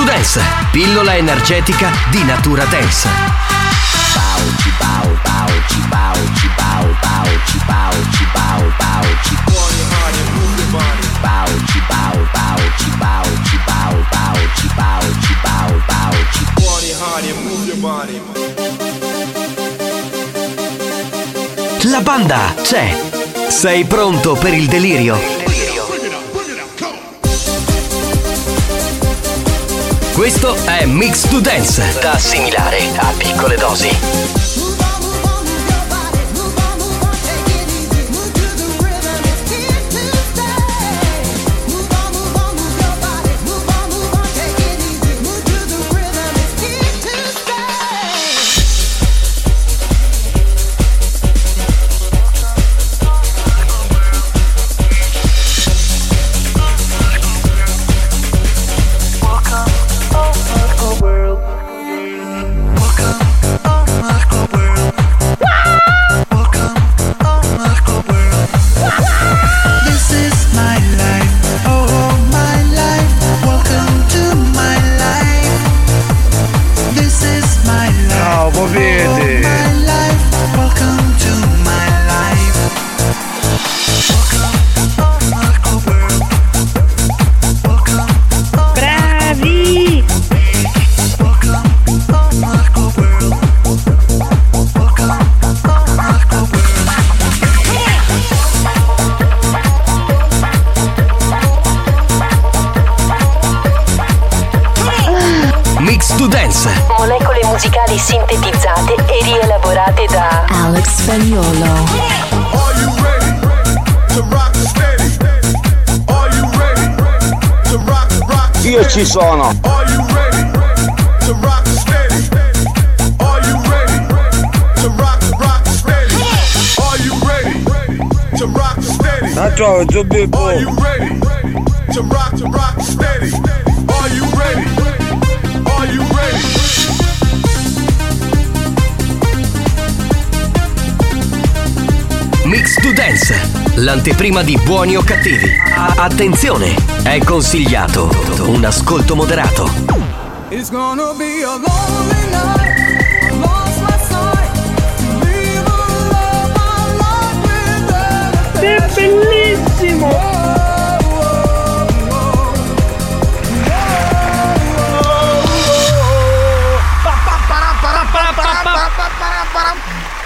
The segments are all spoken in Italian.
To Dance, pillola energetica di natura dance. La banda c'è. Sei pronto per il delirio? Questo è Mix to Dance, da assimilare a piccole dosi. L'anteprima di buoni o cattivi. Attenzione, è consigliato un ascolto moderato. It's gonna be a lonely night. I lost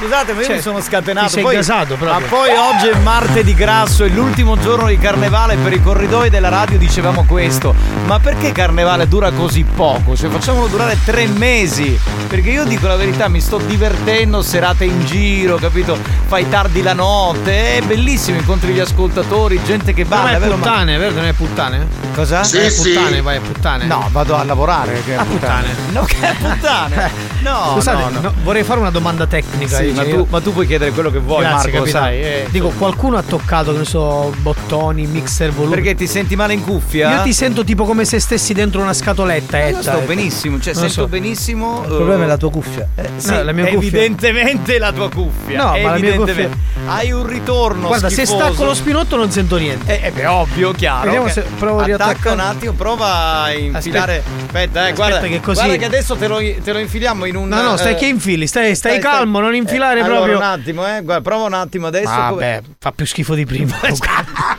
Scusate, ma io Cioè, mi sono scatenato. ti sei poi, gasato proprio. Ma poi oggi è martedì grasso, è l'ultimo giorno di carnevale. Per i corridoi della radio dicevamo questo. Ma perché carnevale dura così poco? Cioè, facciamolo durare tre mesi. Perché io dico la verità, mi sto divertendo, serate in giro, capito? Fai tardi la notte, è bellissimo, incontri gli ascoltatori, gente che Ma balla. è è vero, ma- puttane, vero che non è puttane? Cosa? Sì, è puttane, vai a puttane. No, vado a lavorare. Che è A puttane. No, che è puttane. No, Scusate, no, no. no, vorrei fare una domanda tecnica. Sì, ma Cioè, tu, ma tu puoi chiedere quello che vuoi, Grazie, Marco, sai. eh. Dico, qualcuno ha toccato, che ne so, bottoni, mixer, volume. Perché ti senti male in cuffia? Io ti sento tipo come se stessi dentro una scatoletta. Io etta, sto ecco. benissimo, cioè Non sento so. benissimo. Il problema è la tua cuffia. Sì, No, la mia cuffia. evidentemente la tua cuffia. No, ma la mia Evidentemente. Hai un ritorno Guarda, se schifoso. stacco lo spinotto non sento niente. Eh, eh, beh, ovvio, chiaro. Vediamo ok. se provo a Attacca riattaccare. un attimo, prova a infilare. Aspetta, eh, Aspetta guarda. che così- Guarda che adesso te lo, te lo infiliamo in un. No, no, stai eh, che infili, stai, stai, calmo, non infilare eh, proprio. Allora, un attimo, eh. Guarda, prova un attimo adesso. Ah, come- fa più schifo di prima.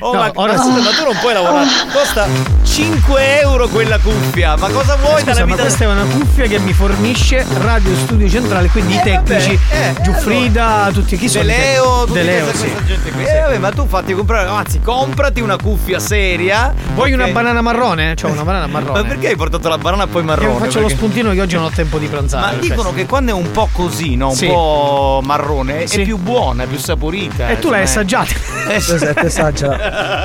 Oh, No, ma, ora ma sì. scusa, ma tu non puoi lavorare. Costa 5 euro quella cuffia. Ma cosa vuoi Scusa, dalla ma vita? questa è una cuffia che mi fornisce Radio Studio Centrale, quindi i Eh, vabbè, tecnici, eh, Giuffrida, tutti chi sono? i De Leo, tecnici? tutti De Leo, questa, sì. questa gente qui. Eh, vabbè, ma tu fatti comprare, anzi, comprati una cuffia seria. Vuoi una ok? banana marrone? C'ho una banana marrone. Ma perché hai portato la banana poi Io marrone? faccio lo Perché- spuntino che oggi non ho tempo di pranzare. Ma dicono che quando è un po' così, no? Un Sì. po' marrone, Sì. è più buona, è più saporita. E tu l'hai insomma, assaggiata. Eh. Esatto, assaggia.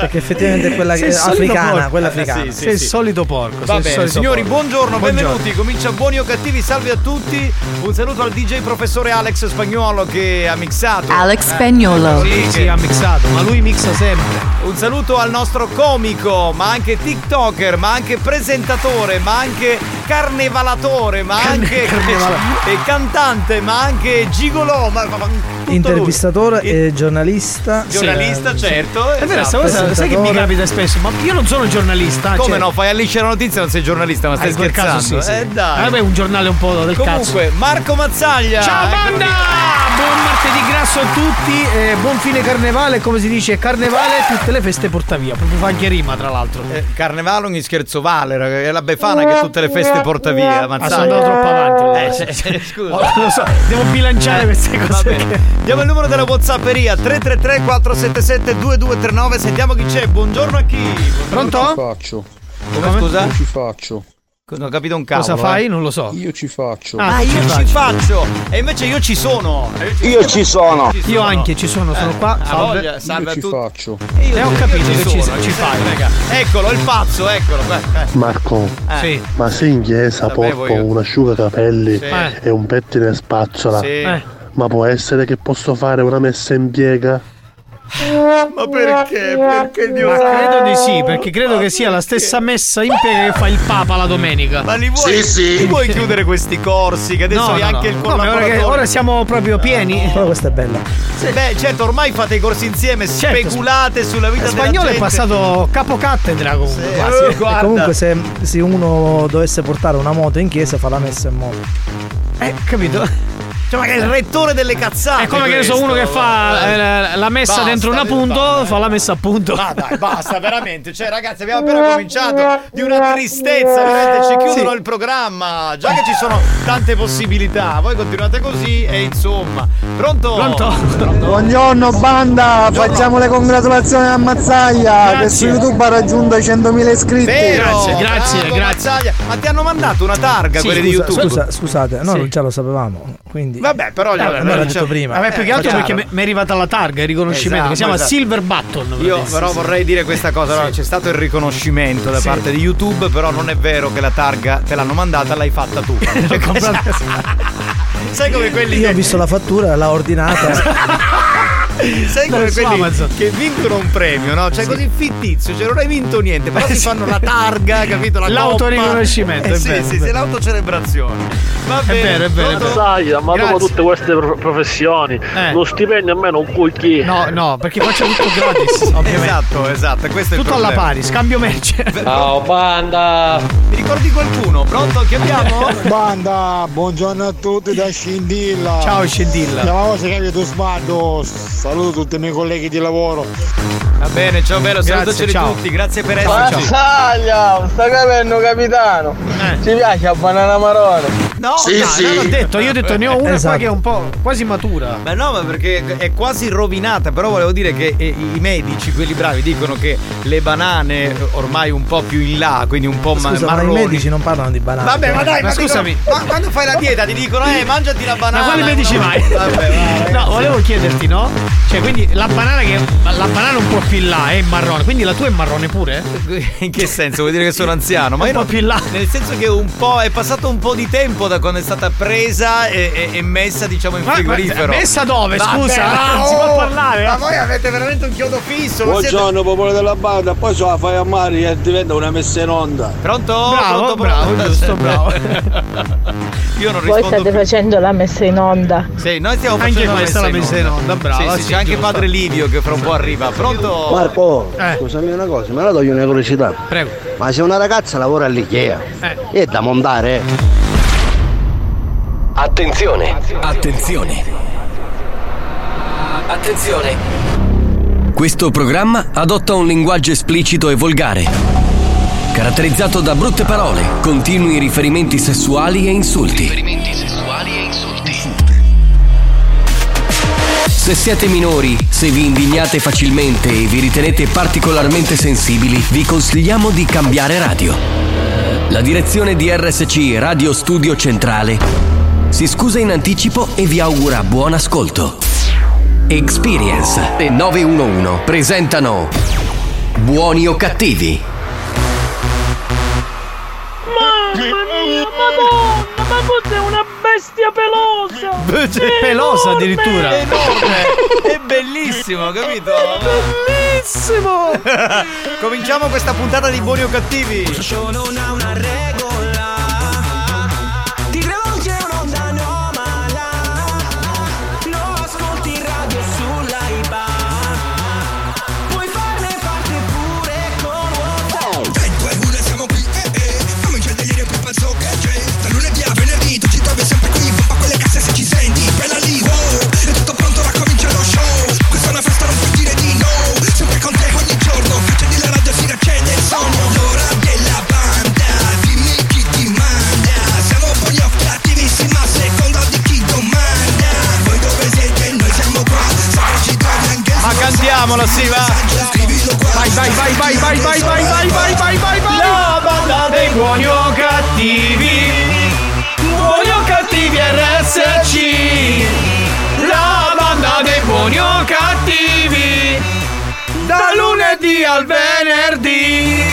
Perché effettivamente è quella Sei che il solito africana, porco. quella Eh, africana. sì, sì, sei il sì. solito porco. Va il bene, signori, porco. buongiorno, benvenuti. Comincia buoni o cattivi, salve a tutti. Un saluto al DJ professore Alex Spagnuolo che ha mixato. Alex Eh, Spagnuolo. sì, Sì, ha mixato, ma lui mixa sempre. Un saluto al nostro comico, ma anche TikToker, ma anche presentatore, ma anche carnevalatore, ma anche e cantante, ma anche gigolò, ma, ma- ma. Intervistatore e giornalista. Giornalista, Sì. certo. È vero, esatto. cosa sai che mi capita spesso, ma io non sono giornalista. Come cioè- no? Fai Alice la notizia, non sei giornalista, ma Ah, stai in quel caso scherzando. sì, sì. Eh dai. Vabbè, un giornale un po' del cazzo. Comunque, Marco Mazzaglia. Ciao banda! Buon martedì grasso a tutti, eh, buon fine carnevale, come si dice carnevale, tutte le feste porta via, proprio fa anche rima tra l'altro. Eh, Carnevale ogni scherzo vale, raga, è la Befana che tutte le feste porta via. Ah, Mazzaglia. sono andato troppo avanti. Eh, scusa. Oh, lo so, devo bilanciare queste Va cose. bene. Diamo il numero della Whatsapperia 333 477 2239. Sentiamo chi c'è. Buongiorno a chi? Pronto? faccio. Come scusa? Io ci faccio. Non ho capito un cavolo. Cosa fai? eh. Non lo so. Io ci faccio. Ah, Ah, io ci faccio. E invece io ci sono. Io ci sono. Ci Io anche ci sono, sono qua. Ah, Salve. voglia, salve Io ci tutti. faccio. E io, Eh, ho io capito ci che ci- sono, ci sai, fai. raga. Eccolo, il pazzo, eccolo. eh, eh. Marco, Eh. Sì. ma se in chiesa io. un asciugacapelli Sì. Eh. e un pettine spazzola, Sì. Eh. ma può essere che posso fare una messa in piega? Ma perché? Perché Dio Ma credo di sì, perché credo che sia la stessa messa in piega che fa il Papa la domenica. Ma li vuoi, li vuoi chiudere questi corsi? Che adesso No, hai no, anche no. il No, ma ora, collaboratore. che- ora siamo proprio pieni. Però questa è bella. Beh, certo, ormai fate i corsi insieme, Certo. speculate sulla vita della Spagnolo è passato capocattedra comunque. Sì. quasi. Eh, E guarda. comunque se, se uno dovesse portare una moto in chiesa fa la messa in moto. Eh, capito? Cioè, ma che è il rettore delle cazzate. È come che ne so uno che fa Eh. la messa Basta, dentro un appunto, basta. fa la messa a punto. Ma dai, basta, veramente. Cioè, ragazzi, abbiamo appena cominciato di una tristezza, veramente. Ci chiudono il programma. Già che ci sono tante possibilità. Voi continuate così e insomma. Pronto? Pronto? Buongiorno banda, facciamo le congratulazioni a Mazzaia Grazie. che su YouTube ha raggiunto i 100.000 iscritti. Vero, Grazie, grazie, bravo, grazie. Mazzaglia. Ma ti hanno mandato una targa Sì, quelle di scusa, YouTube? scusa, scusate, no, Sì. già lo sapevamo. Quindi Vabbè, però l'ha glielo- detto prima. Vabbè, più che altro perché mi è arrivata la targa, il riconoscimento, che si Esatto, chiama esatto. Silver Button. Io però vorrei dire questa cosa, no, c'è stato il riconoscimento da Sì. parte di YouTube, però non è vero che la targa te l'hanno mandata, l'hai fatta tu. Cioè, sai come quelli io ho visto la fattura, l'ha ordinata. sai come quelli Amazon. che vincono un premio, no? Cioè così fittizio, cioè non hai vinto niente, però ti fanno la targa, capito? La L'autoriconoscimento, Eh, sì, vero, sì, sì, vero. l'autocelebrazione. Va È bene. vero, è vero, è pronto? Sai, ma Grazie. dopo tutte queste pro- professioni, Eh. lo stipendio almeno un cucchi. No, no, perché faccio tutto gratis, ovviamente. Esatto, esatto, questo è Tutto alla pari, scambio merce. Ciao banda! Mi ricordi qualcuno? Pronto? Chi abbiamo? Banda, buongiorno a tutti da Scindilla. Ciao Scendilla. Chiamavo se capito sbando. Saluto tutti i miei colleghi di lavoro. Va bene, ciao bello, salutaceli ciao. tutti, grazie per esserci. Mazzaglia, sta capendo capitano. Eh. Ci piace a banana marone. No, Sì, dai, sì. non L'ho detto, io ho detto ne ho una qua Esatto. che è un po' quasi matura. Ma no, ma perché è quasi rovinata, però volevo dire che eh, i medici, quelli bravi, dicono che le banane ormai un po' più in là, quindi un po' ma- Scusa, ma i marroni. medici non parlano di banane. Vabbè, ma dai, Ma ma, scusami. ma quando fai la dieta ti dicono, eh, mangiati la banana. Ma quali medici no? vai? Vabbè, va, No, volevo chiederti, no? Cioè, quindi la banana che. La banana un po' più in là è marrone, quindi la tua è marrone pure? In che senso? Vuol dire che sono anziano? Ma Un io po' non- più in là. Nel senso che un po' è passato un po' di tempo da quando è stata presa e, e- e messa, diciamo, in Ma- ma- frigorifero. messa dove, Vabbè, scusa? ma- Non si può oh, parlare, eh. Ma voi avete veramente un chiodo fisso. non siete- Buongiorno popolo della banda, poi se la fai a mare e diventa una messa in onda. Pronto? Bravo, Pronto, bravo, pronto? giusto, bravo. Io non Voi rispondo state più. facendo la messa in onda. Sì, noi stiamo Anche facendo questa la la messa in onda, brava, Sì, sì, anche padre Livio che fra un po' arriva. Pronto? Marco, Eh. scusami una cosa, me la togli una curiosità. Prego. Ma se una ragazza lavora all'Ikea, Eh. è da montare. Attenzione. Attenzione. Attenzione. Questo programma adotta un linguaggio esplicito e volgare, caratterizzato da brutte parole, continui riferimenti sessuali e insulti. Se siete minori, se vi indignate facilmente e vi ritenete particolarmente sensibili, vi consigliamo di cambiare radio. La direzione di RSC Radio Studio Centrale si scusa in anticipo e vi augura buon ascolto. Experience e 911 presentano Buoni o cattivi? Mamma mia, madonna, ma cos'è una bestia pelosa? Pelosa addirittura. È enorme, è bellissimo, capito? Bellissimo! Cominciamo questa puntata di Buoni o Cattivi. non ha una regola cantiamola, sì, va. Vai, vai, vai, vai, vai, vai, vai, vai, vai, vai, vai, vai! La banda dei buoni o cattivi. Buoni o cattivi RSC. La banda dei buoni o cattivi. Da lunedì al venerdì.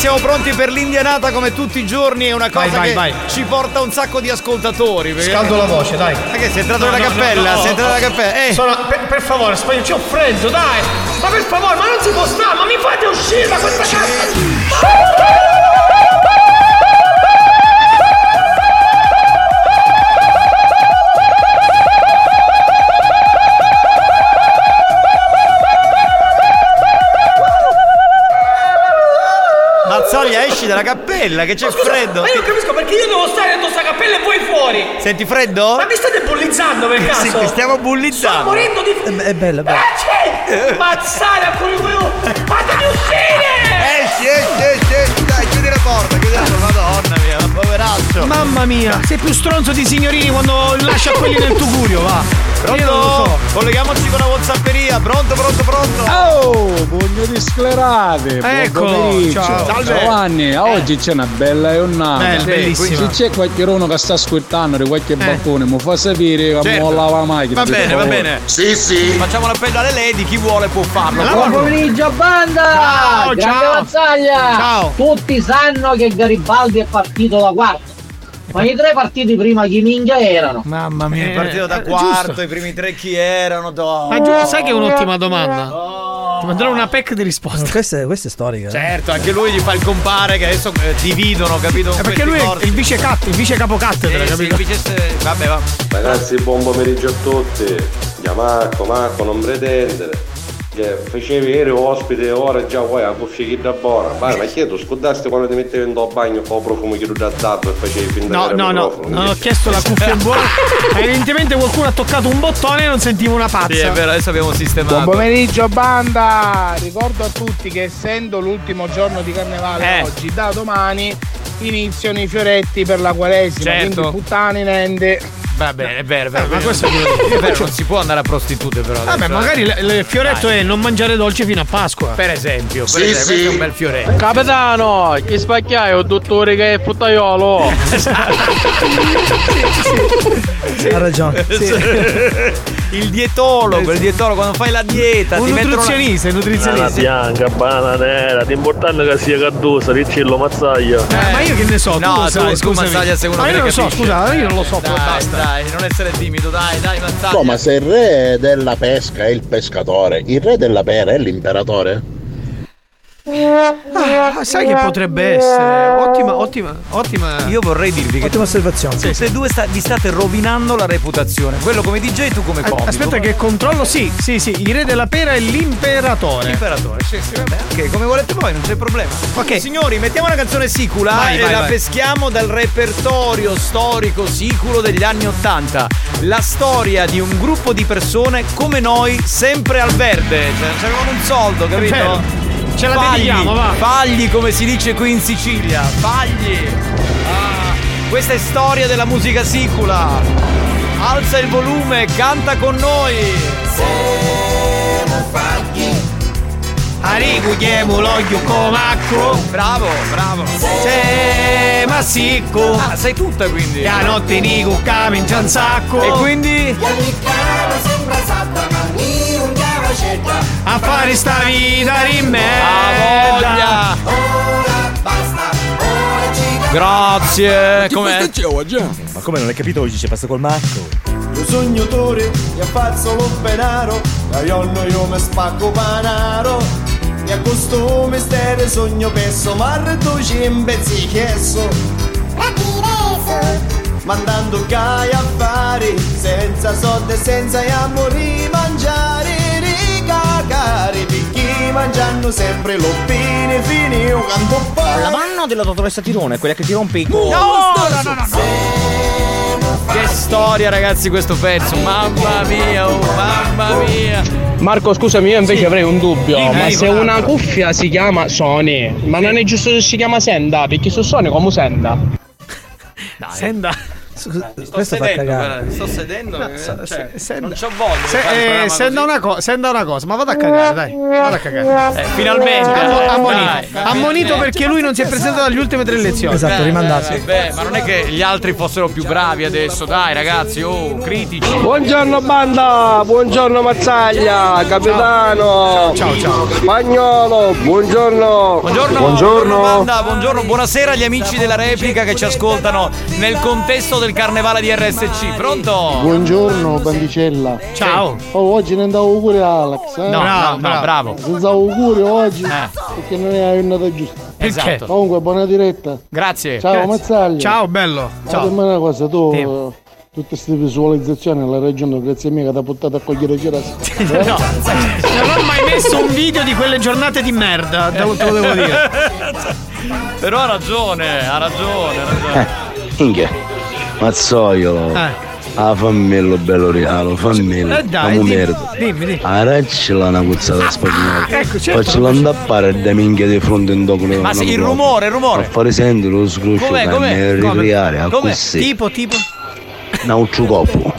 Siamo pronti per l'indianata come tutti i giorni, è una cosa Vai, vai, che vai. ci porta un sacco di ascoltatori. perché- Scaldo la voce, dai. Ma che sei entrato No, nella no, cappella? no, no. sei entrato nella cappella? Eh. Sono- per, per favore, spagnolo, c'ho freddo, dai! Ma per favore, ma non si può stare, ma mi fate uscire da questa casa! Cappella, che c'è freddo. Ma io non capisco perché io devo stare dentro sta cappella e voi fuori! Senti freddo? Ma mi state bullizzando per caso? Sì, ti stiamo Sto bullizzando. morendo di È bello, è bello. Eh, Mazzare a quello Fatemi uscire! Esci, esci, esci, esci, dai, chiudi la porta, chiudi la porta. Madonna mia, poveraccio. Mamma mia, sei più stronzo di signorini quando lascia quelli nel tugurio, va! Io non lo Pronto? so. Colleghiamoci con la Whatsapperia. Pronto, pronto, pronto. Oh, pugno di sclerate, buon pomeriggio. ciao. Salve. Giovanni, oggi c'è una bella giornata. Bella, bellissima. Se c'è qualcuno che sta ascoltando di qualche balcone, mi fa sapere che Certo. la macchina. Va bene, va bene. Sì, sì. Facciamo l'appello alle lady, chi vuole può farlo. Buon Pronto? pomeriggio banda! Ciao, Grande ciao. Mazzaglia! Ciao. Tutti sanno che Garibaldi è partito da quarto. Ma i tre partiti prima chi minchia erano? Mamma mia, È partito da Eh, quarto, giusto. i primi tre chi erano? Do. Ma giù, sai che è un'ottima domanda? Ti manderò una pack di risposte. Questa è, questa è storica. eh. Certo, anche lui gli fa il compare che adesso eh, dividono, capito? È perché lui è il vice cat, il vice capocattedra, Eh, sì, capito? il vice- Vabbè, va. Ragazzi, buon pomeriggio a tutti. Ya Marco, Marco, non pretendere. Che facevi eri ospite ora già vuoi la cuffia che da buona. Vai, ma chiedo, scordasti quando ti mettevi in bagno con il profumo che tu da azzardo e facevi finta No, che no, no, microfono. non ho chiesto la cuffia in buona. Evidentemente qualcuno ha toccato un bottone e non sentivo una pazza. Sì, è vero, adesso abbiamo sistemato. Buon pomeriggio banda! Ricordo a tutti che essendo l'ultimo giorno di carnevale Eh. oggi, da domani iniziano i fioretti per la quaresima, Certo. quindi puttane nende. Va bene, è vero, è vero. Ma questo è è vero, non si può andare a prostitute però. Vabbè, adesso, magari eh. il, fioretto Dai. è non mangiare dolce fino a Pasqua. Per esempio, per Sì, esempio, sì. questo è un bel fioretto. Capitano, chi spacchiai un dottore che è puttaiolo. Ha ragione. Il dietologo, il dietologo quando fai la dieta, Un nutrizionista, un Banana nutrizionista. bianca, banana nera, l'importante è che sia caddosa, riccello, mazzaglia. Eh, ma io che ne so? No, tu, dai, tu scusami. Mazzaglia sei uno Ma che io non ne lo so, scusa, io non lo so, Dai, basta. dai, non essere timido, dai, dai, Mazzaglia. No, ma se il re della pesca è il pescatore, il re della pera è l'imperatore? Ah, sai che potrebbe essere? Ottima, ottima, ottima. Io vorrei dirvi che Ottima osservazione. tutte e due sta- vi state rovinando la reputazione. Quello come DJ e tu come comico. Aspetta che controllo, sì, sì, sì, il re della pera è l'imperatore. L'imperatore, sì, sì, vabbè, ok, come volete voi, non c'è problema. Ok. Signori, mettiamo una canzone sicula Vai, e vai, la vai. peschiamo dal repertorio storico siculo degli anni Ottanta. La storia di un gruppo di persone come noi, sempre al verde. Cioè, non c'avevano un soldo, capito? vero. Ce la Fagli, dedichiamo, va. Fagli, come si dice qui in Sicilia. Fagli. Ah, questa è storia della musica sicula. Alza il volume, canta con noi. Aricuchiamo l'olio comacco. Bravo, bravo. Se massicco. Ah, sai tutta quindi. La notte nico camincia un sacco. E quindi? A fare sta vita di merda. Grazie. Com'è? Ma come non hai capito oggi c'è pasta col macco? Lo sognatore, gli abbazzo lo penaro, da ionno io mi spacco panaro. E a questo mestiere sogno pesso, ma tu ci imbezzi chiesso. Mandando gai a fare, senza soldi e senza amori mangiare, ricagare, picchi mangiando sempre l'oppine fini, io canto un po'. La manna della dottoressa Tirone, quella che ti rompe i No, no, no, no, no. Che storia ragazzi questo pezzo, mamma mia, oh, mamma mia. Marco, scusami, io invece avrei un dubbio. Dimmi, ma se guarda. una cuffia si chiama Sony, ma non è giusto che si chiama Senda? Perché su Sony come Senda? Senda. Sto questo fa sedendo, guarda, sto sedendo, No, eh, se- cioè, se- non c'ho voglia. Se, eh, senda, una co- senda una cosa, ma vada a cagare, dai. Vada a cagare. Eh, finalmente. Ammo- eh, ammonito. dai, ammonito dai. perché lui non si è presentato alle ultime tre lezioni. Esatto, rimandato. beh, ma non è che gli altri fossero più bravi adesso, dai ragazzi, oh, critici. Buongiorno banda, buongiorno Mazzaglia, capitano. Ciao, ciao. Spagnolo, buongiorno. Buongiorno, buongiorno banda, buongiorno, buonasera agli amici della replica che ci ascoltano nel contesto del carnevale di RSC. Pronto? Buongiorno bandicella. Ciao. Oh, oggi ne andavo auguri a Alex. Eh? No, no, no, bravo. Senza auguri oggi Eh. perché non è la giornata giusta. Esatto. Comunque, buona diretta. Grazie. Ciao Grazie. Mazzaglia. Ciao, bello. Ciao. Dimmi una cosa, tu Sì. eh, tutte queste visualizzazioni alla regione, grazie mia che ti ha portato a cogliere Cerasi. No, non ho mai messo un video di quelle giornate di merda, te lo te lo devo dire. Però ha ragione, ha ragione, ha ragione. Minchia, mazzoiolo. Eh. Ah, fammelo bello regalo, fammelo. Eh dai, Amo dimmi, merda. dimmi, dimmi. Araccela una puzzata spagnola. ecco, certo, Faccela andare a fare da minchia di fronte in dopo. Ma sì, il rumore, il rumore. A fare sentire lo scruscio Com'è, com'è? ricreare a Com'è? così. Tipo, tipo. Nauccio coppo.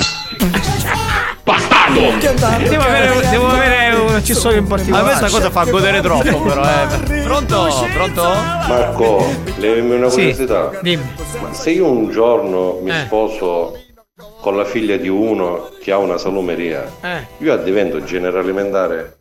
Devo avere, devo avere accessorio in A particolare. me questa cosa fa godere troppo, però, eh. Pronto? Pronto? Marco, levami una Sì. curiosità. Dimmi. Ma se io un giorno mi Eh. sposo con la figlia di uno che ha una salumeria, Eh. io divento generalimentare.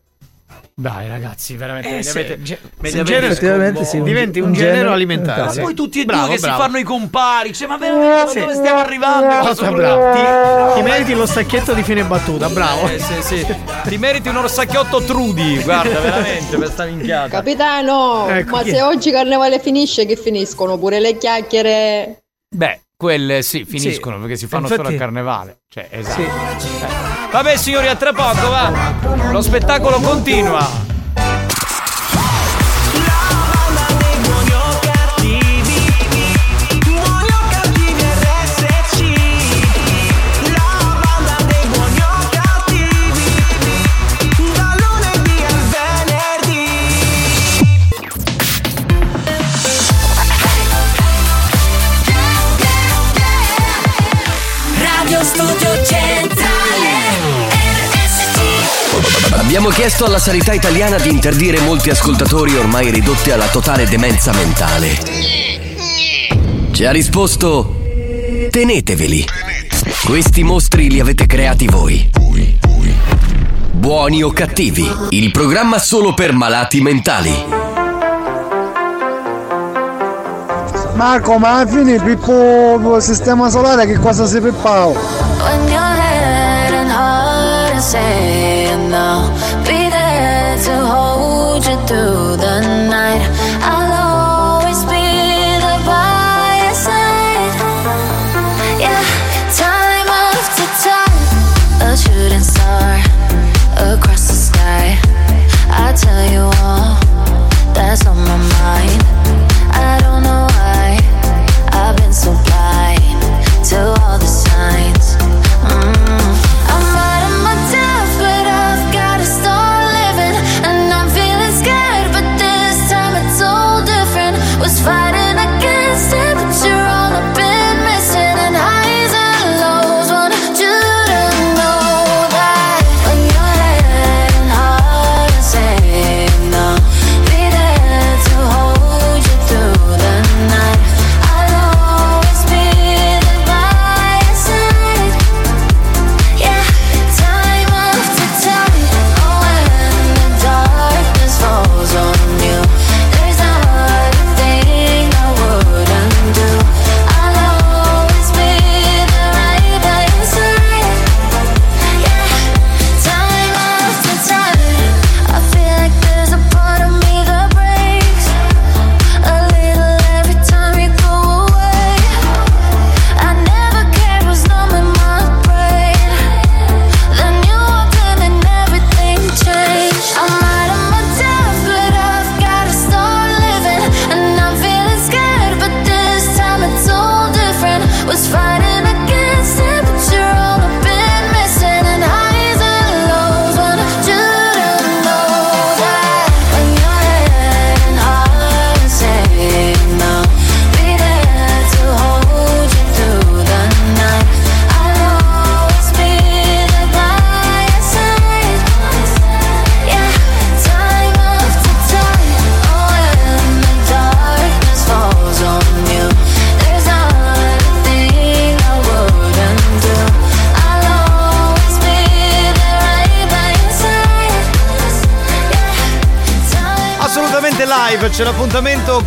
Dai ragazzi, veramente Eh, se- avete, se genere- Effettivamente sì, un- diventi un, genero genere alimentare. sì. Poi tutti e Bravo, due che bravo. si fanno i compari, cioè, ma veramente Sì. dove stiamo arrivando? Cosa sono- bravo. Ti, ti meriti lo stacchetto di fine battuta, bravo. Eh, sì, sì. Ti meriti un orsacchiotto Trudi, guarda, veramente, per sta minchiata. Capitano, Ecco, ma è? se oggi carnevale finisce, che finiscono pure le chiacchiere? Beh, quelle sì, finiscono perché si fanno solo Infatti- al carnevale. Cioè, esatto. Eh. Vabbè, signori, a tra poco, va. Lo spettacolo continua. Abbiamo chiesto alla sanità italiana di interdire molti ascoltatori ormai ridotti alla totale demenza mentale. Ci ha risposto: teneteveli. Questi mostri li avete creati voi. Buoni o cattivi, il programma solo per malati mentali. Marco, ma alla fine Pippo sistema solare che cosa si pippao? When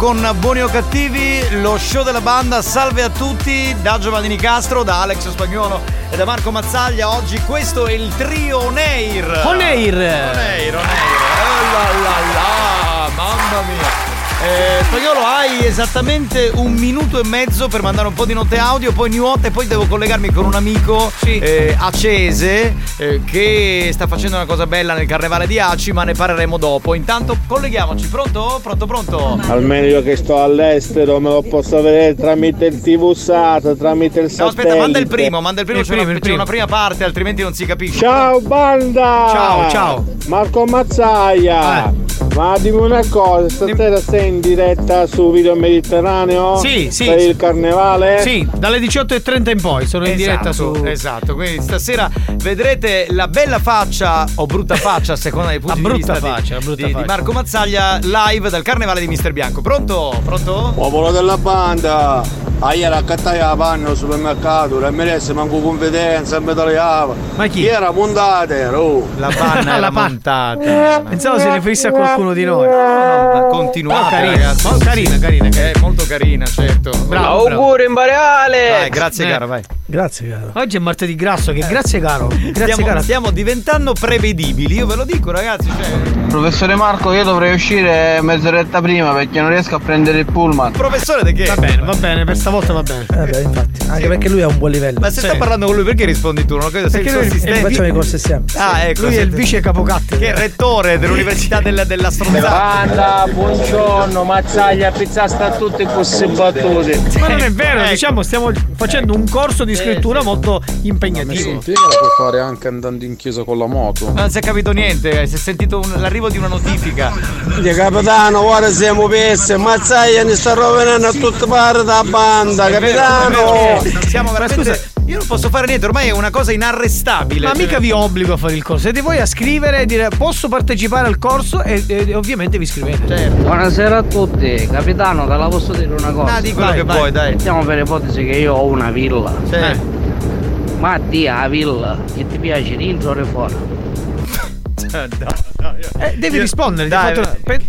con Buoni o Cattivi, lo show della banda. Salve a tutti da Giovanni Nicastro, da Alex Spagnolo e da Marco Mazzaglia. Oggi questo è il trio Oneir. Oneir. Oneir, Oneir. Oh là, mamma mia. Eh, Spagnolo hai esattamente un minuto e mezzo per mandare un po' di note audio, poi new hot e poi devo collegarmi con un amico eh, Acese eh, che sta facendo una cosa bella nel carnevale di Aci, ma ne parleremo dopo. Intanto colleghiamoci, pronto? Pronto, pronto? Almeno io che sto all'estero me lo posso vedere tramite il TV SAT, tramite il No, satellite. aspetta, manda il primo, manda il primo, Il c'è, una, primo, il c'è una primo. prima parte, altrimenti non si capisce. Ciao banda! Ciao, ciao. Marco Mazzaia! Ma dimmi una cosa, stasera sei in diretta su Video Mediterraneo? Sì, sì, Per il carnevale? Sì, dalle 18.30 in poi sono in diretta Esatto, su. Esatto, quindi stasera vedrete la bella faccia o brutta faccia a seconda dei punti La di vista di- faccia, la brutta di, di faccia. Marco Mazzaglia live dal carnevale di Mister Bianco. Pronto? Pronto? Popolo della banda! Ah, ieri accattai la panna al supermercato, la MLS manco confidenza, mi tagliava. Ma chi? era puntate, oh! La panna La era panna. montata. Pensavo si riferisse a qualcuno di noi. Ma continuate, Oh, carina, ragazzi. oh, carina, carina, carina. È molto carina, certo. Bravo, bravo. Auguri Imperiale! Vai, grazie Eh. caro, vai. Grazie, caro. Oggi è martedì grasso, che grazie caro. Grazie Stiamo, caro. stiamo diventando prevedibili, io ve lo dico ragazzi, cioè, Professore Marco, io dovrei uscire mezz'oretta prima perché non riesco a prendere il pullman. professore di che? Va bene, va bene, per stavolta va bene. Eh beh, infatti. Anche perché lui ha un buon livello. Ma se sta parlando con lui perché rispondi tu? Non ho capito, sei il Perché suo lui- assistente. E facciamo i corsi assieme. Ah, ecco. Lui è il vice capocatti. Che è rettore dell'Università della, della Stronzata. Banda, buongiorno, mazzaglia, pizzasta a tutti questi battute. Ma non è vero, Ecco. diciamo, stiamo facendo un corso di scrittura molto impegnativo. La puoi fare anche andando in chiesa con la moto. Non si è capito niente, si è sentito un- l'arrivo di una notifica. Di capitano, ora siamo persi, mazzaia ne sta rovinando a tutte parti da banda, Vero, capitano! vero, Siamo veramente scusa, Io non posso fare niente, ormai è una cosa inarrestabile. Ma mica vi obbligo a fare il corso, siete voi a scrivere e dire posso partecipare al corso e, e ovviamente vi iscrivete. Certo. Buonasera a tutti, capitano, te la posso dire una cosa? Ah, di quello che vuoi, dai. Mettiamo per ipotesi che io ho una villa. Sì. Eh. Ma di la villa, che ti piace dentro o fuori? Eh, devi rispondere. ti ho Dai, fatto- pe-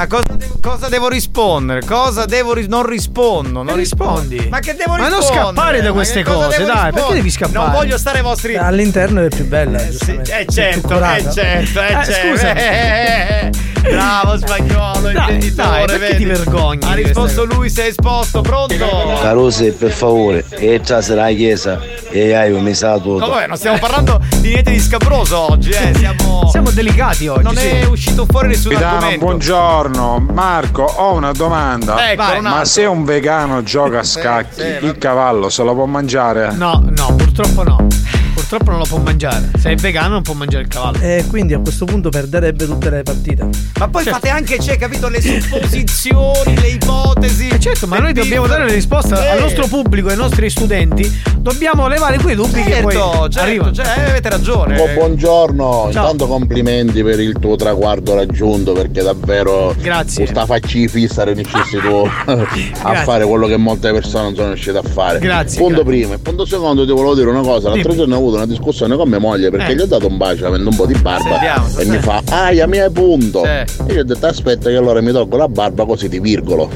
ma cosa devo, cosa devo rispondere? Cosa devo ris- non rispondo, non Eh, rispondi. Ma che devo Ma non rispondere? scappare da queste cose, dai, rispondere? perché devi scappare? Non voglio stare ai vostri All'interno è più bella. Eh È più certo, eh certo, eh Eh, certo. scusa. Eh, Bravo spagnolo, Dai, imprenditore, dai, perché vedi? ti vergogni Ha risposto lui, sei esposto, pronto? Carose, per favore, entrate nella chiesa e hai un mesato. No, vabbè, non stiamo parlando di niente di scabroso oggi, eh. Siamo. Siamo delicati oggi. Non è uscito fuori nessun argomento. buongiorno. Marco, ho una domanda. Ecco, un Ma se un vegano gioca a scacchi, il cavallo se lo può mangiare? No, no, purtroppo no. Purtroppo non lo può mangiare. Se è vegano non può mangiare il cavallo. E quindi a questo punto perderebbe tutte le partite. Ma poi Certo. fate anche, cioè, capito, le supposizioni, le ipotesi. Eh certo, ma noi dobbiamo dare le risposte Eh. al nostro pubblico, ai nostri studenti. Dobbiamo levare quei dubbi che poi Certo, certo, arrivano. cioè, avete ragione. Oh, buongiorno, Ciao. intanto complimenti per il tuo traguardo raggiunto perché davvero Grazie. questa faccia fissa riuscissi tu a fare quello che molte persone non sono riuscite a fare. Grazie, Punto grazie. primo e punto secondo ti volevo dire una cosa, l'altro Dimmi. giorno ho avuto una discussione con mia moglie perché Eh. gli ho dato un bacio avendo un po' di barba Sentiamo, e sentiamo. mi fa aia mi hai punto. Sì. E io ho detto aspetta che allora mi tolgo la barba così ti virgolo.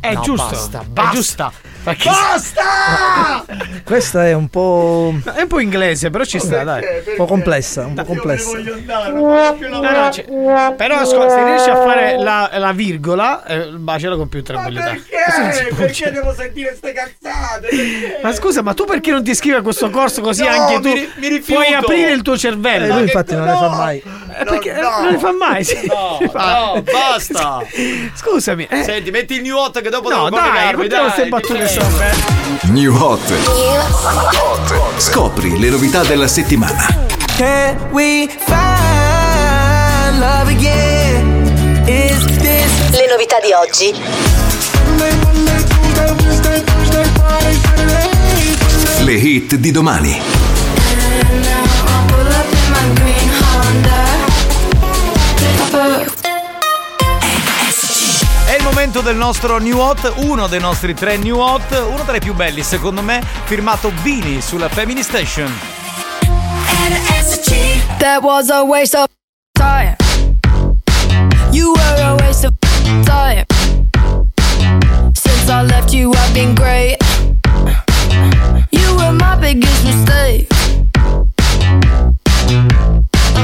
È No, giusto. basta, è basta. giusto. Perché Basta! Questa è un po'. È un po' inglese, però ci sta, dai. un po' complessa, un po' complessa. No, no, ci- Però ascolta, se riesci a fare la, la virgola, eh, baciala con più tranquillità. Non si può uccidere. devo sentire ste cazzate? Ma scusa, ma tu perché non ti iscrivi a questo corso così No, anche tu mi mi rifiuto. puoi aprire il tuo E cervello? lui infatti non le fa mai. Eh, perché non le fa mai? Sì. No, Fa- no, basta. Scusami. eh. Senti, metti il new hot che dopo No, devo dai, dai, ti battute sopra. New Hot. Scopri le novità della settimana. Can we find love again? Is this Le novità di oggi. Le hit di domani. Momento del nostro New Hot, uno dei nostri tre New Hot, uno tra i più belli secondo me, firmato Bini sulla Family Station. That was a waste of time. You were a waste of time. Since I left you, I've been great. You were my biggest mistake.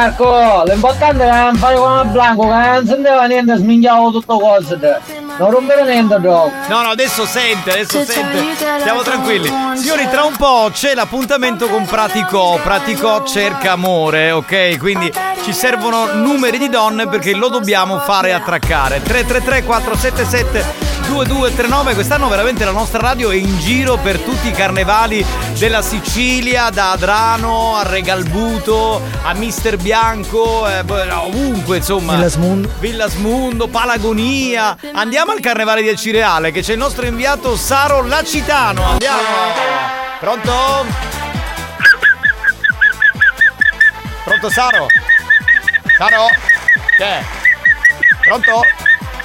up. Marco, l'importante è non fare come Blanco, che non sentiva niente, sminchiavo tutto cose. te. Non rompere niente, no. No, no, adesso sente, adesso sente. Stiamo tranquilli. Signori, tra un po' c'è l'appuntamento con Pratico. Pratico cerca amore, ok? Quindi ci servono numeri di donne perché lo dobbiamo fare attraccare. 333 477 2239 quest'anno veramente la nostra radio è in giro per tutti i carnevali della Sicilia da Adrano a Regalbuto a Mister Bianco eh, beh, ovunque insomma Villasmundo. Villasmundo Palagonia andiamo al carnevale del Cireale che c'è il nostro inviato Saro Lacitano andiamo pronto? pronto Saro? Saro? Che? Pronto?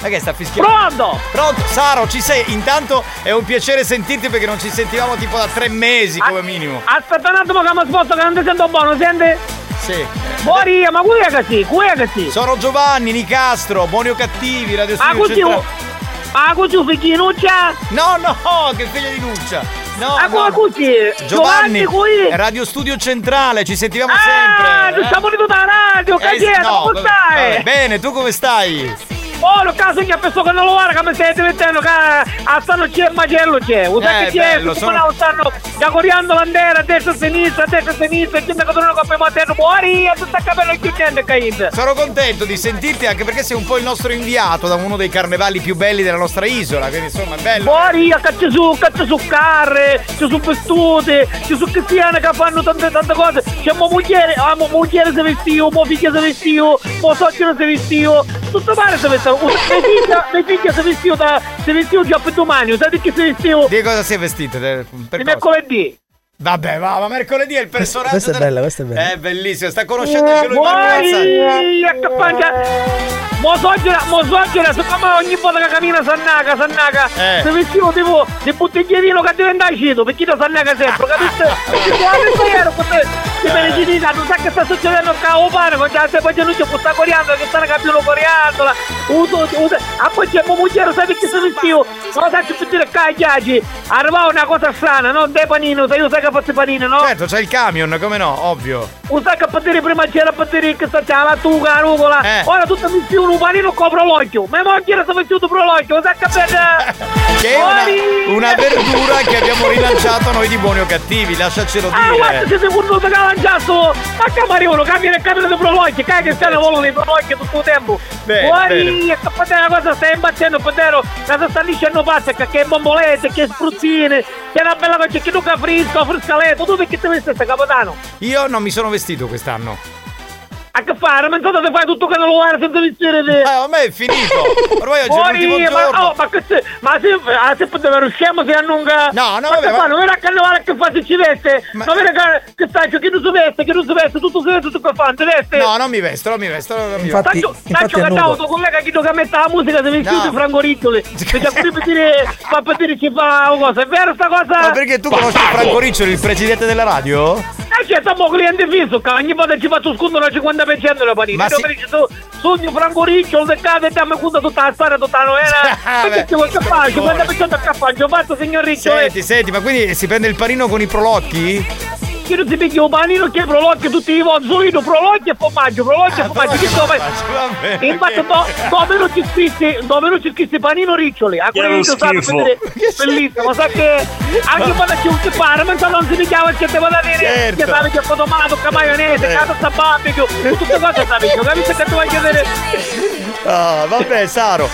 Ma che sta fischiando? Pronto! Pronto, Saro, ci sei? Intanto è un piacere sentirti perché non ci sentivamo tipo da tre mesi come minimo. Aspetta un attimo che mi sposto che non ti sento buono, senti? Sì. Fuori, ma qui è così, qui è così. Sono Giovanni, Nicastro, Buoni o Cattivi, Radio Ah, Studio così, Centrale. Ah, così, figlino c'è? No, no, che figlio di Nuccia. No, Ah, no. così, Giovanni, qui. Radio Studio Centrale, ci sentivamo Ah, sempre. tu siamo venuti alla radio, Eh, che no, come vabbè? Bene, tu come stai? Oh, lo caso che ha pensato che non lo guarda, che mi stai diventando che a stanno c'è il macello c'è. Lo sai Eh, che c'è? Tutti sono- stanno gagoriando bandera destra e sinistra, destra e sinistra, gente che con me a fuori, e tutta capello chiudendo e caendo. Sono contento di sentirti anche perché sei un po' il nostro inviato da uno dei carnevali più belli della nostra isola, quindi insomma è bello. Fuori, a caccia su, caccia su carre, ci sono vestute, ci sono cristiane che fanno tante tante cose. C'è mo moglie, ah, mo moglie si vestio, mo figlia si vestio, mo socio si vestio, tutto pare si vestio. Mia figlia, mia figlia si vestio da, si vestio già per domani, sai di che si vestio? Di cosa sei vestito? Per Di cosa? mercoledì. Vabbè, va, ma mercoledì è il personaggio. Questa è bella, questa è bella. È bellissimo, sta conoscendo anche lui Marco Mazzagli. Fuori, a cappaggia. Mo soggiera, mo soggiera, siccome ogni volta che cammina s'annaga, s'annaga, Eh. si vestivo tipo di bottiglierino che diventa cito, perché ti s'annaga sempre, capite? Perché quando sei ero, ti medicina, non sa che sta succedendo qua, o pane, con già se poi c'è lui che sta coriando, che stanno capendo coriandola, uso, uso, a poi c'è momugliero, sai perché si vestivo? Non sai che dire qua, ghiaggi, arrivava una cosa strana, no? Dei panini, sai, io sai che faccio panini, no? Certo, c'è il camion, come no? Ovvio. Usa che a partire prima c'era a partire che sta c'era la tuga, la rucola. Eh. Ora tutto mi più un panino copro l'occhio. Ma mo era sta vestito pro l'occhio, usa che per. Che è una, una verdura che abbiamo rilanciato noi di buoni o cattivi, lasciacelo Ah, guarda, dire. siete venuto che lanciato! Ma che marivano, cambia il cambio di prologhi, che che stanno volando dei prologhi tutto il tempo! E che cosa, stai imbattendo, Pedero, che sta dicendo pazza, che bombolette, che spruzzine, che una bella cosa, che nuca frisco, friscaletto, tu perché ti vesti capitano? Io non mi sono vestito quest'anno. A che fare? Ma intanto ti fai tutto che non lo guarda senza vestire te! Eh, a me è finito. Ormai oggi è Fuori, l'ultimo ma, giorno. oh, ma che se, ma se, ah, se poteva riusciamo se annunga. No, no, ma vabbè, che ma- fa? Non era a carnevale che fa se ci veste? Non era che, che stai, che non si veste, che non si veste, tutto si veste, tutto che fa, non veste? No, non mi vesto, non mi vesto. Non mi Infatti- vesto. Taccio, taccio che tuo collega che che mette la musica se vestito No. di Franco Riccioli. Perché qui per dire, fa per dire ci fa una cosa, è vero sta cosa? Ma perché tu conosci Franco Riccioli, il presidente della radio? Eh, c'è siamo cliente fisso, che ogni volta ci faccio sconto al 50% della panini. Ma dire, su, sogno Franco Riccioli, del caso e dammi conto tutta la storia, tutta la novela. Ah, Perché ci vuoi cappare, buono. 50% a cappare, ho fatto signor Riccioli. Senti, senti, ma quindi si prende il panino con i prolocchi? Che non picchia un panino che prolocchi tutti i voti, solito prolocchi e formaggio, prolocchi e formaggio. Che dove? Va bene. Infatti, do- dove non ci scrissi, dove non ci scrissi panino riccioli, a quelli uno che schifo. vedere, bellissimo, sa che anche quando c'è un pare, ma non si picchiava il che devo da dire, Certo. che sabe che fa tomato, che maionese, che sta barbecue, tutte cose sabe che, capisci che ti voglio vedere? Ah, vabbè, Saro.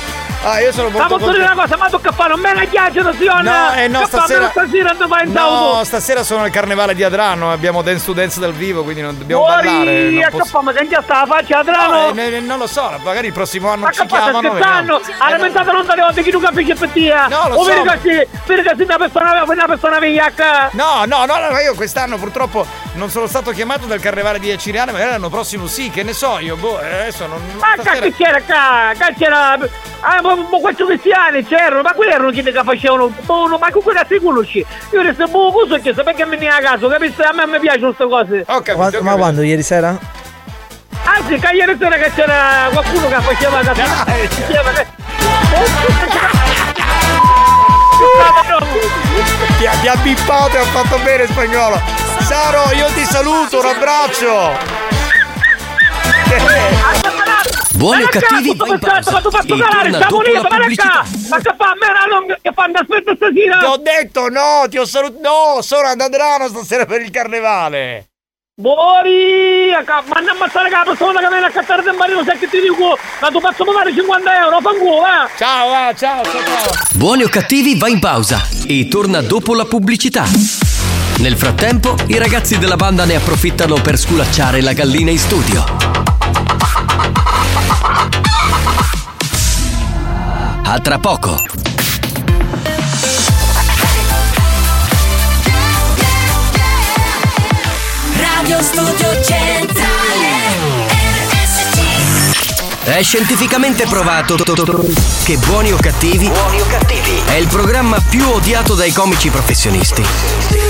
Ah, io sono Ma molto posso dire una cosa, ma tocca fare un bella ghiaccia, signor! No, eh no, Che stasera. stasera non vai in! No, stasera sono al carnevale di Adrano, abbiamo Dance to Dance dal vivo, quindi non dobbiamo Fuori, ballare. Non a posso- fa, ma già sta la faccia a No, eh, non lo so, magari il prossimo anno Ma ci chiamano. scherzando? vediamo. Ha Eh, lamentato non tante volte che tu capisci per te. No, lo o so. si, vedi che una persona, una persona vigliacca. No, no, no, no, io quest'anno purtroppo non sono stato chiamato dal carnevale di Cireale, magari l'anno prossimo sì, che ne so io, boh, eh, adesso non. Ma stasera- cazzo c'era? Qua c'era. Ah, ma, quattro cristiani c'erano, ma quelli erano quelli che facevano. Buono, ma con quella si conosci. Io resto buono cosa che perché mi viene a caso, capisci? A me mi piacciono queste cose. Ho capito, Ma, ma quando? Ieri sera? Anzi, che ieri sera che c'era qualcuno che faceva da che. Ti ha, ti ha bippato e ha fatto bene spagnolo. Saro, io ti saluto, un abbraccio. Buoni o cattivi, qua, va in tutto questo, pausa. Ma tu fai E calare, lì, la ma che fa a me la non che fanno aspetta stasera? Ti ho detto no, ti ho salutato. No, sono ad Adrano stasera per il carnevale. Buoni! a Ma non ammazzare la persona che viene a cattare del marino, sai che ti dico? Ma tu faccio pagare 50 euro, fanculo, eh! Ciao, va, ciao, ciao. Buoni o cattivi va in pausa e torna dopo la pubblicità. Nel frattempo, i ragazzi della banda ne approfittano per sculacciare la gallina in studio. A tra poco. Radio Studio Centrale È scientificamente provato che Buoni o cattivi è il programma più odiato dai comici professionisti.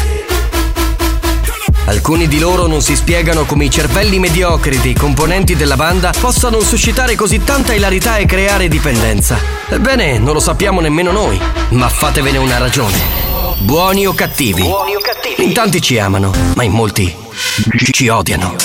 Alcuni di loro non si spiegano come i cervelli mediocri dei componenti della banda possano suscitare così tanta ilarità e creare dipendenza. Ebbene, non lo sappiamo nemmeno noi, ma fatevene una ragione. Buoni o cattivi? In tanti ci amano, ma in molti ci odiano.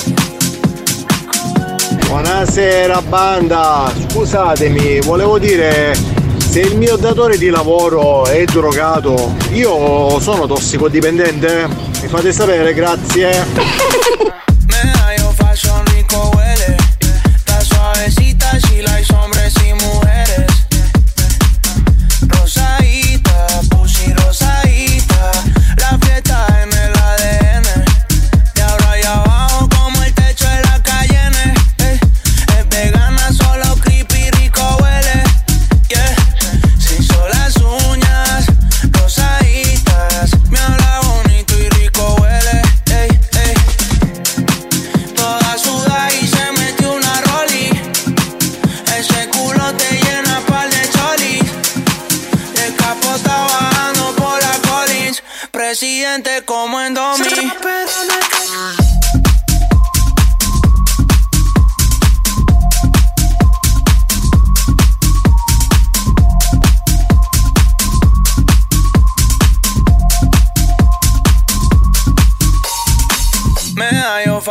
Buonasera banda, scusatemi, volevo dire se il mio datore di lavoro è drogato, io sono tossicodipendente? Mi fate sapere, grazie.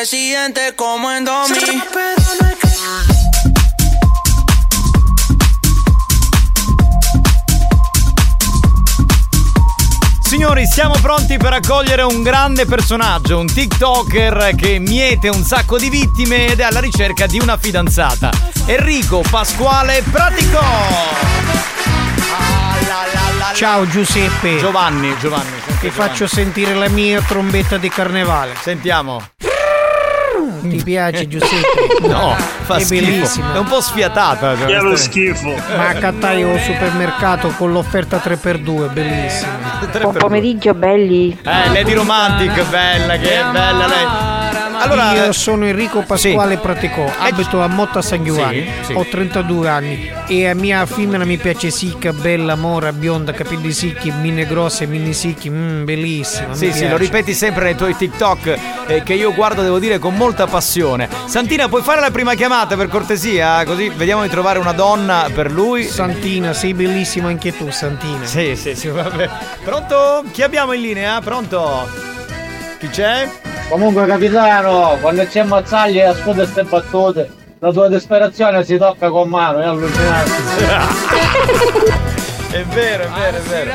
Collins. Presidente como en Domi. Signori, siamo pronti per accogliere un grande personaggio, un TikToker che miete un sacco di vittime ed è alla ricerca di una fidanzata. Enrico Pasquale Pratico! Ciao Giuseppe. Giovanni, Giovanni. Ti faccio sentire la mia trombetta di carnevale. Sentiamo. Ti piace Giuseppe? No, fa è schifo. bellissima. È un po' sfiatata. cioè, è lo schifo. Ma a Cattaio al supermercato con l'offerta 3x2, bellissima. Buon pomeriggio belli. Eh, Lady Romantic, bella, che è bella lei. Allora, Io sono Enrico Pasquale Praticò, abito a Motta San Giovanni, Sì, sì. ho 32 anni e a mia femmina mi piace sicca, bella, mora, bionda, capelli sicchi, mine grosse, mini sicchi, mm, bellissima. Sì, sì, lo ripeti sempre nei tuoi TikTok eh, che io guardo, devo dire, con molta passione. Santina, puoi fare la prima chiamata per cortesia? Così vediamo di trovare una donna per lui. Santina, sei bellissima anche tu, Santina. Sì, sì, sì, vabbè. Pronto? Chi abbiamo in linea? Pronto? Chi c'è? Comunque capitano, quando c'è Mazzagli e ascolta queste battute, la tua disperazione si tocca con mano, è allucinante. È vero, è vero, è vero.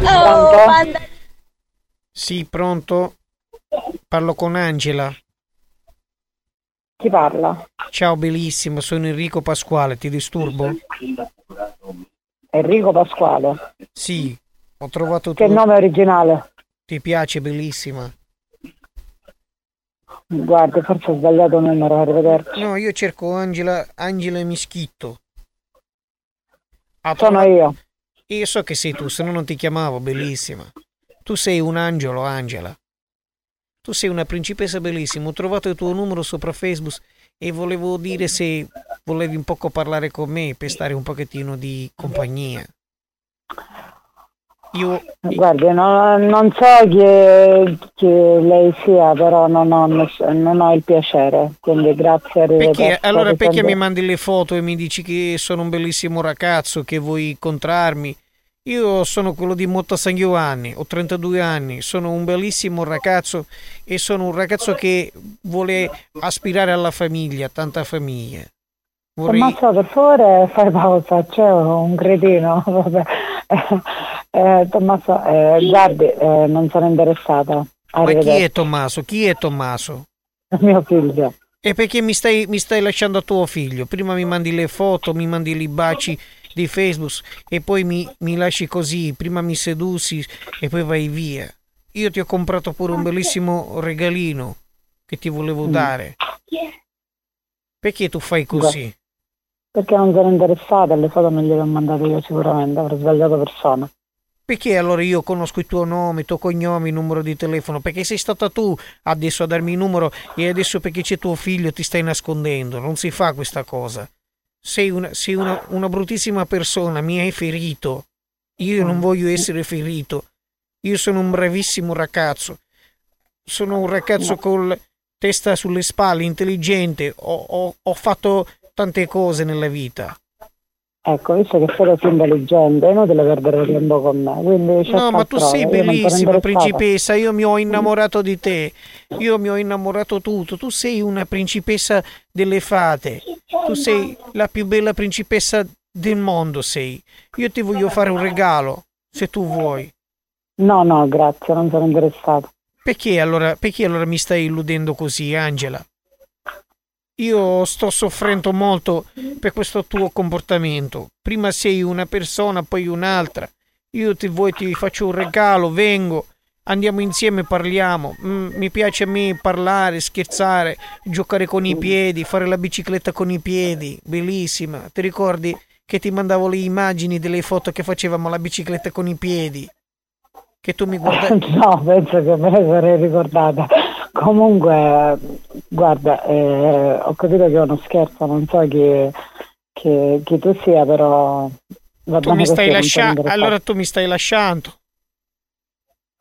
Pronto? Sì, pronto? Parlo con Angela. Chi parla? Ciao bellissimo, sono Enrico Pasquale, ti disturbo? Enrico Pasquale. Sì, ho trovato Che tuo- nome originale? Ti piace bellissima? Guarda, forse ho sbagliato il numero, arrivederci. No, io cerco Angela, Angela Mischitto. Ha Sono io. Io so che sei tu, se no non ti chiamavo, bellissima. Tu sei un angelo, Angela. Tu sei una principessa bellissima. Ho trovato il tuo numero sopra Facebook e volevo dire se volevi un poco parlare con me per stare un pochettino di compagnia. Io Guardi, no- non so chi, lei sia, però non ho, non ho il piacere, quindi grazie, arrivederci. Perché, allora perché mi mandi le foto e mi dici che sono un bellissimo ragazzo, che vuoi incontrarmi? Io sono quello di Motta San Giovanni, ho 32 anni, sono un bellissimo ragazzo e sono un ragazzo che vuole aspirare alla famiglia, tanta famiglia. Vorrei... Tommaso, per favore fai pausa, c'è un cretino. Vabbè. Eh, Tommaso, eh, guardi, eh, non sono interessata. Ma chi è Tommaso? Chi è Tommaso? Mio figlio. E perché mi stai, mi stai lasciando a tuo figlio? Prima mi mandi le foto, mi mandi i baci di Facebook e poi mi, mi lasci così, prima mi sedusi e poi vai via. Io ti ho comprato pure un bellissimo regalino che ti volevo Mm. dare. Perché tu fai così? Perché non sono interessata, le foto non gliele ho mandate io sicuramente, avrò sbagliato persona. Perché allora io conosco il tuo nome, il tuo cognome, il numero di telefono? Perché sei stata tu adesso a darmi il numero e adesso perché c'è tuo figlio ti stai nascondendo. Non si fa questa cosa. Sei una, sei una, una bruttissima persona, mi hai ferito. Io non voglio essere ferito. Io sono un bravissimo ragazzo. Sono un ragazzo con testa sulle spalle, intelligente. Ho, ho- ho fatto tante cose nella vita. Ecco, visto che sei così intelligente, è inutile perdere tempo con me. Quindi No, ma tu sei bellissima principessa, io mi ho innamorato di te, io mi ho innamorato tutto, tu sei una principessa delle fate, tu sei la più bella principessa del mondo, sei. Io ti voglio fare un regalo, se tu vuoi. No, no, grazie, non sono interessata. Perché allora, perché allora mi stai illudendo così, Angela? Io sto soffrendo molto per questo tuo comportamento. Prima sei una persona, poi un'altra. Io ti vuoi, ti faccio un regalo, vengo, andiamo insieme, parliamo. Mm, mi piace a me parlare, scherzare, giocare con i piedi, fare la bicicletta con i piedi. Bellissima. Ti ricordi che ti mandavo le immagini delle foto che facevamo la bicicletta con i piedi? Che tu mi guardavi. No, penso che me ne sarei ricordata. Comunque, guarda, eh, ho capito che è uno scherzo, non so chi, chi- chi tu sia, però va Tu mi stai lasciando. Allora tu mi stai lasciando.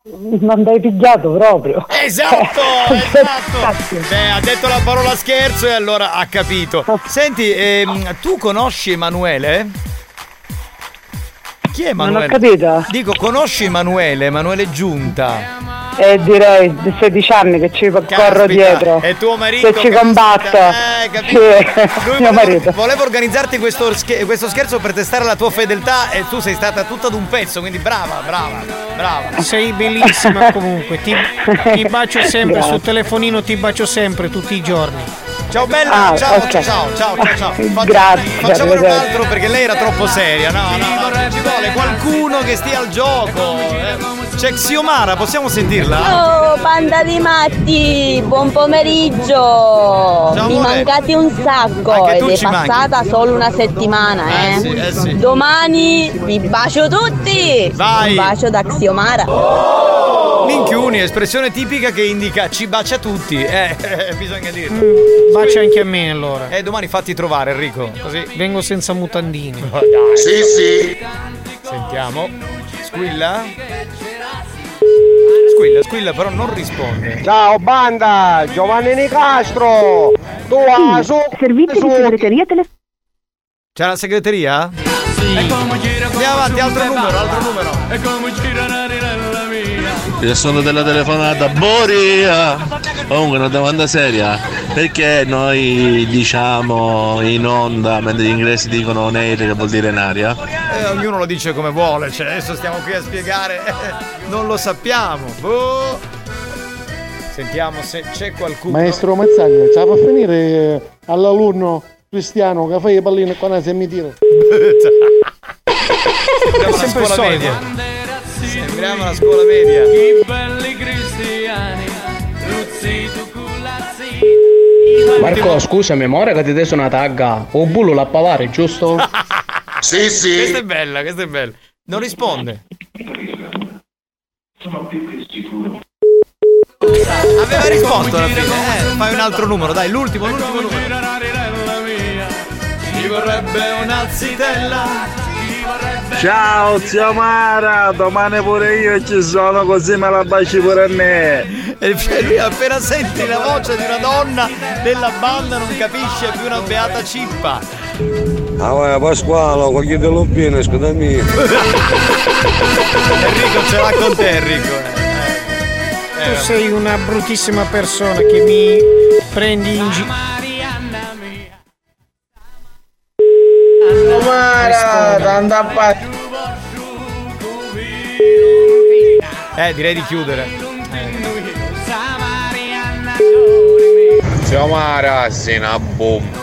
Non dai pigliato proprio. Esatto, esatto. Beh, ha detto la parola scherzo e allora ha capito. Senti, ehm, tu conosci Emanuele? Chi è Non Emanuele? ho capito. Dico, conosci Emanuele? Emanuele Giunta. E direi di 16 anni che ci corro dietro. è tuo marito, Che ci caspita, combatto. eh, capito? Sì, Lui mio marito. voleva organizzarti questo scherzo per testare la tua fedeltà e tu sei stata tutta ad un pezzo, quindi brava, brava, brava. Sei bellissima comunque. Ti, ti bacio sempre Grazie. sul telefonino, ti bacio sempre tutti i giorni. Ciao bella, Ah, ciao, ok. ciao, ciao, ciao, ciao. Faccia- Grazie, Facciamone un altro perché lei era troppo seria. No, no, no, ci vuole qualcuno che stia al gioco. C'è Xiomara, possiamo sentirla? Oh, banda di matti, buon pomeriggio! Mi amore. mancate un sacco Anche tu ed è ci manchi. passata solo una settimana, eh. Eh sì, eh sì. Domani vi bacio tutti! Vai. Un bacio da Xiomara! Minchiuni, espressione tipica che indica ci bacia tutti. Eh, eh, bisogna dirlo. Bacia anche a me allora. Eh, domani fatti trovare Enrico. Così. Vengo senza mutandini. Sì, sì. Sentiamo. Squilla? Squilla, squilla, però non risponde. Ciao banda, Giovanni Nicastro! Tu a su Servizi su- di segreteria telefonica. C'è la segreteria? Sì. Andiamo avanti, altro numero, altro numero. Il suono della telefonata, Boria! Comunque una domanda seria, perché noi diciamo in onda mentre gli inglesi dicono on air che vuol dire in aria? Eh, ognuno lo dice come vuole, cioè adesso stiamo qui a spiegare. non lo sappiamo. Boh. Sentiamo se c'è qualcuno. Maestro Mazzaglia, ci fa finire all'alunno cristiano che fa i pallini con la semitira. Sembriamo una sempre il media. Sembriamo una scuola media. I belli cristiani, Luzzi tu culazzi. Marco, scusami, ma ora che ti dai una tagga, o bullo la palare, giusto? sì, sì. Questa è bella, questa è bella. Non risponde. Aveva risposto alla fine. Eh, fai un altro numero, dai, l'ultimo, l'ultimo numero. Ci vorrebbe una zitella. Ciao zio Mara, domani pure io ci sono così me la baci pure a me. E lui appena senti la voce di una donna della banda non capisce più una beata cippa. Ah vai Pasquale, qualche delloppino, scusami. Enrico ce l'ha con te Enrico. Tu sei una bruttissima persona che mi prendi in giro. Mara, tanta pa- Eh, direi di chiudere. Zio Mara, sei una bomba.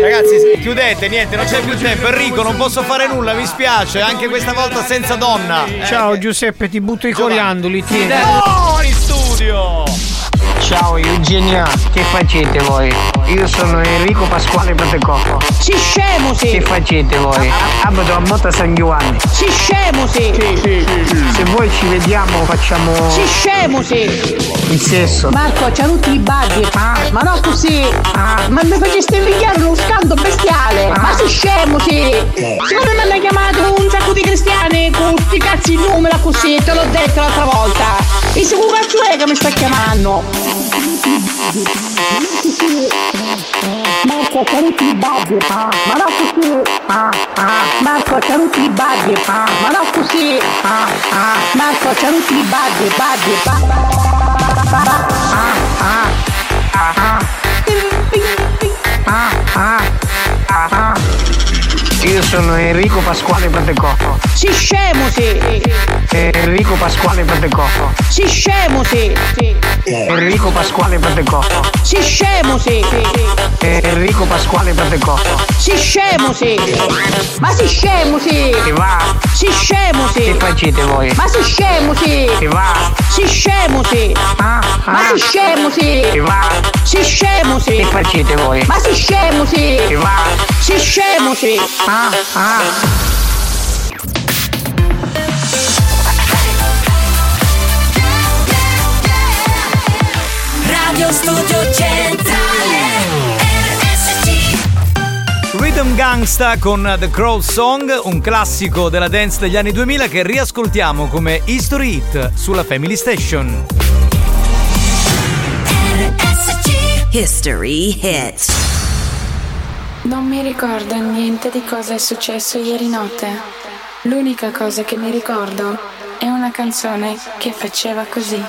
Ragazzi, chiudete, niente, non c'è più tempo. Enrico, non posso fare nulla, mi spiace, anche questa volta senza donna. Eh, Ciao Giuseppe, ti butto i coriandoli, tieni. No, in studio! Ciao Eugenia, che facete voi? Io sono Enrico Pasquale Patecò. Si scemo sì! Che facete voi? Abito a Motta San Giovanni. Si scemo sì! Se voi ci vediamo facciamo Si scemo sì! il sesso. Marco, c'ha tutti i baghi! Ma no così! Ma mi faceste invidiare uno scanto bestiale! Ma si scemo sì! Siccome mi hanno chiamato un sacco di cristiani con sti cazzi in numero così, te l'ho detto l'altra volta! E se un cazzo è che mi sta chiamando? Marco, c'ha tutti i baghi! Ma no così! Marco, c'ha tutti i baghi! Ma no così! Marco, c'ha tutti i baghi! Baghi! Io sono Enrico Pasquale Patecò. Si scemo sì! Enrico Pasquale Patecò. Si scemo sì! Enrico Pasquale Patecò. Si scemo sì! Enrico Pasquale Patecò. Si scemo sì! Ma si scemo sì! Che va? Si scemo sì! Che facete voi? Ma si scemo sì! Che va? Si scemo sì! Ma si scemo sì! Che va? Si scemo sì! Che facete voi? Ma si scemo sì! Che va? Si scemo sì! Radio Studio Centrale RSC Rhythm Gangsta con The Crow Song, un classico della dance degli anni 2000 che riascoltiamo come History Hit sulla Family Station. History Hit Non mi ricordo niente di cosa è successo ieri notte. L'unica cosa che mi ricordo è una canzone che faceva così.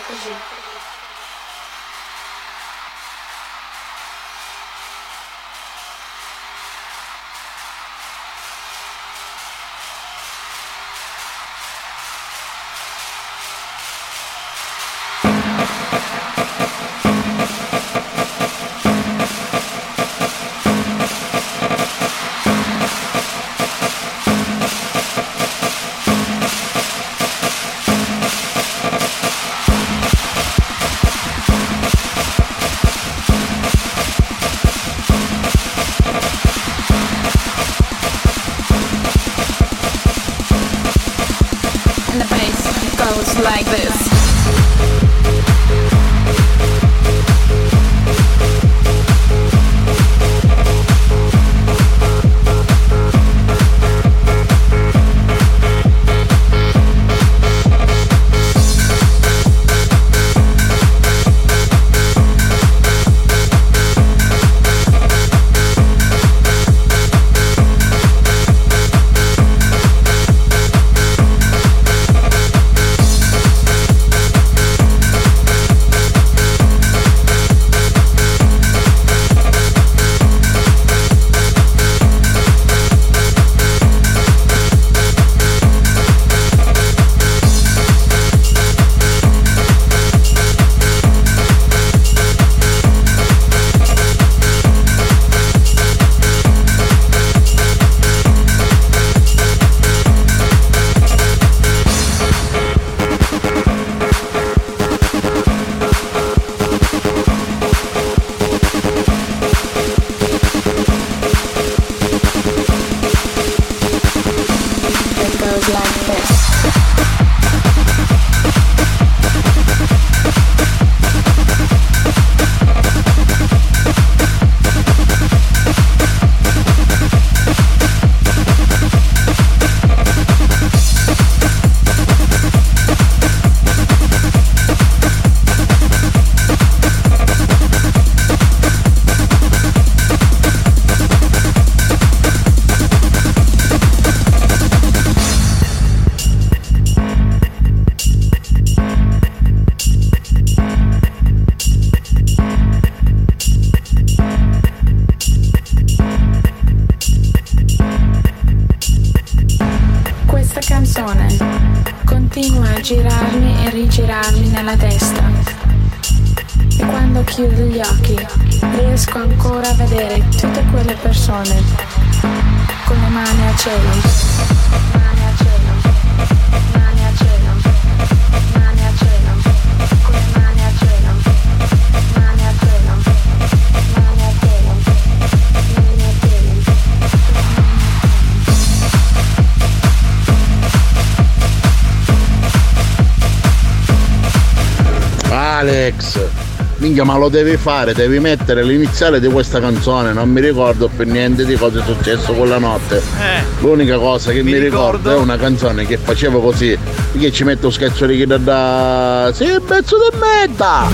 Minchia ma lo devi fare, devi mettere l'iniziale di questa canzone, non mi ricordo per niente di cosa è successo quella notte. Eh. L'unica cosa che mi, Mi ricordo. ricordo. è una canzone che facevo così, che ci metto scherzo di chi da da. Sì, pezzo di metta!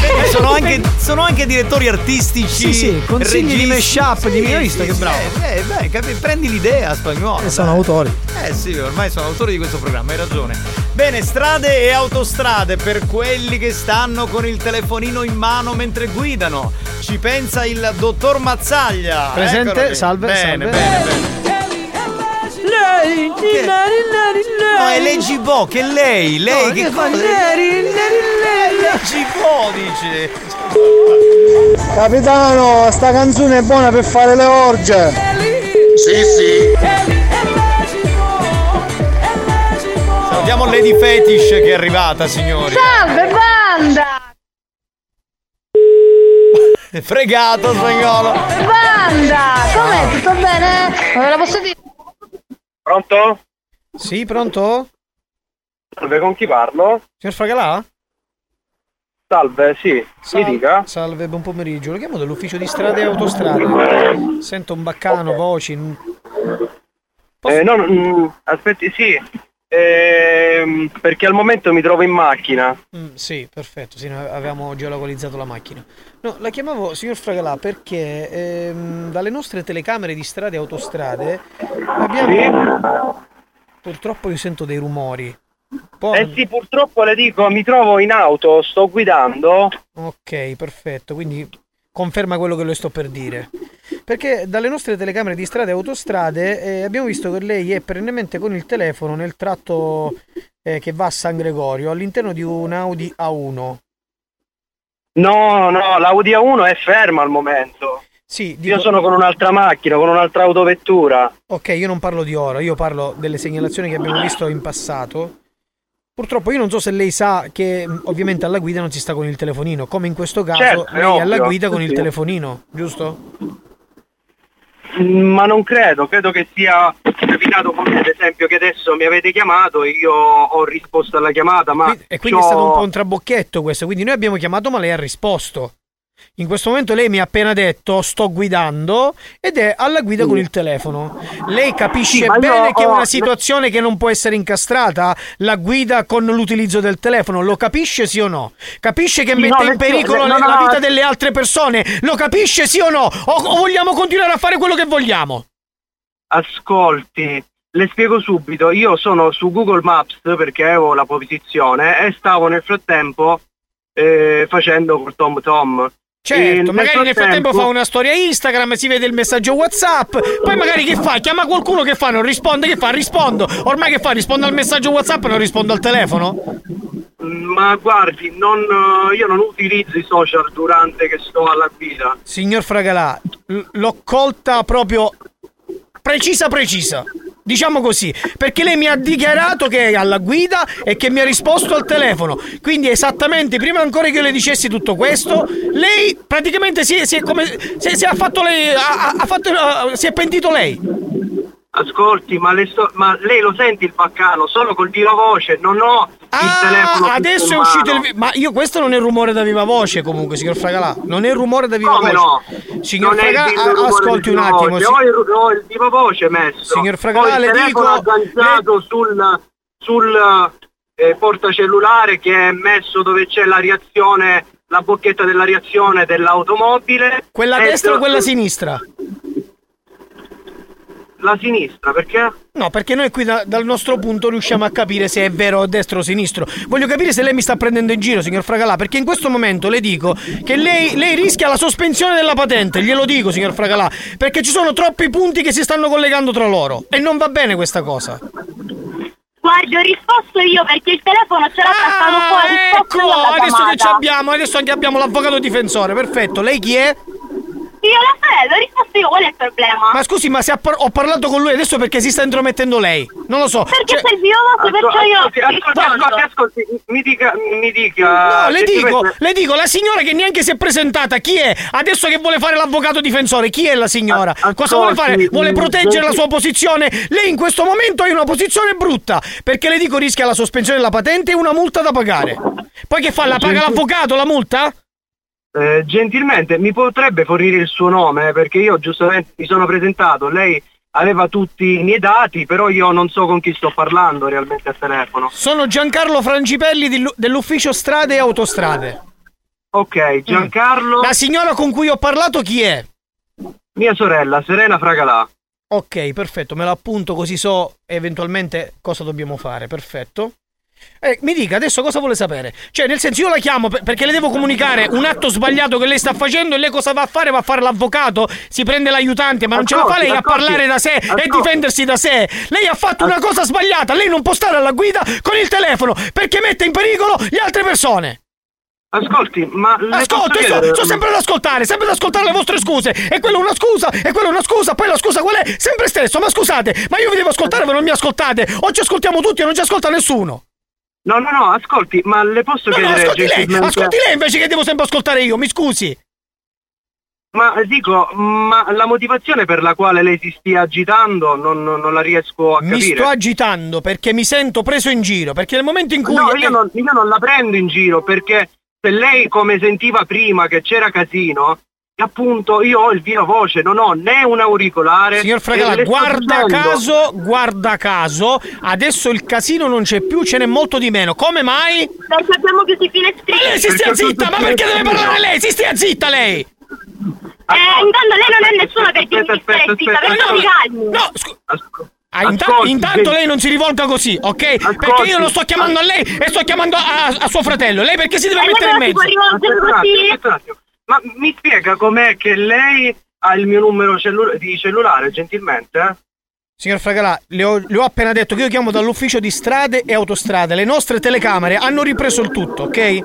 Vedi, sono, anche, sono anche direttori artistici. Sì, sì, consigli di registi. mashup, di- hai visto che bravo? Eh, eh, beh, capi- prendi l'idea spagnolo. E sono autori. Eh sì, ormai sono autori di questo programma, hai ragione. Bene, strade e autostrade per quelli che stanno con il telefonino in mano mentre guidano. Ci pensa il dottor Mazzaglia. Presente? Salve, bene, salve. Bene, bene. No, è leggi Bo, che lei, lei No, che che fa? cosa? Bo, dice. Capitano, sta canzone è buona per fare le orge. Sì, sì. Salutiamo Lady Fetish che è arrivata, signori. Salve banda! Fregato, spagnolo. Banda! Com'è? Tutto bene? Non ve la posso dire? Pronto? Sì, pronto? Salve, con chi parlo? Signor Fragalà? Salve, sì, mi dica. Salve, buon pomeriggio. Lo chiamo dall'ufficio di strade e autostrade. Sento un baccano, voci. Eh, no, mm, aspetti, sì. Ehm, perché al momento mi trovo in macchina. Mm, sì, perfetto, sì, avevamo geolocalizzato la macchina. No, la chiamavo signor Fragalà perché ehm, dalle nostre telecamere di strade e autostrade abbiamo... Purtroppo io sento dei rumori. Poi- Eh sì, purtroppo le dico, mi trovo in auto, sto guidando. Ok, perfetto, quindi conferma quello che le sto per dire. Perché dalle nostre telecamere di strade e autostrade eh, abbiamo visto che lei è perennemente con il telefono nel tratto eh, che va a San Gregorio all'interno di un Audi A1. No, no, l'Audi A1 è ferma al momento. Sì, Io sono con un'altra macchina, con un'altra autovettura. Ok, io non parlo di ora, io parlo delle segnalazioni che abbiamo visto in passato. Purtroppo io non so se lei sa che ovviamente alla guida non si sta con il telefonino, come in questo caso Certo, lei alla guida con il telefonino, giusto? Ma non credo, credo che sia capitato come ad esempio che adesso mi avete chiamato e io ho risposto alla chiamata, ma E quindi è c'ho- stato un po' un trabocchetto questo, quindi noi abbiamo chiamato ma lei ha risposto. In questo momento lei mi ha appena detto sto guidando ed è alla guida con il telefono. Lei capisce Sì, bene che è una situazione che non può essere incastrata, la guida con l'utilizzo del telefono, lo capisce sì o no? Capisce che Sì, mette no, in pericolo le- no, la no, vita no. delle altre persone? Lo capisce sì o no? O, o vogliamo continuare a fare quello che vogliamo? Ascolti, le spiego subito, io sono su Google Maps perché avevo la posizione e stavo nel frattempo eh, facendo col Tom Tom. Certo, magari nel frattempo fa una storia Instagram, si vede il messaggio WhatsApp, poi magari che fa? Chiama qualcuno che fa, non risponde, che fa? Rispondo. Ormai che fa? Rispondo al messaggio WhatsApp e non rispondo al telefono? Ma guardi, non, io non utilizzo i social durante che sto alla guida. Signor Fragalà, l'ho colta proprio precisa precisa. Diciamo così, perché lei mi ha dichiarato che è alla guida e che mi ha risposto al telefono. Quindi esattamente prima ancora che io le dicessi tutto questo, lei praticamente si è, si è come si, si è fatto lei ha, ha- fatto si è pentito lei. Ascolti, ma, le sto- ma lei lo sente il baccano? Solo col viva voce, non ho il telefono. Ah, adesso è uscito il vi- ma io questo non è rumore da viva voce comunque, signor Fragalà. Non è rumore da viva Come voce. no? Signor il Fragalà, ascolti un attimo. voce, Ho il, ho il viva voce messo. Signor Fragalà, il le dico- agganciato sul, sul eh, portacellulare che è messo dove c'è la reazione, la bocchetta della reazione dell'automobile. Quella a destra o quella a sinistra? La sinistra, perché? No, perché noi qui da- dal nostro punto riusciamo a capire se è vero o destro o sinistro. Voglio capire se lei mi sta prendendo in giro, signor Fragalà, perché in questo momento le dico che lei, lei rischia la sospensione della patente, glielo dico, signor Fragalà, perché ci sono troppi punti che si stanno collegando tra loro e non va bene questa cosa. Guardi, ho risposto io perché il telefono ce l'ha trattato fuori. Ecco, adesso che ci abbiamo, adesso anche abbiamo l'avvocato difensore, perfetto. Lei chi è? Io la fratello, ho risposto io, qual è il problema? Ma scusi, ma se ha par- ho parlato con lui adesso perché si sta intromettendo lei? Non lo so. Perché Cioè- sei violoso, perciò io... Ascolti, ascolti, ascolti, ascolti, mi dica, mi dica. No, le dico, le dico, la signora che neanche si è presentata, chi è? Adesso che vuole fare l'avvocato difensore, chi è la signora? Cosa vuole fare? Vuole mm, proteggere la sua posizione? Lei in questo momento è in una posizione brutta, perché le dico rischia la sospensione della patente e una multa da pagare. Poi che fa? La paga l'avvocato la multa? Eh, gentilmente, mi potrebbe fornire il suo nome? Perché io giustamente mi sono presentato, lei aveva tutti i miei dati, però io non so con chi sto parlando realmente al telefono. Sono Giancarlo Frangipelli dell'ufficio strade e autostrade. Ok, Giancarlo. La signora con cui ho parlato chi è? Mia sorella, Serena Fragalà. Ok, perfetto, me lo appunto così so eventualmente cosa dobbiamo fare, perfetto. Eh, mi dica adesso cosa vuole sapere? Cioè, nel senso, io la chiamo per- perché le devo comunicare un atto sbagliato che lei sta facendo e lei cosa va a fare? Va a fare l'avvocato? Si prende l'aiutante, ma non ce la fa lei a ascolti, parlare da sé e ascolti. difendersi da sé. Lei ha fatto una cosa sbagliata, lei non può stare alla guida con il telefono perché mette in pericolo le altre persone. Ascolti, ma. le Ascolto, posso io sto, chiedere- sto sempre ad ascoltare, sempre ad ascoltare le vostre scuse. E quella è una scusa, e quella è una scusa, poi la scusa qual è? Sempre stesso, ma scusate, ma io vi devo ascoltare, voi non mi ascoltate. O ci ascoltiamo tutti o non ci ascolta nessuno. No, no, no, ascolti, ma le posso No, no, chiedere ascolti lei, ascolti lei invece che devo sempre ascoltare io, mi scusi. Ma eh, dico, ma la motivazione per la quale lei si stia agitando non, non- non la riesco a Mi capire. sto agitando perché mi sento preso in giro, perché nel momento in cui... No, io non, io non la prendo in giro perché se lei come sentiva prima che c'era casino, appunto io ho il via voce, non ho né un auricolare. Signor Fragala, guarda caso, guarda caso, adesso il casino non c'è più, ce n'è molto di meno. Come mai? Perché abbiamo chiuso i finestrini. Ma lei si stia zitta, ma perché deve parlare lei? Si stia zitta lei! Eh, intanto lei non è nessuno per dirmi di mi calmi. No, Ah, inta- Ascolti, intanto gente- lei non si rivolga così, ok? Perché io non sto chiamando a lei e sto chiamando a, a suo fratello. Lei perché si deve E mettere in mezzo? Aspetta un attimo, così? aspetta un attimo. Ma mi spiega com'è che lei ha il mio numero cellu- di cellulare, gentilmente? Signor Fragalà, le ho, le ho appena detto che io chiamo dall'ufficio di strade e autostrade. Le nostre telecamere hanno ripreso il tutto, ok?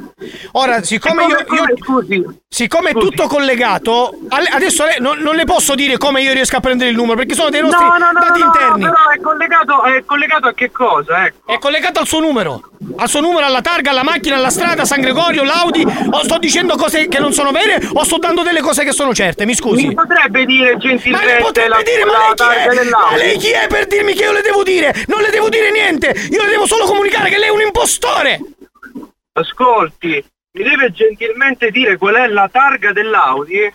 Ora, siccome io. io- siccome è tutto collegato, adesso lei- non, non le posso dire come io riesco a prendere il numero, perché sono dei nostri no, no, no, dati no, interni. no, però è collegato, è collegato a che cosa? Ecco. È collegato al suo numero. Al suo numero, alla targa, alla macchina, alla strada, San Gregorio, l'Audi. O sto dicendo cose che non sono vere o sto dando delle cose che sono certe, mi scusi. Mi potrebbe dire Ma le gentilmente potrebbe la, dire, ma la lei chi è? Ma lei chi è per dirmi che io le devo dire? Non le devo dire niente! Io le devo solo comunicare che lei è un impostore! Ascolti, mi deve gentilmente dire qual è la targa dell'Audi?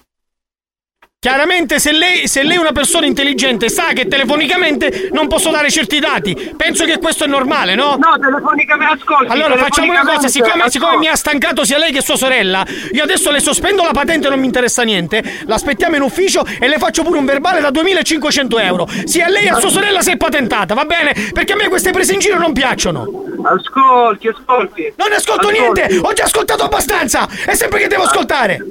Chiaramente se lei, se lei è una persona intelligente sa che telefonicamente non posso dare certi dati. Penso che questo è normale, no? No, telefonicamente, ascolti. Allora facciamo una cosa, siccome, siccome mi ha stancato sia lei che sua sorella, io adesso le sospendo la patente, non mi interessa niente, l'aspettiamo in ufficio e le faccio pure un verbale da 2500 euro. Sia lei e sua sorella se è patentata, va bene? Perché a me queste prese in giro non piacciono. Ascolti, ascolti. Non ascolto Ascolti. niente, ho già ascoltato abbastanza. È sempre che devo ascoltare.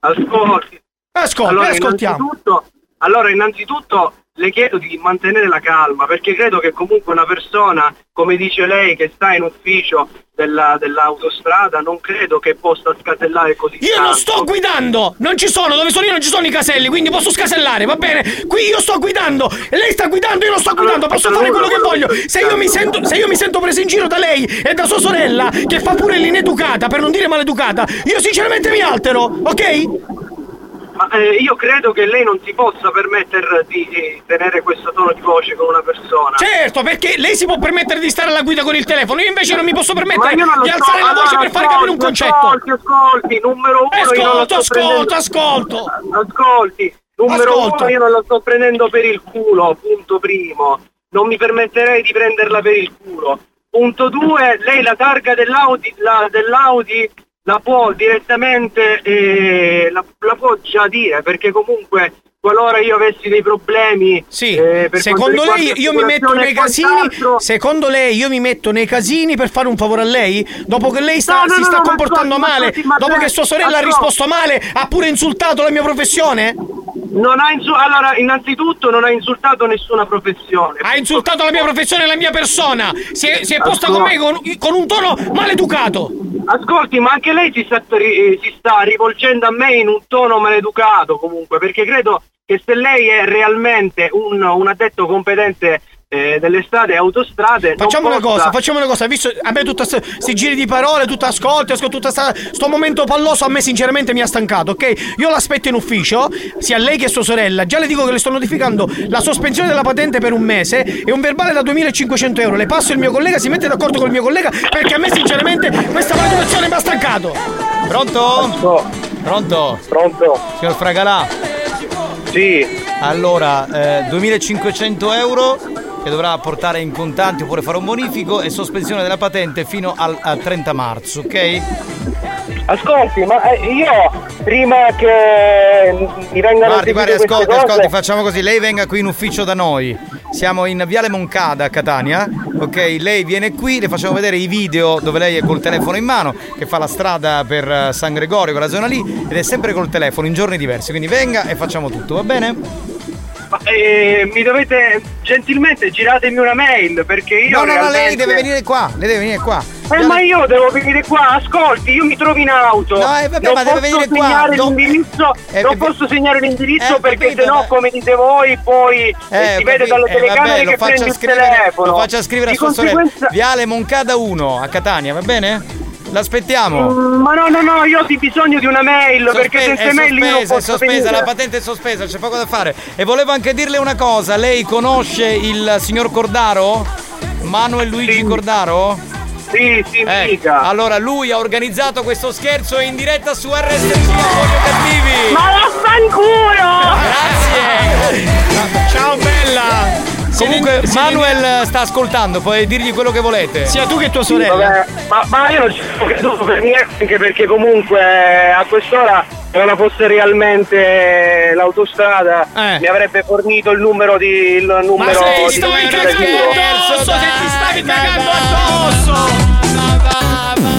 Ascolti. Ascolti, allora, ascoltiamo. Innanzitutto, allora, innanzitutto le chiedo di mantenere la calma perché credo che comunque una persona, come dice lei, che sta in ufficio della- dell'autostrada, non credo che possa scasellare così Io non tanto. sto guidando, non ci sono, dove sono io non ci sono i caselli, quindi posso scasellare, va bene? Qui io sto guidando, lei sta guidando, io non sto guidando, posso fare quello che voglio. Se io mi sento, se io mi sento preso in giro da lei e da sua sorella, che fa pure l'ineducata, per non dire maleducata, io sinceramente mi altero, ok? Ma eh, io credo che lei non si possa permettere di, di tenere questo tono di voce con una persona. Certo, perché lei si può permettere di stare alla guida con il telefono, io invece non mi posso permettere di so, alzare la voce allora, per fare capire un ascolti, concetto. Ascolti, ascolti, numero uno Ascolto, ascolto, ascolto. Ascolti, numero Ascolto. uno io non la sto prendendo per il culo, punto primo. Non mi permetterei di prenderla per il culo. Punto due, lei la targa dell'Audi, la, dell'Audi la può direttamente, eh, la, la può già dire, perché comunque qualora io avessi dei problemi... Sì, eh, secondo lei io mi metto nei casini. Secondo lei io mi metto nei casini per fare un favore a lei? Dopo che lei sta- No, no, si no, sta comportando ma male, ma dopo che sua sorella ha risposto male, ha pure insultato la mia professione? Non ha insu- allora, innanzitutto non ha insultato nessuna professione. Ha insultato la mia professione e la mia persona. Si è, si è posta con me con, con un tono maleducato. Ascolti, ma anche lei si sta, ri- si sta rivolgendo a me in un tono maleducato comunque, perché credo che se lei è realmente un, un addetto competente eh, delle strade e autostrade... non Facciamo una cosa, facciamo una cosa, visto a me tutti questi giri di parole, tutto ascolti, ascolto tutta sta, sto momento palloso a me sinceramente mi ha stancato, ok? Io l'aspetto in ufficio, sia lei che sua sorella, già le dico che le sto notificando la sospensione della patente per un mese e un verbale da 2500 euro, le passo il mio collega, si mette d'accordo col mio collega perché a me sinceramente questa maleducazione mi ha stancato. Pronto? Pronto? Pronto? Signor Fragalà? Sì. Allora, eh, 2500 euro che dovrà portare in contanti oppure fare un bonifico e sospensione della patente fino al, al 30 marzo, ok? Ascolti, ma eh, io prima che mi vengano Guardi, guardi, ascolti, ascolti, facciamo così, lei venga qui in ufficio da noi. Siamo in Viale Moncada a Catania, ok? Lei viene qui, le facciamo vedere i video dove lei è col telefono in mano, che fa la strada per eh, San Gregorio, quella zona lì, ed è sempre col telefono in giorni diversi. Quindi venga e facciamo tutto, va bene? Ma, eh, mi dovete gentilmente giratemi una mail perché io No, no, no, realmente... lei deve venire qua, lei deve venire qua. Eh, ma io devo venire qua, ascolti, io mi trovo in auto. No, eh, vabbè, non ma deve venire qua, do- l'indirizzo, Eh, non eh, posso segnare l'indirizzo eh, perché sennò, ma- come dite voi, poi eh, si vede dalle eh, telecamere vabbè, che prendi il scrivere- telefono. Lo faccia scrivere a Di sua sorella. conseguenza- Viale Moncada 1 a Catania, va bene? L'aspettiamo. Mm, Ma no, no, no, io ho bisogno di una mail perché Sospe- senza è mail io non sospesa, è posso sospesa, venire. la patente è sospesa, c'è poco da fare. E volevo anche dirle una cosa, lei conosce il signor Cordaro? Manuel Luigi Cordaro? Sì, sì, mica. Allora lui ha organizzato questo scherzo in diretta su RSC Voglio Cattivi. Ma vaffanculo! Grazie! Ciao bella! Comunque Manuel sta ascoltando, puoi dirgli quello che volete. Sia tu che tua Sì, vabbè, ma, ma io non ci ho creduto per niente, anche perché comunque eh, a quest'ora se non fosse realmente l'autostrada mi avrebbe fornito il numero di il numero Ma se ti di- stavi cagando addosso, se ti stavi cagando addosso!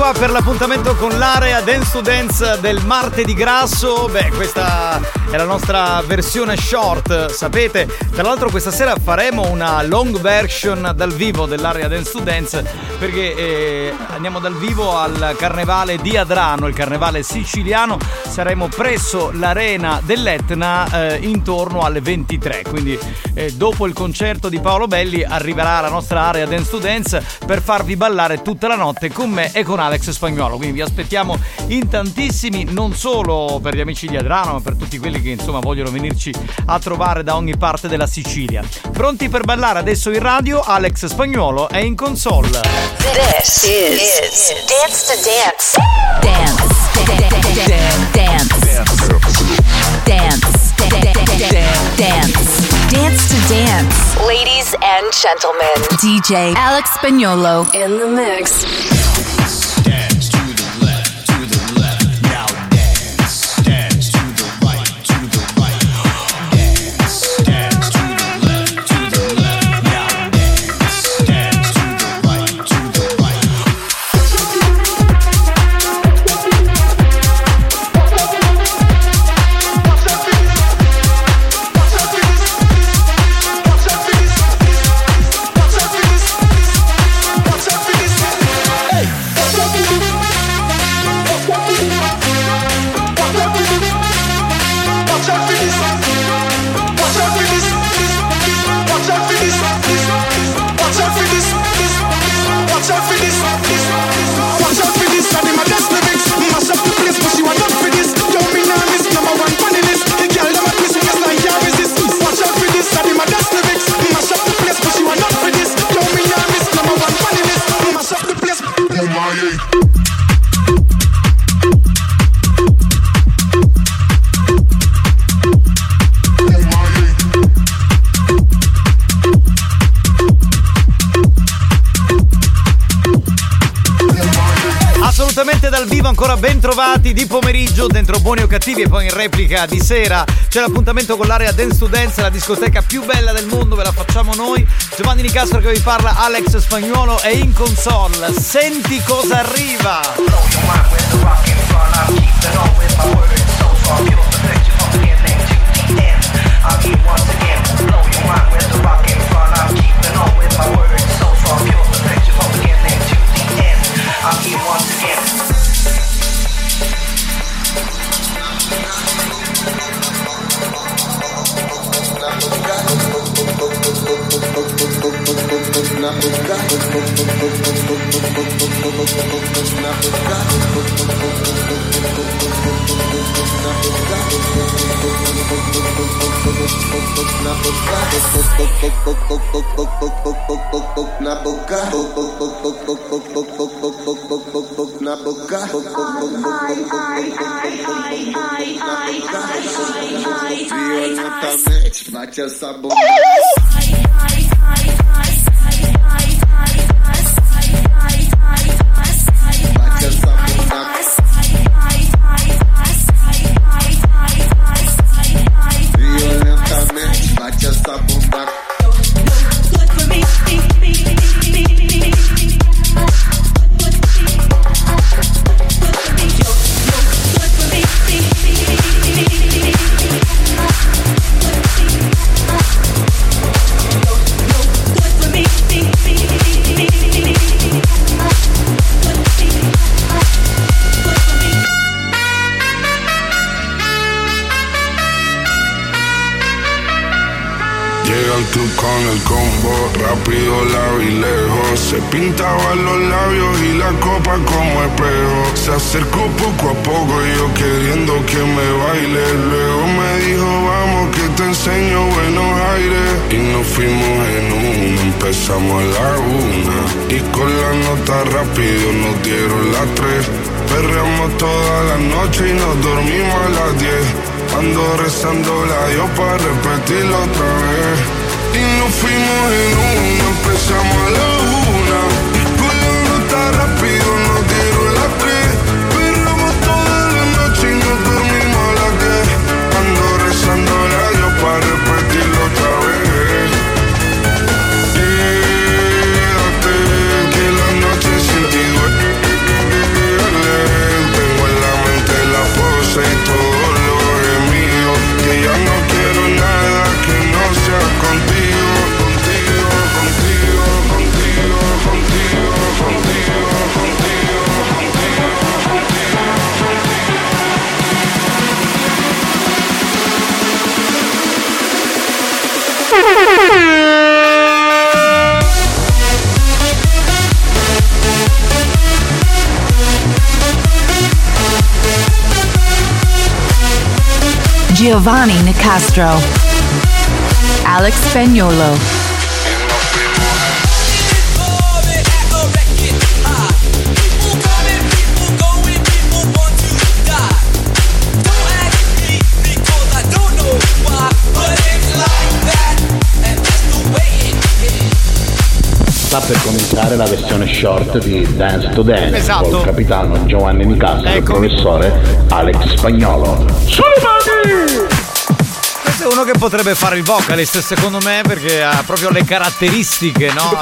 qua per l'appuntamento con l'area Dance to Dance del martedì grasso. Beh, questa è la nostra versione short, sapete. Tra l'altro questa sera faremo una long version dal vivo dell'area Dance to Dance perché eh, andiamo dal vivo al carnevale di Adrano, il carnevale siciliano. Saremo presso l'arena dell'Etna eh, intorno alle 23. Quindi eh, dopo il concerto di Paolo Belli arriverà la nostra area Dance to Dance per farvi ballare tutta la notte con me e con Alex Spagnolo. Quindi vi aspettiamo in tantissimi, non solo per gli amici di Adrano, ma per tutti quelli che insomma vogliono venirci a trovare da ogni parte della Sicilia. Pronti per ballare adesso in radio? Alex Spagnolo è in console. This is, Dance to Dance. Dance. Dance. Dance. Dance. Dance to Dance. Ladies and gentlemen, DJ Alex Spagnolo in the mix. Trovati di pomeriggio dentro Buoni o Cattivi e poi in replica di sera. C'è l'appuntamento con l'area Dance to Dance, la discoteca più bella del mondo, ve la facciamo noi. Giovanni Nicastro che vi parla, Alex Spagnuolo è in console. Senti cosa arriva! Vai te essa bunda. Copa como espejo. Se acercó poco a poco yo queriendo que me baile. Luego me dijo, vamos que te enseño buenos aires. Y nos fuimos en una, empezamos a la una. Y con la nota rápido nos dieron las tres. Perreamos toda la noche y nos dormimos a las diez. Ando rezando la Dios para repetirlo otra vez. Y nos fuimos en una, empezamos a la una. Giovanni Nicastro. Alex Spagnolo. Sta per cominciare la versione short di Dance to Dance Esatto. col capitano Giovanni Nicastro e il professore Alex Spagnolo. Questo brano che potrebbe fare il vocalist secondo me perché ha proprio le caratteristiche, no?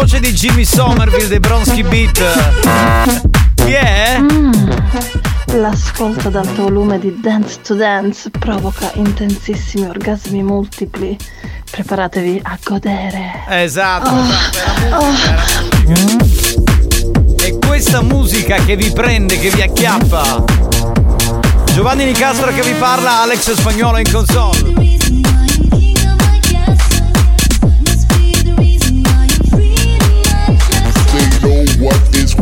Voce di Jimmy Somerville dei Bronski Beat. Chi è? L'ascolto ad alto volume di Dance to Dance provoca intensissimi orgasmi multipli. Preparatevi a godere. Esatto, Oh. esatto, musica. È questa musica che vi prende, che vi acchiappa. Giovanni Nicastro che vi parla, Alex Spagnolo in console.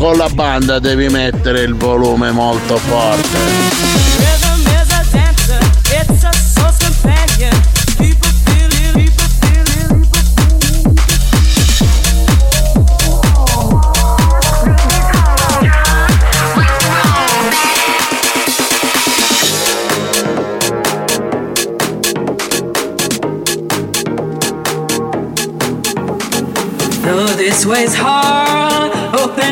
Con la banda devi mettere il volume molto forte. This way's hard,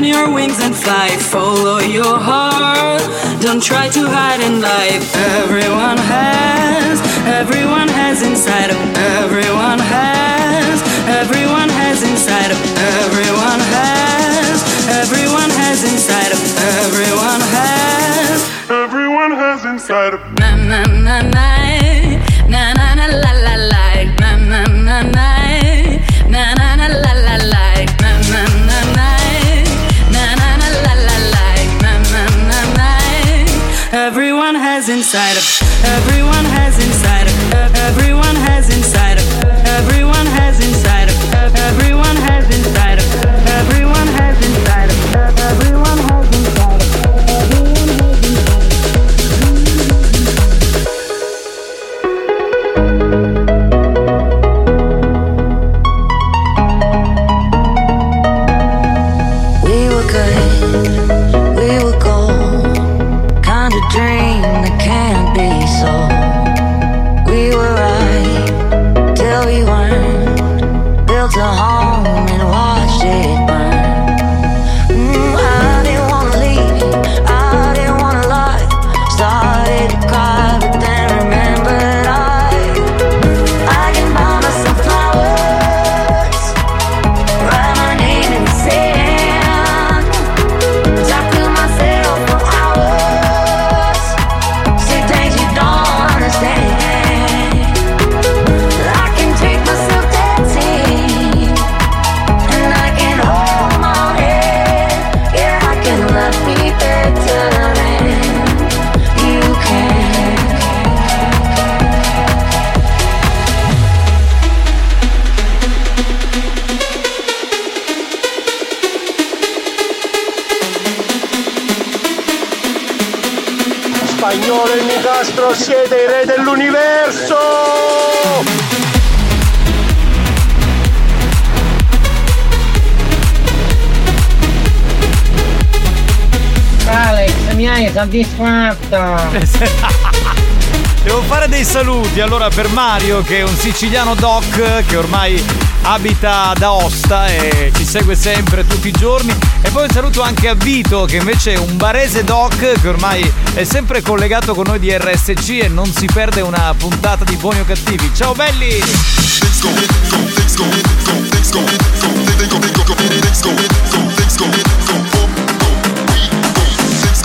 your wings and fly. Follow your heart. Don't try to hide in life. Everyone has, everyone has inside of everyone has, everyone has inside of everyone has, everyone has inside of everyone has, everyone has inside of na na na na inside of everyone soddisfatto. Devo fare dei saluti allora per Mario che è un siciliano doc che ormai abita ad Aosta e ci segue sempre tutti i giorni e poi un saluto anche a Vito che invece è un barese doc che ormai è sempre collegato con noi di RSC e non si perde una puntata di buoni o cattivi. Ciao belli!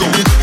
Killer makes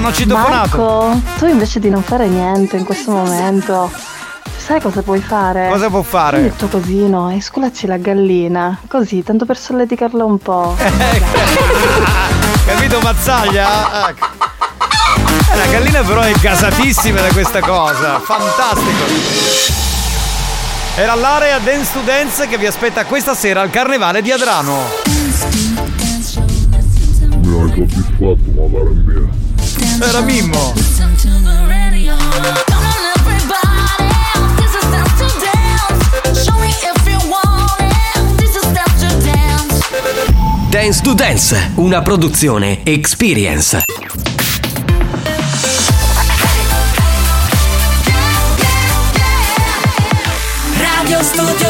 Hanno citofonato. Marco, tu invece di non fare niente in questo momento, sai cosa puoi fare? Cosa può fare? Prendi il tuo cosino e sculacci la gallina, così, tanto per solleticarla un po'. Capito Mazzaglia? Eh, La gallina però è gasatissima da questa cosa. Fantastico. Era l'area Dance to Dance che vi aspetta questa sera al Carnevale di Adrano. Mi hai soddisfatto, ma mia. Era Mimmo. Dance to Dance, una produzione Experience. Radio Studio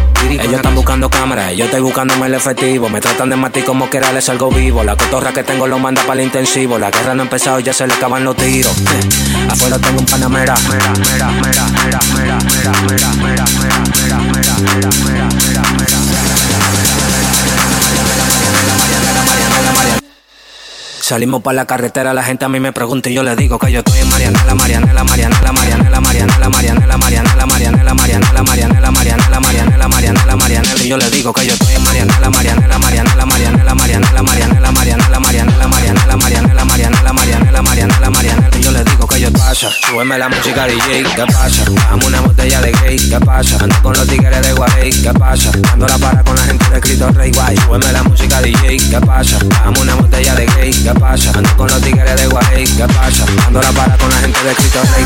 Ellos están buscando cámaras, yo estoy buscándome el efectivo. Me tratan de matar como quiera les salgo vivo. La cotorra que tengo lo manda para el intensivo. La guerra no ha empezado y ya se le acaban los tiros. Afuera tengo un panamera. Mera, mera, mera, mera, mera, mera, mera, mera, mera, mera, mera, mera, mera, mera, Salimos para la carretera, la gente a mí me pregunta y yo le digo que yo estoy en Marianela, Marianela, Marianela, Marianela, Marianela, Marianela, Marianela, Marianela, Marianela, Marianela, Marianela, Marianela, Marianela, Marianela, y yo le digo que yo estoy en Marianela, Marianela, Marianela, Marianela, Marianela, Marianela, Marianela, Marianela, Marianela, Marianela, Marianela, Marianela, Marianela, Marianela, y yo le digo que yo pasa, súbeme la música DJ, ¿qué pasa? Dame una botella de gay, ¿qué pasa? Ando con los tigres de Guay, ¿qué pasa? Ando la para con la gente de Cristo Rey Guay, súbeme la música DJ, ¿qué pasa? Dame una botella de gay, ¿qué pasa? Ando con los tigres de Guay, ¿qué pasa? Ando la para con la gente de Cristo Rey.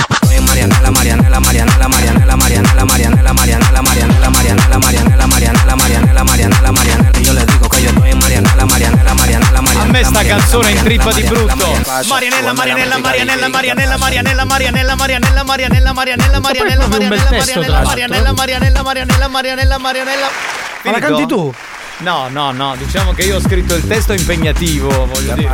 Estoy en Marianela, Marianela, Marianela, Marianela, Marianela, Marianela, Marianela, Marianela, Marianela, Marianela, Marianela, Marianela, Marianela, Marianela. Y yo le digo que yo estoy en Marianela, Marianela, Marianela, Marianela. A me sta canzone intrippa di brutto. Marianella, Marianella, Marianella, Marianella, Marianella, Marianella, Marianella, Marianella, Marianella, Marianella, proprio un bel Marianella, testo, Marianella, tra Marianella, Marianella, Marianella, Marianella, Marianella. Ma la Finito? canti tu? No, no, no, diciamo che io ho scritto il testo impegnativo, voglio dire.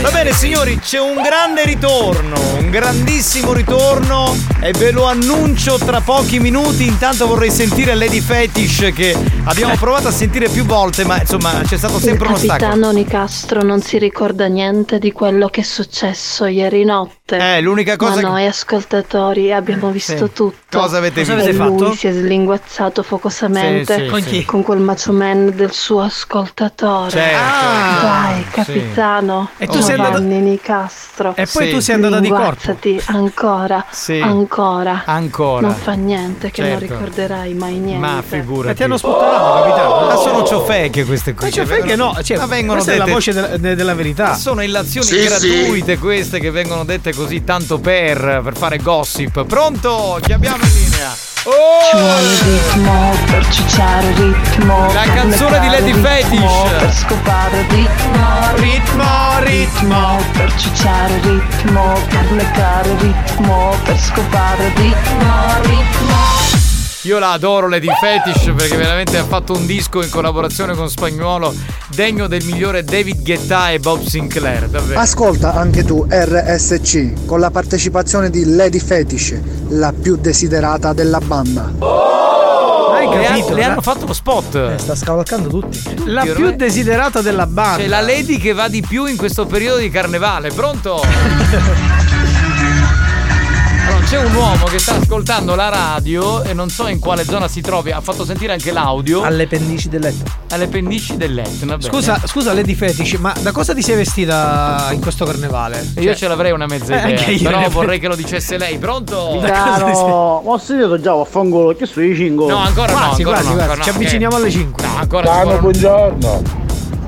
Va bene signori, c'è un grande ritorno, un grandissimo ritorno e ve lo annuncio tra pochi minuti. Intanto vorrei sentire Lady Fetish che abbiamo provato a sentire più volte, ma insomma c'è stato Il sempre uno stacco. capitano Nicastro non si ricorda niente di quello che è successo ieri notte. Eh, l'unica cosa Ma che- noi ascoltatori abbiamo visto Sì. tutto. Cosa avete Cosa visto? avete e lui fatto? si è slinguazzato focosamente Sì, sì, Con sì. chi? con quel macho man del suo ascoltatore. Certo. Ah. Dai, Sì. capitano. E tu sei Giovanni Nicastro. E poi Sì. tu sei andata di corpo. Ancora. Sì. Ancora. Ancora. Non fa niente che non Certo. ricorderai mai niente. Ma figurati. E ti hanno sputtanato, capitano. Ma sono ciofeche queste qui. Ma c'è che fai che vengono- no, cioè, ma vengono questa è la dette- voce della, de- della verità. Ma sono illazioni Sì, gratuite queste che vengono dette così tanto per, per fare gossip. Pronto? Chiamiamo in linea. Ci vuole ritmo per ciucciare ritmo. La canzone di Lady Fetish. Per scopare ritmo, Ritmo, ritmo. per ciucciare ritmo, per leccare ritmo, per scopare ritmo, ritmo. Io la adoro Lady Fetish perché veramente ha fatto un disco in collaborazione con Spagnuolo degno del migliore David Guetta e Bob Sinclair, davvero. Ascolta anche tu RSC con la partecipazione di Lady Fetish, la più desiderata della banda. Hai E capito? Le hanno fatto lo spot. Eh, sta scavalcando tutti. La più desiderata della banda. C'è la lady che va di più in questo periodo di carnevale. Pronto? C'è un uomo che sta ascoltando la radio e non so in quale zona si trovi. Ha fatto sentire anche l'audio. Alle pendici del letto. Alle pendici del letto. va bene. Scusa, scusa Lady Fetish, ma da cosa ti sei vestita in questo carnevale? E Io ce l'avrei una mezza Eh, idea. anche io però vorrei che lo dicesse lei. Pronto? Caro, ho sentito già, vaffanculo, che sono i 5? No, ancora no, Quasi, ancora quasi, no, quasi. ancora Ci no. avviciniamo Eh, alle 5. No, ancora Cano, ancora- buongiorno.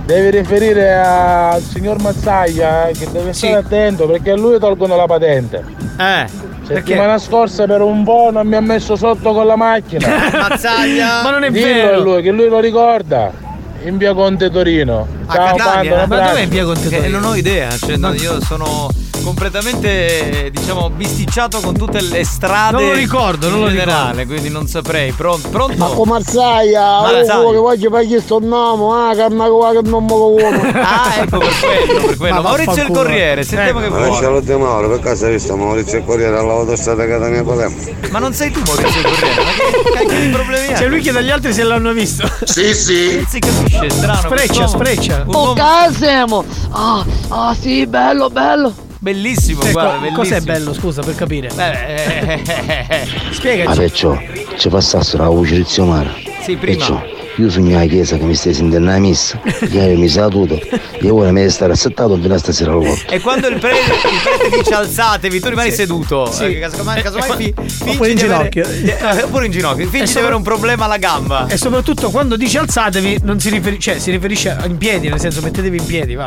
Devi riferire al signor Mazzaglia eh, che deve stare attento perché a lui tolgono la patente. Eh. Settimana scorsa per un po' non mi ha messo sotto con la macchina. Mazzaglia! Ma non è Dillo vero. a lui, che lui lo ricorda. In via Conte Torino. Ciao, Pando, un abbraccio. Eh, non ho idea, cioè, no, io sono completamente diciamo bisticciato con tutte le strade Non lo ricordo, non lo generale, quindi non saprei. Pronto? Pronto? Ma come Marsaia, Marzaglia. oh, che voglio pagare sto nome, ah, che ma che non me lo vuole. Ah, ecco per quello, per quello. Ma Maurizio il. Corriere, sentiamo che Ma vuole. lascialo te Mauro, per caso hai visto Maurizio il Corriere all'autostrada Catania Palermo? Ma non sei tu Maurizio il Corriere, ma che cacchio di problemi hai? Cioè lui chiede agli altri se l'hanno visto. Sì, sì. Non si capisce, è strano. Spreccia, spreccia. Oh, Casemo! Ah, ah, sì, bello, bello. Bellissimo, Ecco, guarda, bellissimo. cos'è bello, scusa, per capire? Eh, Ma Spiegaci. perciò ci passassero la voce di zio Mara. Sì, prima. Perciò io sogno alla chiesa che mi stai sentendo la messa, ieri mi sa tutto, e ora mi stare assettato fino a stasera al volto. E quando il prete, il prete dice alzatevi, tu rimani Sì. seduto. Sì. Eh, casomai, casomai fi- fingi Oppure in di avere- ginocchio. eh, oppure in ginocchio. Fingi di sopra- avere un problema alla gamba. E soprattutto quando dice alzatevi, non si riferisce, cioè si riferisce in piedi, nel senso mettetevi in piedi, va.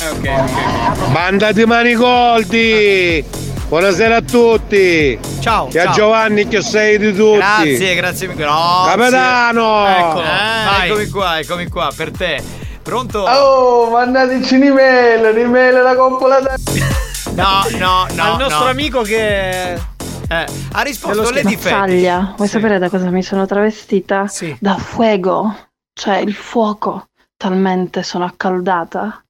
Eh, ok, ok. Mandati Manigoldi! Buonasera a tutti! Ciao! E a ciao. Giovanni che sei di tutti! Grazie, grazie. grazie. Capitano! Eccolo. Eh, eccomi qua, eccomi qua, per te. Pronto? Oh, mandateci Nimele, Nimele la coppola da... No, no, no. Al nostro no. amico che. Eh, ha risposto Lady. Mazzaglia, vuoi sapere da cosa mi sono travestita? Sì. Da fuego, cioè il fuoco. Talmente sono accaldata.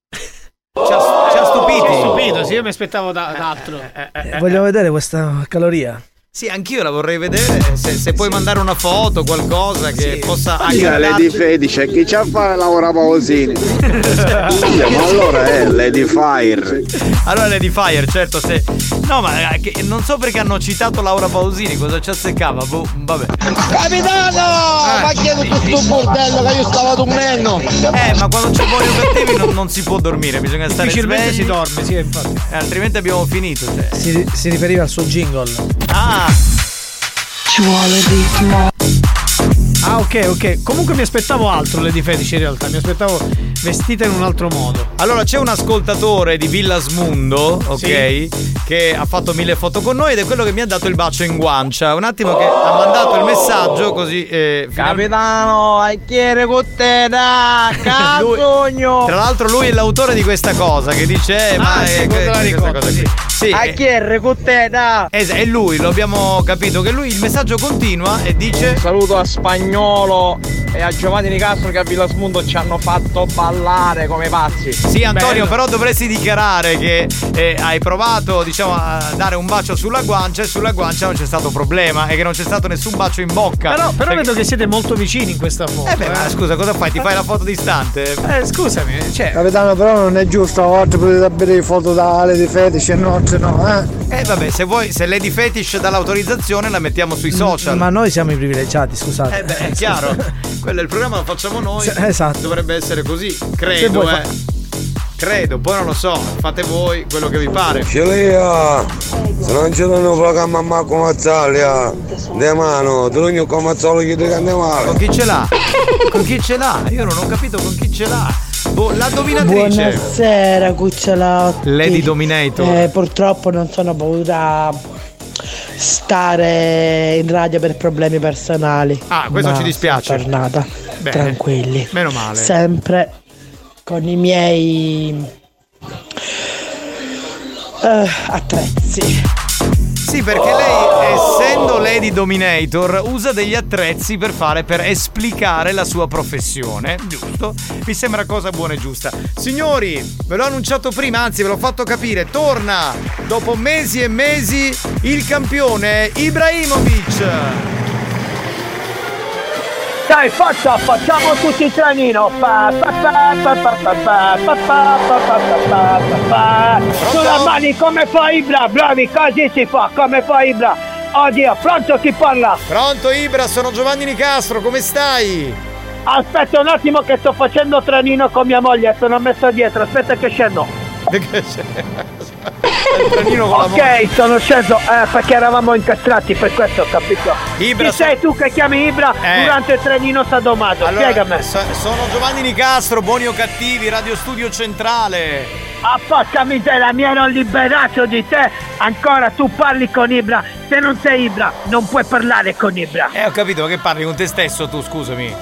Ci ha, ci ha stupiti. Sono stupito, sì, io mi aspettavo da, da altro. Eh, Vogliamo vedere questa caloria. Sì, anch'io la vorrei vedere. Se, se puoi mandare una foto, qualcosa che possa Dica Lady aggradarci. Fetice, chi c'ha a fare lavora Pausini? ma allora è Lady Fire. Allora Lady Fire, certo, se. No, ma eh, che- non so perché hanno citato Laura Pausini, cosa ci azzeccava? Boh, vabbè. Capitano! Ma chiedo tutto un bordello che io stavo dormendo! Eh, ma quando c'è buoni o cattivi non, non si può dormire, bisogna stare Difficilmente svegli. si dorme, sì, infatti. Eh, altrimenti abbiamo finito. Cioè. Si, si riferiva al suo jingle. Ah, Ci vuole ritmo. Ah, ok, ok. Comunque mi aspettavo altro Lady Fetish in realtà. Mi aspettavo vestita in un altro modo. allora c'è un ascoltatore di Villa Smundo, ok? Sì. Che ha fatto mille foto con noi ed è quello che mi ha dato il bacio in guancia. Un attimo che ha mandato il messaggio così. Eh, Capitano, hai chiere con te da Lui- cazogno! Tra l'altro lui è l'autore di questa cosa che dice eh, ma Ah, è sì, quello la questa ricordo, cosa sì. qui. Sì, Hai eh, chiere con te da... es- è lui, lo abbiamo capito che lui il messaggio continua e dice Saluto a Spagnolo e a Giovanni Nicastro che a Villa Smundo ci hanno fatto ballare come pazzi. Sì, Antonio, Bello. però dovresti dichiarare che eh, hai provato, diciamo, a dare un bacio sulla guancia e sulla guancia non c'è stato problema e che non c'è stato nessun bacio in bocca. Però, però Perché- vedo che siete molto vicini in questa foto. Eh beh, ma scusa, cosa fai? Ti fai la foto distante? Eh, scusami, cioè. Capitano, però non è giusto, a volte potete avere foto da Lady Fetish e notte no, eh? Eh vabbè, se vuoi, se Lady Fetish dà l'autorizzazione la mettiamo sui social. Ma noi siamo i privilegiati, scusate. Eh beh, è chiaro. Quello è il programma, lo facciamo noi. Sì, esatto. Dovrebbe essere così, Se credo, eh. Credo, poi non lo so, fate voi quello che vi pare. Filia, se non c'è un programma a Marco Mazzaglia, de mano, non come Mazzolo gli dico andiamo Con chi ce l'ha? Con chi ce l'ha? Io non ho capito con chi ce l'ha. Boh, la dominatrice. Buonasera, cucciolotti. Lady Dominator. Eh, purtroppo non sono potuta stare in radio per problemi personali. Ah, questo ci dispiace. tornata. Bene. Tranquilli. Meno male. Sempre con i miei eh, attrezzi. Sì, perché lei, essendo Lady Dominator, usa degli attrezzi per fare, per esplicare la sua professione. Giusto? Mi sembra cosa buona e giusta. Signori, ve l'ho annunciato prima, anzi ve l'ho fatto capire. Torna dopo mesi e mesi il campione Ibrahimovic. Dai, forza, facciamo tutti il trenino. Pa, pa, pa, pa, pa, pa, pa, pa, pa, pa, pa, pa, pa, pa, pa. Sulle mani come fa Ibra, bravi, così si fa, come fa Ibra. Oddio, pronto chi parla? Pronto Ibra, sono Giovanni Nicastro, come stai? Aspetta un attimo che sto facendo trenino con mia moglie, sono messo dietro, aspetta che scendo. Ok, sono sceso eh, perché eravamo incastrati, per questo ho capito. Ibra, Chi sei tu che chiami Ibra Eh. durante il trenino sadomaso? Allora, Spiegami. so- sono Giovanni Nicastro, buoni o cattivi, Radio Studio Centrale. Ah, porca miseria, mi ero liberato di te. Ancora tu parli con Ibra. Se non sei Ibra, non puoi parlare con Ibra. Eh, ho capito, ma che parli con te stesso tu, scusami.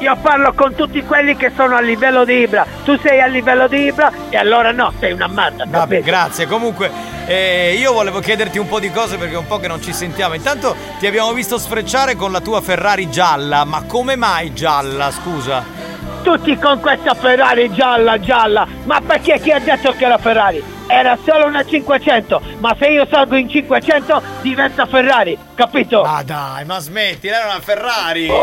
Io parlo con tutti quelli che sono a livello di Ibra. Tu sei a livello di Ibra e allora no, sei una merda. Vabbè, grazie. Comunque, eh, io volevo chiederti un po' di cose perché è un po' che non ci sentiamo. Intanto ti abbiamo visto sfrecciare con la tua Ferrari gialla, ma come mai gialla, scusa? Tutti con questa Ferrari gialla, gialla. Ma perché chi ha detto che era Ferrari? Era solo una 500, ma se io salgo in 500 diventa Ferrari, capito? Ma dai, ma smetti, lei è una Ferrari. Vabbè,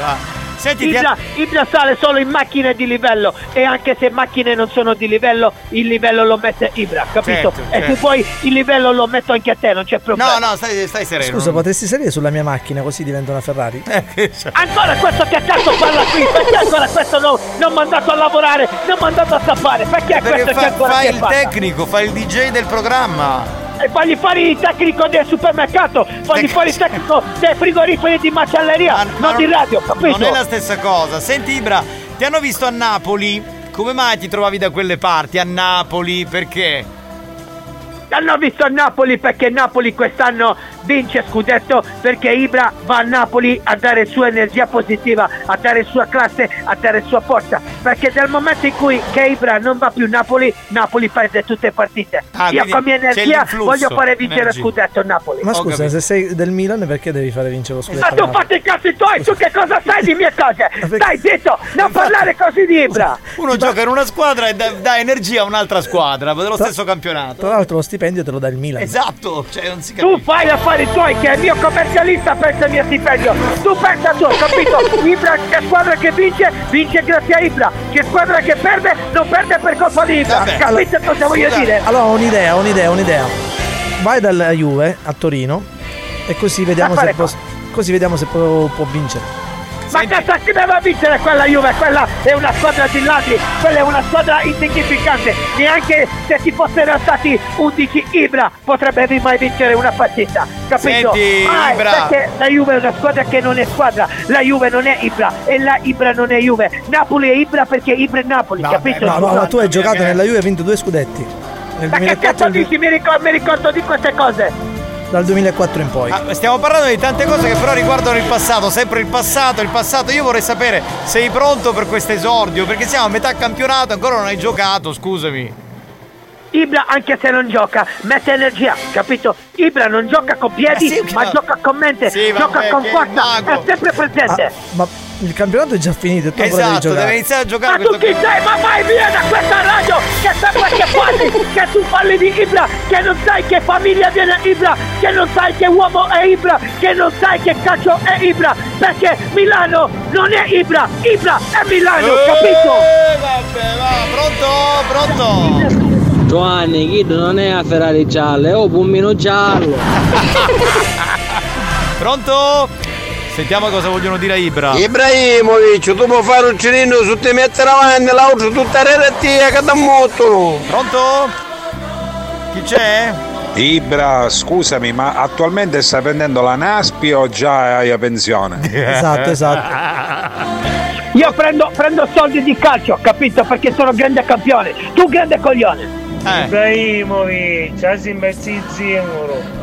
va. Senti, ti Ibra, Ibra sale solo in macchine di livello e anche se macchine non sono di livello, il livello lo mette Ibra, capito? Certo, e certo. se vuoi il livello lo metto anche a te, non c'è problema. No, no, stai, stai sereno. Scusa, potresti salire sulla mia macchina così diventa una Ferrari? Ancora questo che cazzo parla qui? Perché ancora questo non, non mandato a lavorare, non mandato a staffare? Perché, Perché questo che fa, ancora fai che il parla? tecnico, fai il DJ del programma. E fagli fare il tecnico del supermercato, fagli fare il tecnico dei frigoriferi di macelleria, non di radio, capito? Non è la stessa cosa. Senti Ibra, ti hanno visto a Napoli? Come mai ti trovavi da quelle parti? A Napoli? Perché? Hanno visto a Napoli perché Napoli quest'anno vince scudetto perché Ibra va a Napoli a dare sua energia positiva, a dare sua classe, a dare sua forza. Perché dal momento in cui che Ibra non va più a Napoli, Napoli perde tutte le partite. Ah, Io con mia energia voglio fare vincere energia. scudetto a Napoli. Ma scusa, se sei del Milan perché devi fare vincere lo scudetto? Ma tu fatti i cazzi tuoi, tu che cosa sai di mie cose? Stai zitto, non parlare così di Ibra. Uno gioca in una squadra e dà, energia a un'altra squadra dello stesso campionato. Tra l'altro lo stipendio te lo dà il Milan. Esatto, cioè non si Tu fai gli affari tuoi che è il mio commercialista pensa al mio stipendio. Tu pensa tu, capito? Ibra, che squadra che vince, vince grazie a Ibra. Che squadra che perde, non perde per colpa di Ibra. Capite cosa voglio dire? Allora ho un'idea, ho un'idea, ho un'idea. Vai dalla Juve a Torino e così vediamo se, può, così vediamo se può, può vincere. Ma che sta che deve vincere quella Juve? Quella è una squadra di ladri, quella è una squadra insignificante. Neanche se ci fossero stati 11 Ibra potrebbe mai vincere una partita. Capito? Senti, Ah, Ibra. Perché la Juve è una squadra che non è squadra, la Juve non è Ibra e la Ibra non è Juve. Napoli è Ibra perché Ibra è Napoli, capito? No, no, ma tu hai giocato nella Juve e hai vinto due scudetti. Nel Ma che 2004 cazzo dici? Mi ricordo, mi ricordo di queste cose. Dal 2004 in poi. Ah, stiamo parlando di tante cose che però riguardano il passato, sempre il passato, il passato. Io vorrei sapere, sei pronto per questo esordio? Perché siamo a metà campionato, ancora non hai giocato, scusami. Ibra anche se non gioca mette energia, capito? Ibra non gioca con piedi, ma gioca con mente, Sì, gioca vabbè, con forza, è sempre presente. Ah, ma il campionato è già finito e tu devi Esatto, giocare. deve iniziare a giocare Ma tu chi sei? Ma vai via da questa radio! Che sembra che parli! Che tu parli di Ibra! Che non sai che famiglia viene Ibra! Che non sai che uomo è Ibra! Che non sai che calcio è Ibra! Perché Milano non è Ibra! Ibra è Milano, capito? Eh, vabbè, va, pronto, pronto. Giovanni, Kid non è a Ferrari gialla, è un pummino giallo. Pronto? Sentiamo cosa vogliono dire a Ibra. Ibrahimovic, tu puoi fare un cirino su te mettere avanti, l'altro tutta rerattia che da molto. Pronto? Chi c'è? Ibra, scusami, ma attualmente stai prendendo la Naspi o già hai a pensione? Esatto, esatto. Io prendo, prendo soldi di calcio, capito? Perché sono grande campione. Tu grande coglione. Eh. Ibrahimovic,asi messi zingaro.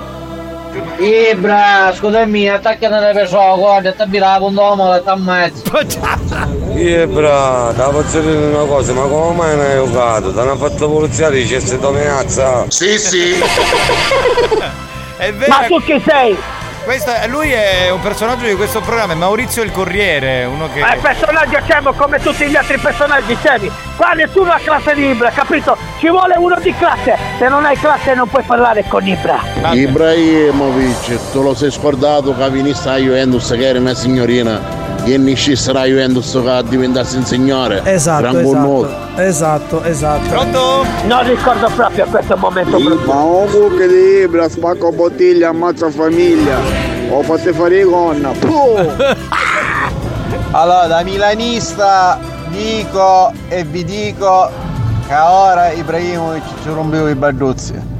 Ibra, scusami, attacca nelle persone, guarda, ti abbi la condomo, ti ammazzo. Ibra, da posso dire una cosa, ma come mai non hai giocato? Ti hanno fatto polizia di c'è dominanza? Sì, sì. È vero. Ma tu chi sei? Questo è- lui è un personaggio di questo programma, è Maurizio il Corriere, uno che. Eh, personaggio siamo come tutti gli altri personaggi seri. Qua nessuno ha classe di Ibra, capito? Ci vuole uno di classe. Se non hai classe non puoi parlare con Ibra. Ibrahimovic, tu lo sei scordato che vinista a Juventus che era una signorina e ne sarà a Juventus che diventasse un signore. Esatto, esatto. Esatto, esatto. Pronto? Non ricordo proprio questo momento brutto. Ma un cucco di Ibra, spacco bottiglia, ammazza famiglia. Ho fatto fare i gonna. Allora, da milanista dico e vi dico che ora Ibrahimovic ci rompevo i barduzzi.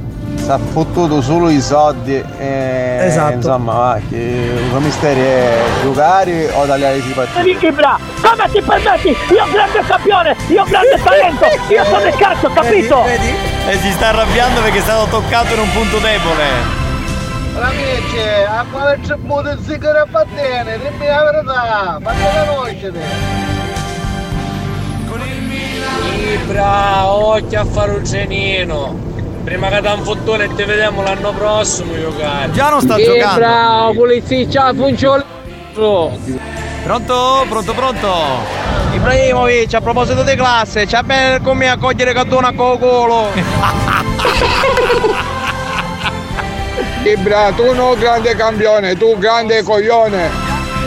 Si è fottuto solo i soldi e Esatto. insomma va, che il mistero è giocare o tagliare i partiti. Vicky Ibra, come ti permetti? Io grande campione, io grande talento, io sono il cazzo, capito? E si sta arrabbiando perché è stato toccato in un punto debole. Amici, a quale c'è buone zingare va bene, dimmi la verità, ma che la conoscete? Ibra, occhio a fare un cenino. Prima che dan fottone e ti vediamo l'anno prossimo, giocare. Già non sta Ibra, giocando. polizia, funziona. Pronto? Pronto, pronto? Ibrahimovic, a proposito di classe, c'è bene come a cogliere cattuna con colo. Ibra, tu no grande campione, tu grande coglione.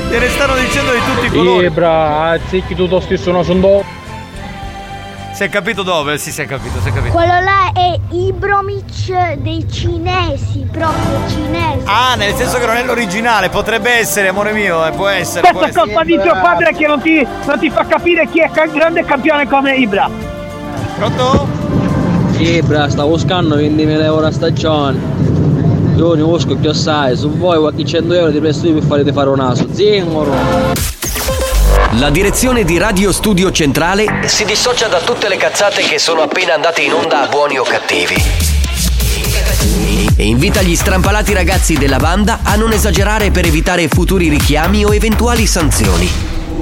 Te ne stanno dicendo di tutti i colori. Ibra, azzicchi tu lo stesso no sono Si è capito dove? Sì, si è capito, si è capito. Quello là è Ibromic dei cinesi, proprio cinesi. Ah, nel senso che non è l'originale, potrebbe essere, amore mio, eh, può essere. può Questa è essere. colpa di tuo padre che non ti, non ti fa capire chi è ca- grande campione come Ibra. Pronto? Ibra, stavo buscando 20.000 euro a stagione. Io ne busco più assai, se vuoi qualche 100 euro ti presto io per farti fare un naso. Zingaro. La direzione di Radio Studio Centrale si dissocia da tutte le cazzate che sono appena andate in onda buoni o cattivi. E invita gli strampalati ragazzi della banda a non esagerare per evitare futuri richiami o eventuali sanzioni.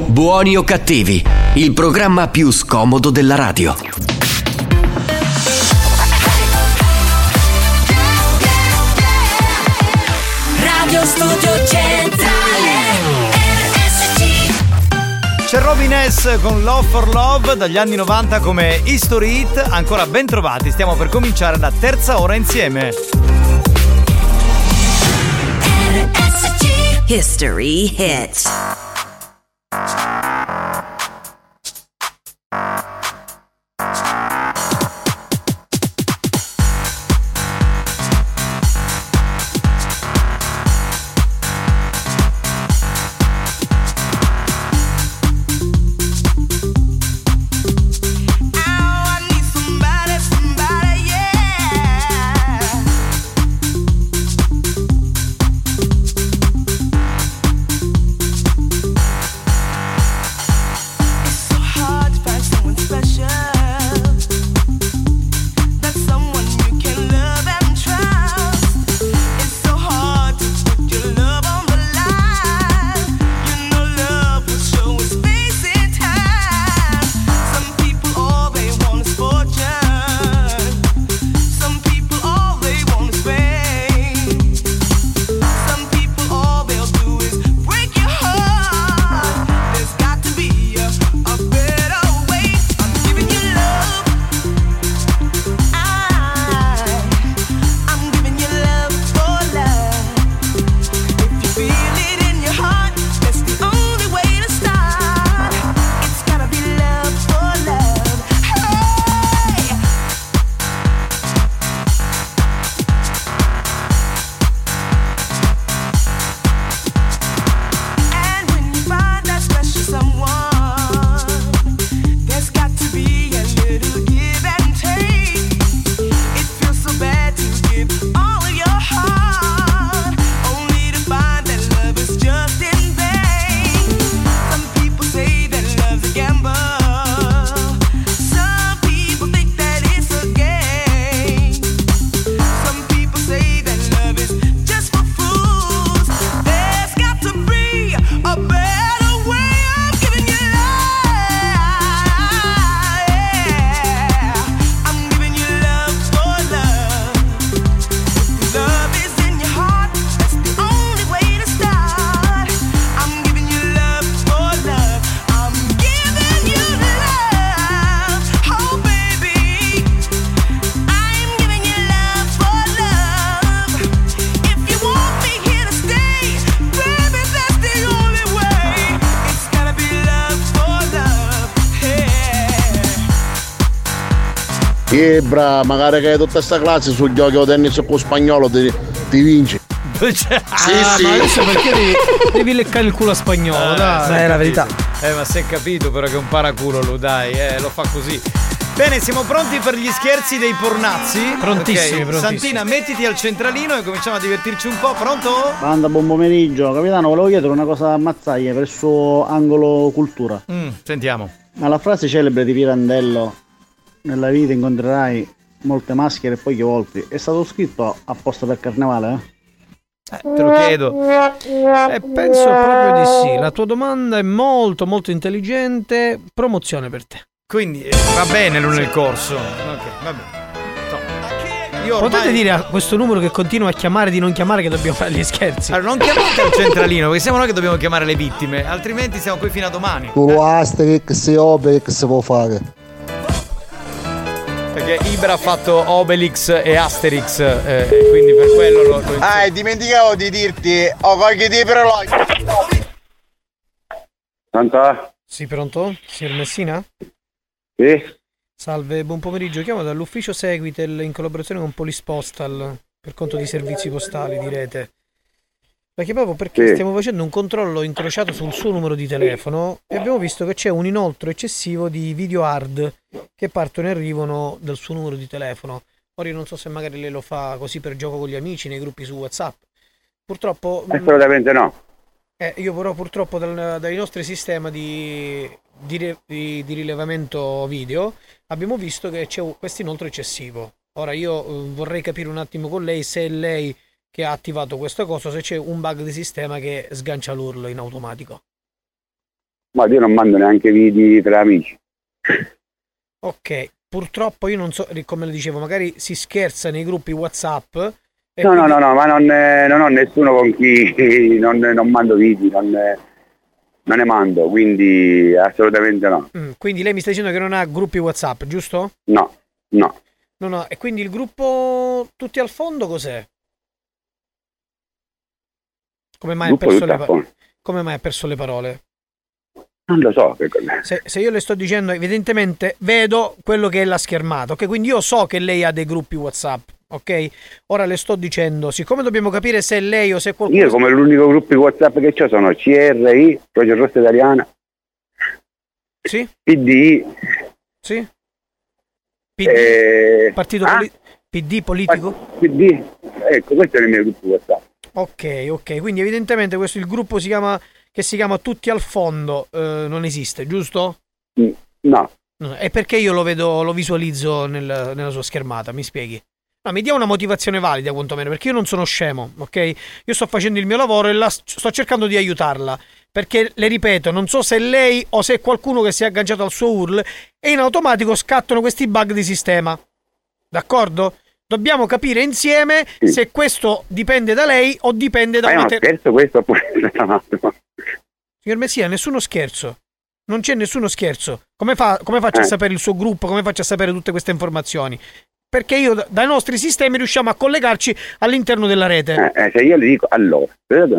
Buoni o cattivi, il programma più scomodo della radio. Radio Studio Centrale C'è Robin S con Love for Love dagli anni 90 come History Hit, ancora ben trovati, stiamo per cominciare la terza ora insieme. History Hit bra, magari che hai tutta sta classe sul gioco tennis con spagnolo ti, ti vinci. Sì, Ah, ma adesso perché devi, devi leccare il culo a spagnolo, dai. è la verità. Eh, ma si è capito però che è un paraculo lui, dai, eh, lo fa così. Bene, siamo pronti per gli scherzi dei pornazzi? Prontissimi, Ok, prontissimi. Santina, mettiti al centralino e cominciamo a divertirci un po', pronto? Banda, buon pomeriggio. Capitano, volevo chiedere una cosa a Mazzaglia per il suo angolo cultura. Mm, sentiamo. Ma la frase celebre di Pirandello, nella vita incontrerai molte maschere e pochi volti, è stato scritto apposta per carnevale? Eh? te lo chiedo. Eh, penso proprio di sì. La tua domanda è molto, molto intelligente. Promozione per te. Quindi eh, va bene lui nel corso. Ok, va bene. Io ormai- Potete dire a questo numero che continua a chiamare di non chiamare che dobbiamo fare gli scherzi? Allora, non chiamate al centralino, perché siamo noi che dobbiamo chiamare le vittime, altrimenti siamo qui fino a domani. Solo Asterix e Obelix si può fare. Perché Ibra ha fatto Obelix e Asterix, eh, e quindi per quello lo, lo- Ah, e dimenticavo di dirti, ho qualche tipo di Pronto? Sì, pronto? Signor Messina? Sì? Salve, buon pomeriggio. Chiamo dall'ufficio Seguitel in collaborazione con Polispostal per conto di servizi postali di rete. La chiamavo perché Sì. stiamo facendo un controllo incrociato sul suo numero di telefono e abbiamo visto che c'è un inoltro eccessivo di video hard che partono e arrivano dal suo numero di telefono. Ora io non so se magari lei lo fa così per gioco con gli amici nei gruppi su WhatsApp. Purtroppo mm, Assolutamente no. eh, io però purtroppo dal- dai nostri sistemi di, di di- di rilevamento video abbiamo visto che c'è questo inoltre eccessivo. Ora io eh, vorrei capire un attimo con lei se lei che ha attivato questa cosa se c'è un bug di sistema che sgancia l'urlo in automatico. Ma io non mando neanche video tra amici. Ok, purtroppo io non so, come le dicevo, magari si scherza nei gruppi WhatsApp. e No, no, quindi- no, no, ma non, eh, non ho nessuno con chi non, non mando video, non, eh, non ne mando, quindi assolutamente no. Mm, quindi lei mi sta dicendo che non ha gruppi WhatsApp, giusto? No, no. No, no, e quindi il gruppo tutti al fondo cos'è? Come mai, ha perso le come mai ha perso le parole? Non lo so. Se, se io le sto dicendo, evidentemente vedo quello che è la schermata, ok? Quindi io so che lei ha dei gruppi WhatsApp, ok? Ora le sto dicendo, siccome dobbiamo capire se è lei o se qualcuno. Io come l'unico gruppo WhatsApp che ho sono CRI, Croce Rossa Italiana, Sì? PD, Sì? PD? eh, Partito ah? poli- PD politico? PD, ecco, questo è il mio gruppo WhatsApp. Ok, ok, quindi evidentemente questo il gruppo si chiama che si chiama Tutti al fondo, eh, non esiste, giusto? No. No, E perché io lo vedo, lo visualizzo nel- nella sua schermata? Mi spieghi? No, mi dia una motivazione valida, quantomeno, perché io non sono scemo, ok? Io sto facendo il mio lavoro e la- sto cercando di aiutarla. Perché, le ripeto, non so se lei o se è qualcuno che si è agganciato al suo URL e in automatico scattano questi bug di sistema. D'accordo? Dobbiamo capire insieme se questo dipende da lei o dipende da Ma è una ter- scherzo questo oppure. Signor Messia, nessuno scherzo. Non c'è nessuno scherzo. Come, fa- come faccio a Eh. sapere il suo gruppo? Come faccio a sapere tutte queste informazioni? Perché io da- dai nostri sistemi riusciamo a collegarci all'interno della rete. Eh, eh, se io le dico, allora,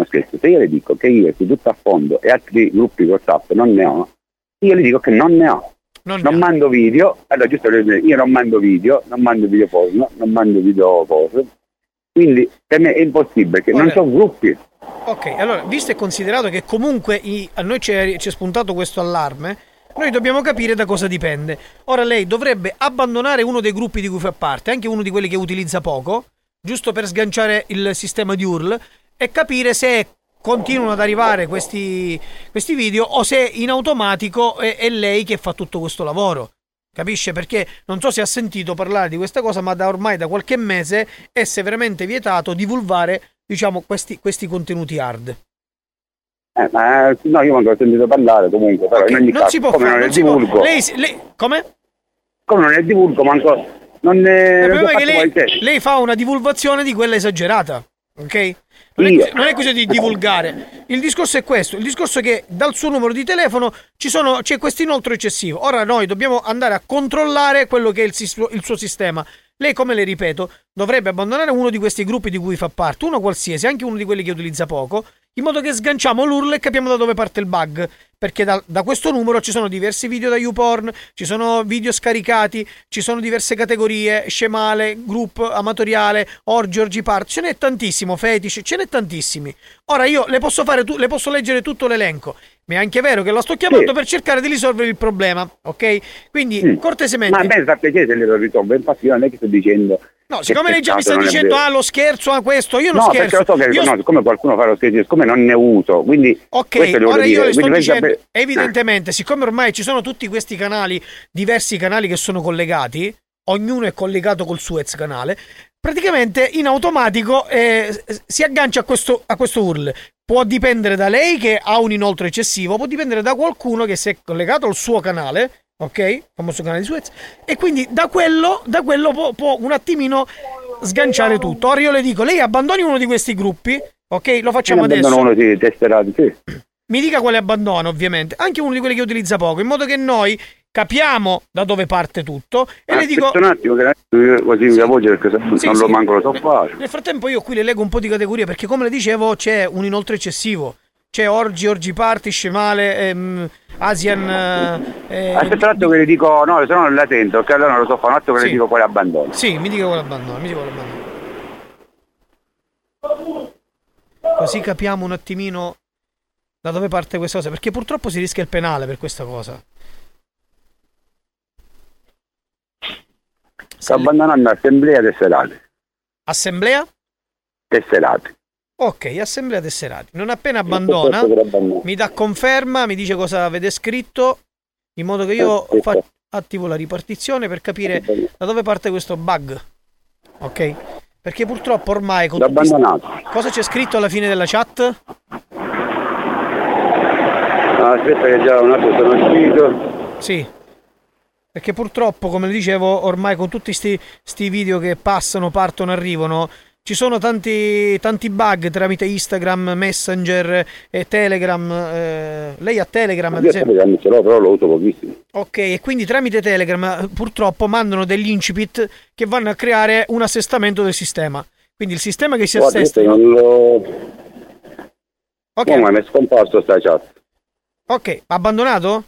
scherzo, se io le dico che io su tutto a fondo e altri gruppi WhatsApp non ne ho, io le dico che non ne ho. Non, mando video, allora giusto per dire, io non mando video, non mando video porno, non mando video cose. Quindi per me è impossibile, che non sono gruppi. Ok, allora, visto e considerato che comunque i- a noi ci è, è spuntato questo allarme, noi dobbiamo capire da cosa dipende. Ora lei dovrebbe abbandonare uno dei gruppi di cui fa parte, anche uno di quelli che utilizza poco, giusto per sganciare il sistema di URL e capire se continuano ad arrivare questi, questi video o se in automatico è, è lei che fa tutto questo lavoro. Capisce? Perché non so se ha sentito parlare di questa cosa, ma da ormai da qualche mese è severamente vietato divulgare, diciamo, questi, questi contenuti hard. Eh, ma no, io quando ho sentito parlare comunque, però in ogni non caso, si può come fare, non non è si può- divulgo, Lei, lei- come? come non è divulgo, manco non è... Il problema è che lei, lei fa una divulgazione di quella esagerata, ok? Non è, non è questione di divulgare. Il discorso è questo: il discorso è che dal suo numero di telefono ci sono, c'è questo inoltre eccessivo. Ora noi dobbiamo andare a controllare quello che è il, il suo sistema. Lei, come le ripeto, dovrebbe abbandonare uno di questi gruppi di cui fa parte, uno qualsiasi, anche uno di quelli che utilizza poco, in modo che sganciamo l'URL e capiamo da dove parte il bug. Perché da, da questo numero ci sono diversi video da YouPorn, ci sono video scaricati, ci sono diverse categorie, scemale, group, amatoriale, orgi, orgi part, ce n'è tantissimo, fetish, ce n'è tantissimi. Ora io le posso fare, le posso leggere tutto l'elenco. Ma è anche vero che la sto chiamando Sì. per cercare di risolvere il problema, ok? Quindi, Mm. cortesemente. Ma a me sa piacere se le lo risolvo, infatti io non è che sto dicendo. No, siccome lei già mi sta dicendo, ah, lo scherzo, ah, questo, io non no, scherzo. perché lo so che Io no, siccome qualcuno fa lo scherzo, siccome non ne uso, quindi Ok, ora dire. io le sto Quindi dicendo, evidentemente, siccome ormai ci sono tutti questi canali, diversi canali che sono collegati, ognuno è collegato col Suez canale, praticamente in automatico eh, si aggancia a questo, a questo URL. Può dipendere da lei che ha un inoltre eccessivo, può dipendere da qualcuno che si è collegato al suo canale, ok? Famoso canale di Suez, e quindi da quello, da quello può, può un attimino sganciare tutto. Ora io le dico, lei abbandoni uno di questi gruppi, ok? Lo facciamo adesso. uno sì, testerato, sì. Mi dica quale abbandono, ovviamente. Anche uno di quelli che utilizza poco, in modo che noi capiamo da dove parte tutto. E le dico. Aspetta un attimo, che così la voce perché Sì, non sì. lo manco lo so fare. Nel frattempo io qui le leggo un po' di categorie perché come le dicevo c'è un inoltre eccessivo. C'è orgi, orgi party, scemale, ehm, Asian... eh, eh, Aspetta un attimo che le dico, no, se no non la sento, perché allora non lo so fare, un attimo che le dico quale abbandono. Sì, mi dica quale abbandono, mi dica quale abbandono. Così capiamo un attimino da dove parte questa cosa, perché purtroppo si rischia il penale per questa cosa. Sto abbandonando assemblea tesserate. Assemblea? Tesserate. Ok, assemblea tesserati. Non appena abbandona, mi dà conferma, mi dice cosa avete scritto, in modo che io fa- attivo la ripartizione per capire da dove parte questo bug. Ok? Perché purtroppo ormai con L'ho tutti sti- abbandonato. Cosa c'è scritto alla fine della chat? No, aspetta che già un attimo sono uscito. Sì. Perché purtroppo, come dicevo, ormai con tutti sti, sti video che passano, partono, arrivano, ci sono tanti, tanti bug tramite Instagram, Messenger e Telegram. eh, lei ha Telegram, ad Io esempio? Telegram ce l'ho, però lo uso pochissimo. Ok, e quindi tramite Telegram eh, purtroppo mandano degli incipit che vanno a creare un assestamento del sistema. Quindi il sistema che si Guarda, assesta... lo... Ok. Oh, ma mi è scomparso sta chat. Ok, abbandonato?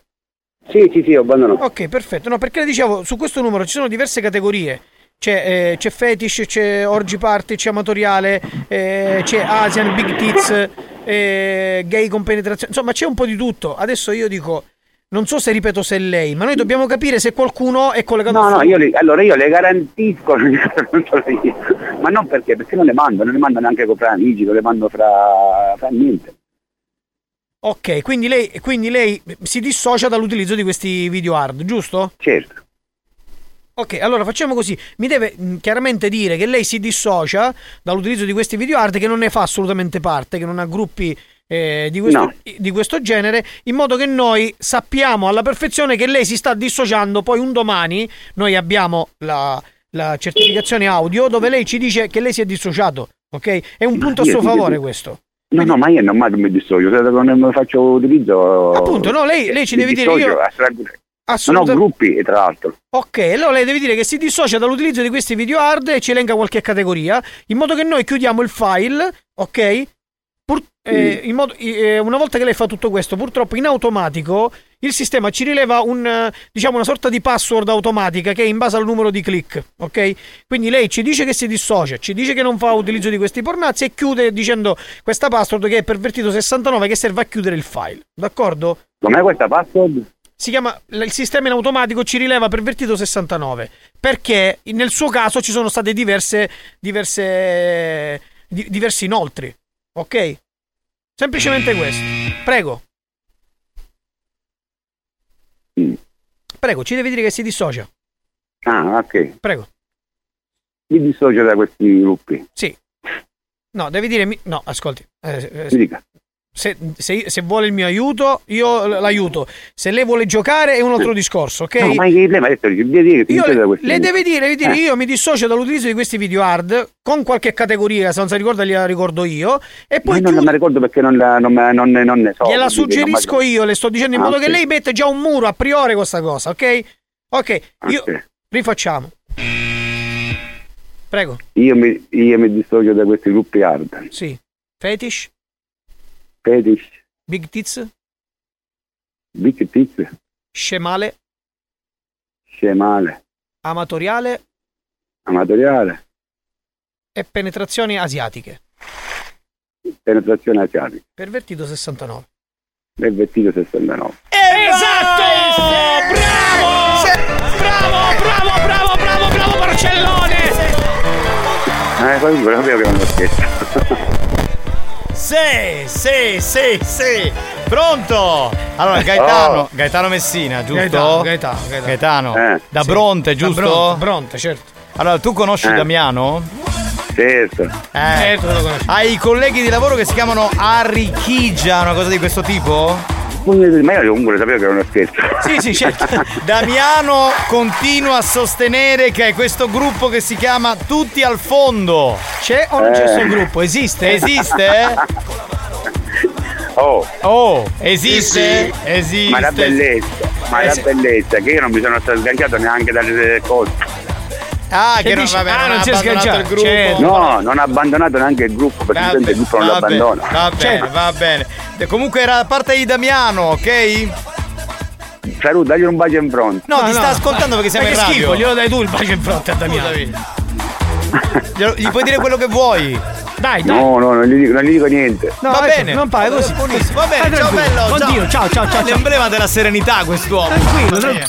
Sì, sì, sì, ho abbandonato. Ok, perfetto. No, perché le dicevo, su questo numero ci sono diverse categorie. C'è, eh, c'è fetish, c'è orgy party, c'è amatoriale, eh, c'è Asian, Big Tits, eh, gay con penetrazione. Insomma, c'è un po' di tutto. Adesso io dico, non so se ripeto se è lei, ma noi dobbiamo capire se qualcuno è collegato No, no, io le, allora io le garantisco, ma non perché, perché non le mando, non le mando neanche fra amici, non le mando fra, fra niente. Ok, quindi lei, quindi lei si dissocia dall'utilizzo di questi video hard, giusto? Certo. Ok, allora facciamo così. Mi deve mh, chiaramente dire che lei si dissocia dall'utilizzo di questi video hard, che non ne fa assolutamente parte, che non ha gruppi eh, di, questo, No. di questo genere, in modo che noi sappiamo alla perfezione che lei si sta dissociando. Poi un domani noi abbiamo la, la certificazione audio dove lei ci dice che lei si è dissociato. Ok? È un punto a suo favore questo. No, no, ma io non mi dissocio, se non faccio utilizzo... Appunto, no, lei- lei ci deve dire, io- a stra- Non ho Assolutamente. gruppi, tra l'altro. Ok, allora lei deve dire che si dissocia dall'utilizzo di questi video hard e ci elenca qualche categoria, in modo che noi chiudiamo il file, ok? Pur- eh, modo- eh, una volta che lei fa tutto questo, purtroppo in automatico il sistema ci rileva un, diciamo una sorta di password automatica che è in base al numero di click, ok? Quindi lei ci dice che si dissocia, ci dice che non fa utilizzo di questi pornazzi e chiude dicendo questa password che è pervertito 69 che serve a chiudere il file, d'accordo? Com'è questa password? si chiama il sistema in automatico ci rileva pervertito 69 perché nel suo caso ci sono state diverse diverse di- diversi inoltri ok? Semplicemente questo. Prego. Prego ci devi dire che si dissocia. Ah, ok. prego. Mi dissocio da questi gruppi. sì. No devi dire mi- no ascolti. Eh, eh, Mi dica. Se, se- se vuole il mio aiuto io l'aiuto se lei vuole giocare è un altro discorso ok No, ma lei mi ha detto che devi dire che Io le, le deve dire, devi dire Eh. io mi dissocio dall'utilizzo di questi video hard con qualche categoria, se non si ricorda gliela ricordo io e Ma poi io non, me la ricordo perché non, la- non, non, ne- non ne so. gliela non suggerisco mi- io, le sto dicendo in Ah, modo ok. che lei mette già un muro a priori questa cosa, ok? Ok, io Ok. rifacciamo. Prego. Io mi, io mi dissocio da questi gruppi hard. Sì. Fetish, Fetish, Big Tits, Big Tits, Scemale, scemale, amatoriale amatoriale, e penetrazioni asiatiche. penetrazione asiatica, Pervertito 69. nel vestito 69. Esatto! Bravo! Bravo, bravo, bravo, bravo, bravo Barcellone! Eh, lo sapevo che non lo scherzo. Sì, sì, sì, sì. Pronto? Allora, Gaetano, Oh. Gaetano Messina, giusto? Gaetano, Gaetano, Gaetano. Gaetano. Eh. Da Sì. Bronte, Da giusto? Bronte, Bronte, certo. Allora, tu conosci Eh. Damiano? Certo. Eh. Certo che lo conosco. Hai colleghi di lavoro che si chiamano Arricchigia, una cosa di questo tipo? Ma io comunque lo sapevo che era uno scherzo. Sì, sì, certo. Damiano continua a sostenere che è questo gruppo che si chiama Tutti al fondo. C'è o non c'è Eh. sto gruppo? Esiste? Esiste? Oh, Oh, esiste? Esiste. ma la bellezza, ma la sì. bellezza, che io non mi sono stato sganciato neanche dalle cose. Ah, Che che, non, dici? vabbè, Ah, non non si è sganciato. il gruppo. Certo. No, non ha abbandonato neanche il gruppo, perché Va, il gruppo non lo va bene, abbandona. va bene, Certo. va bene. Comunque era da parte di Damiano, ok? Saluto, dagli un bacio in fronte. No, ti sta ascoltando perché siamo in radio. schifo, glielo dai tu il bacio in fronte a Damiano. Scusami. Gli puoi dire quello che vuoi. Dai, dai. No, no, non gli dico, non gli dico niente. No, Va ecco, bene. Non pare così. Buonissimo. Va bene, ciao tranquillo. bello. Oddio, ciao, ciao, ciao, ciao. L'emblema della serenità quest'uomo. Tranquillo,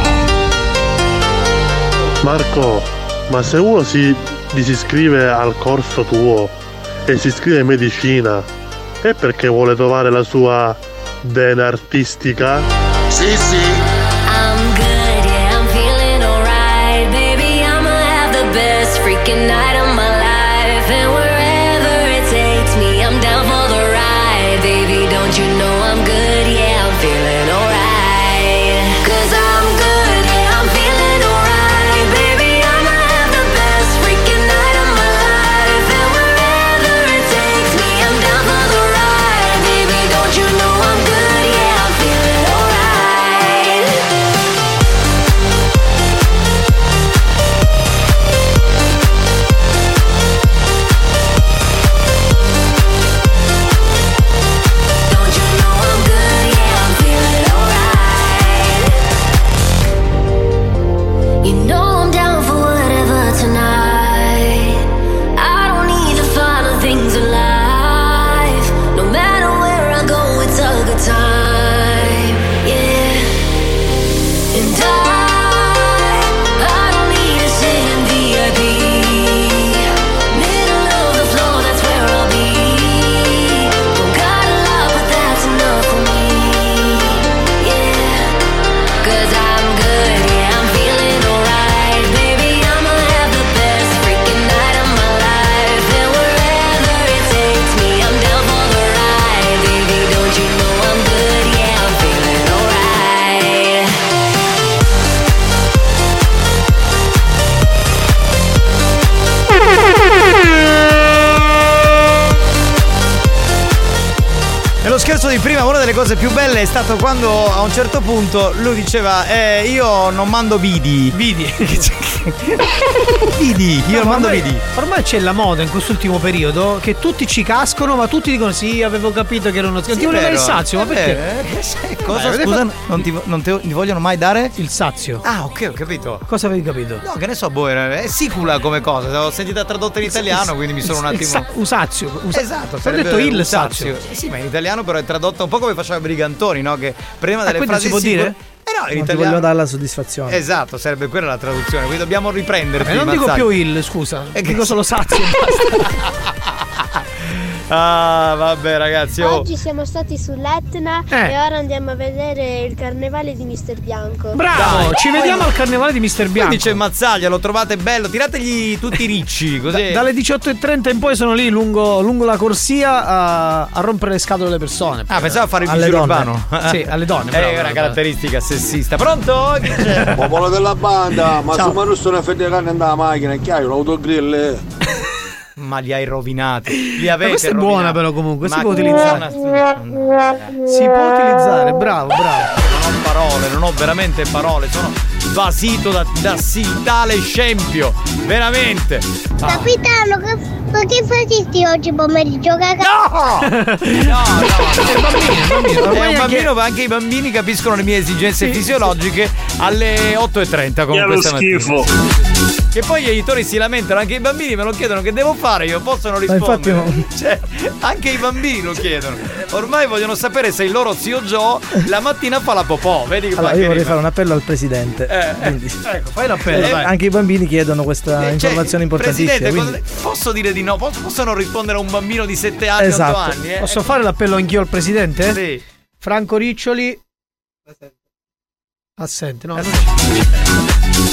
Marco, ma se uno si disiscrive al corso tuo e si iscrive in medicina, è perché vuole trovare la sua vena artistica? Sì, sì. Delle cose più belle è stato quando a un certo punto lui diceva: eh, Io non mando vidi. Vidi. vidi, io No, mando ormai, vidi. ormai c'è la moda in quest'ultimo periodo che tutti ci cascano, ma tutti dicono sì, avevo capito che era uno scherzo. Ti voleva il vero, sazio, ma è perché? vero, cosa, avete scusa? fatto- Non ti, non ti vogliono mai dare? Il sazio. Ah, ok, ho capito. Cosa avevi capito? No, che ne so, boh, è sicula come cosa. L'ho sentita tradotta in italiano, quindi mi sono un Il attimo. sa- Usazio. Usa- Esatto, Ho detto il sazio. Sì, ma in italiano però è tradotto un po' come faceva Brigantoni, no? Che prima Ah, delle quindi frasi si può sicule- dire? No, in italiano. voglio dare la soddisfazione. Esatto, sarebbe quella la traduzione, quindi dobbiamo riprenderti. Eh, non dico più il, scusa. Eh, che- dico solo sazio. Ah, vabbè, ragazzi. Oh. Oggi siamo stati sull'Etna Eh. e ora andiamo a vedere il carnevale di Mister Bianco. Bravo, Dai. ci vediamo al carnevale di Mister Bianco. Quindi c'è Mazzaglia, lo trovate bello, tirategli tutti i ricci, così. Da- dalle 18.30 in poi sono lì lungo, lungo la corsia a, a rompere le scatole alle persone. Ah, pensavo a fare il donne. urbano. Sì, alle donne. Eh, bravo, è una bravo. caratteristica sessista. Pronto? Chi c'è? Popolo della banda, ma Ciao. se mi russo una fede carne andava la macchina, che hai un autogrill? eh? Ma li hai rovinati. Li Ma avete questa è rovinati. buona però comunque, si Ma può che utilizzare. buona- Si può utilizzare, bravo, bravo. Non ho parole, non ho veramente parole, sono basito da, da sì, tale scempio. Veramente. Ah. Capitano, che, ma che facesti oggi pomeriggio? No! No, no, È bambino, è bambino. È un bambino, ma anche i bambini capiscono le mie esigenze Sì, fisiologiche alle 8.30 come Che è lo questa mattina. schifo. Che poi gli editori si lamentano, anche i bambini me lo chiedono che devo fare, io possono infatti rispondere. Cioè, anche i bambini lo chiedono. Ormai vogliono sapere se il loro zio Joe la mattina fa la popò. Vedi che Allora, io vorrei fare un appello al presidente. Eh, eh, Quindi- ecco, fai l'appello, Eh, dai. anche i bambini chiedono questa Eh, informazione cioè, importantissima. Presidente, quindi- posso dire di no? Posso, posso non rispondere a un bambino di 7 anni, Esatto. 8 anni? Eh? Posso fare l'appello anch'io al presidente? Sì. Franco Riccioli. Assente, no? non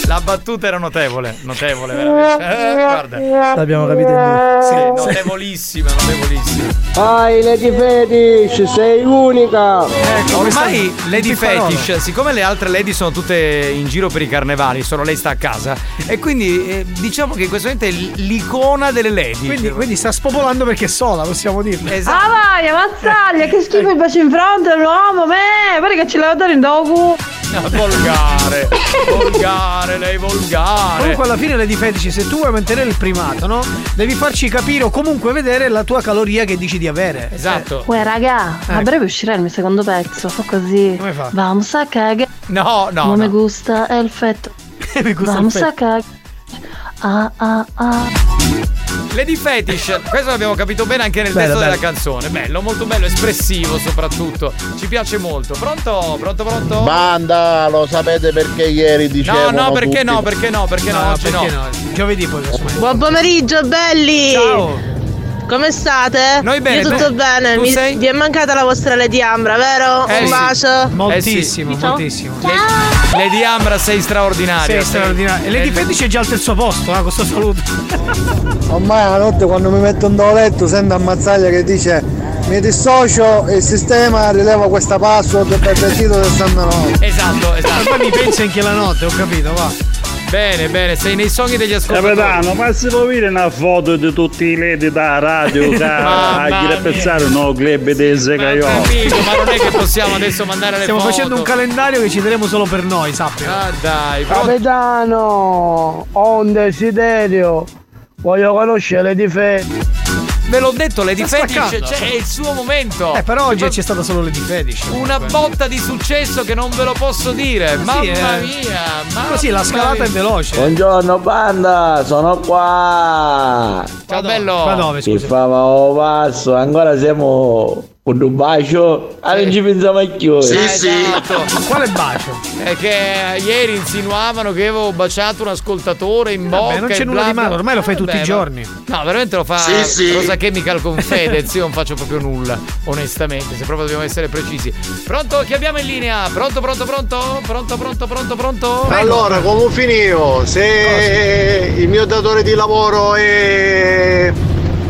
La battuta era notevole, notevole, veramente. Eh, guarda. L'abbiamo capito in due. Sì, notevolissima, notevolissima. Vai Lady Fetish, sei unica! Ecco, ormai Lady. Fetish, siccome le altre lady sono tutte in giro per i carnevali, solo lei sta a casa, e quindi eh, diciamo che in questo momento è l'icona delle lady. Quindi, quindi sta spopolando perché è sola, possiamo dirlo. Esatto. Ah vai, mazzaglia, che schifo il bacio in fronte all'uomo, me, guarda che ce l'ho dato in dopo. Ah, volgare, volgare, lei volgare. Comunque alla fine le difetici, se tu vuoi mantenere il primato, no? Devi farci capire o comunque vedere la tua caloria che dici di avere. Esatto. Uè raga, a Ecco. breve uscirà il mio secondo pezzo, fa così. Come fa? Vamos a cagare. No, no, No me no. gusta el feto. Mi gusta il Vamos a cagare. Ah ah ah. Lady Fetish, questo l'abbiamo capito bene anche nel Bello, testo bello. della canzone. Bello, molto bello, espressivo soprattutto. Ci piace molto. Pronto? Pronto, pronto? Banda, lo sapete perché ieri No, dicevano no, perché tutti- no, perché no, perché no, No, oggi perché no. no? Giovedì poi. Buon pomeriggio belli! Ciao! Come state? Noi bene, Io tutto tu- bene, tu Mi- sei? vi è mancata la vostra Lady Ambra, vero? Eh Un sì. bacio. Moltissimo, Eh sì. moltissimo. Lady Ambra sei straordinaria. Sei straordinario. E Lady Fetici è già al terzo posto, eh, con sto saluto. Ormai la notte quando mi metto in letto sento ammazzaglia che dice mi dissocio il sistema rileva questa password per il sito 69. Esatto, esatto. Poi mi pensi anche la notte, ho capito, va. Bene, bene, sei nei sogni degli ascoltatori. Capitano, ma si può vedere una foto di tutti i ledi da radio che a pensare no club dese che io. Amico, ma non è che possiamo adesso mandare le Stiamo foto. facendo un calendario che ci terremo solo per noi, sappia. Ah, dai, pronto? Capitano, ho un desiderio. Voglio conoscere le difese. Ve l'ho detto, Lady Sta Fetish, spaccando. cioè, è il suo momento. Eh, però oggi c'è stata solo Lady Fetish. Una botta di successo che non ve lo posso dire. Mamma sì, eh. mia, mamma Così la scalata è mia. veloce. Buongiorno banda, sono qua. Ciao bello. Ma dove, Che scusa? fava o passo, ancora siamo con un bacio. Ah, non ci pensiamo più. Sì, esatto. Quale bacio? È che ieri insinuavano che avevo baciato un ascoltatore in bocca. Vabbè, non c'è nulla bla di male, ormai lo fai tutti Vabbè, i ma- giorni. No, veramente lo fa Sì, sì. Rosa Chemical con Fedez. Io non faccio proprio nulla, onestamente. Se proprio dobbiamo essere precisi. Pronto? Chi abbiamo in linea? Pronto, pronto, pronto? Pronto, pronto, pronto, pronto? Allora, come finivo? Se il mio datore di lavoro è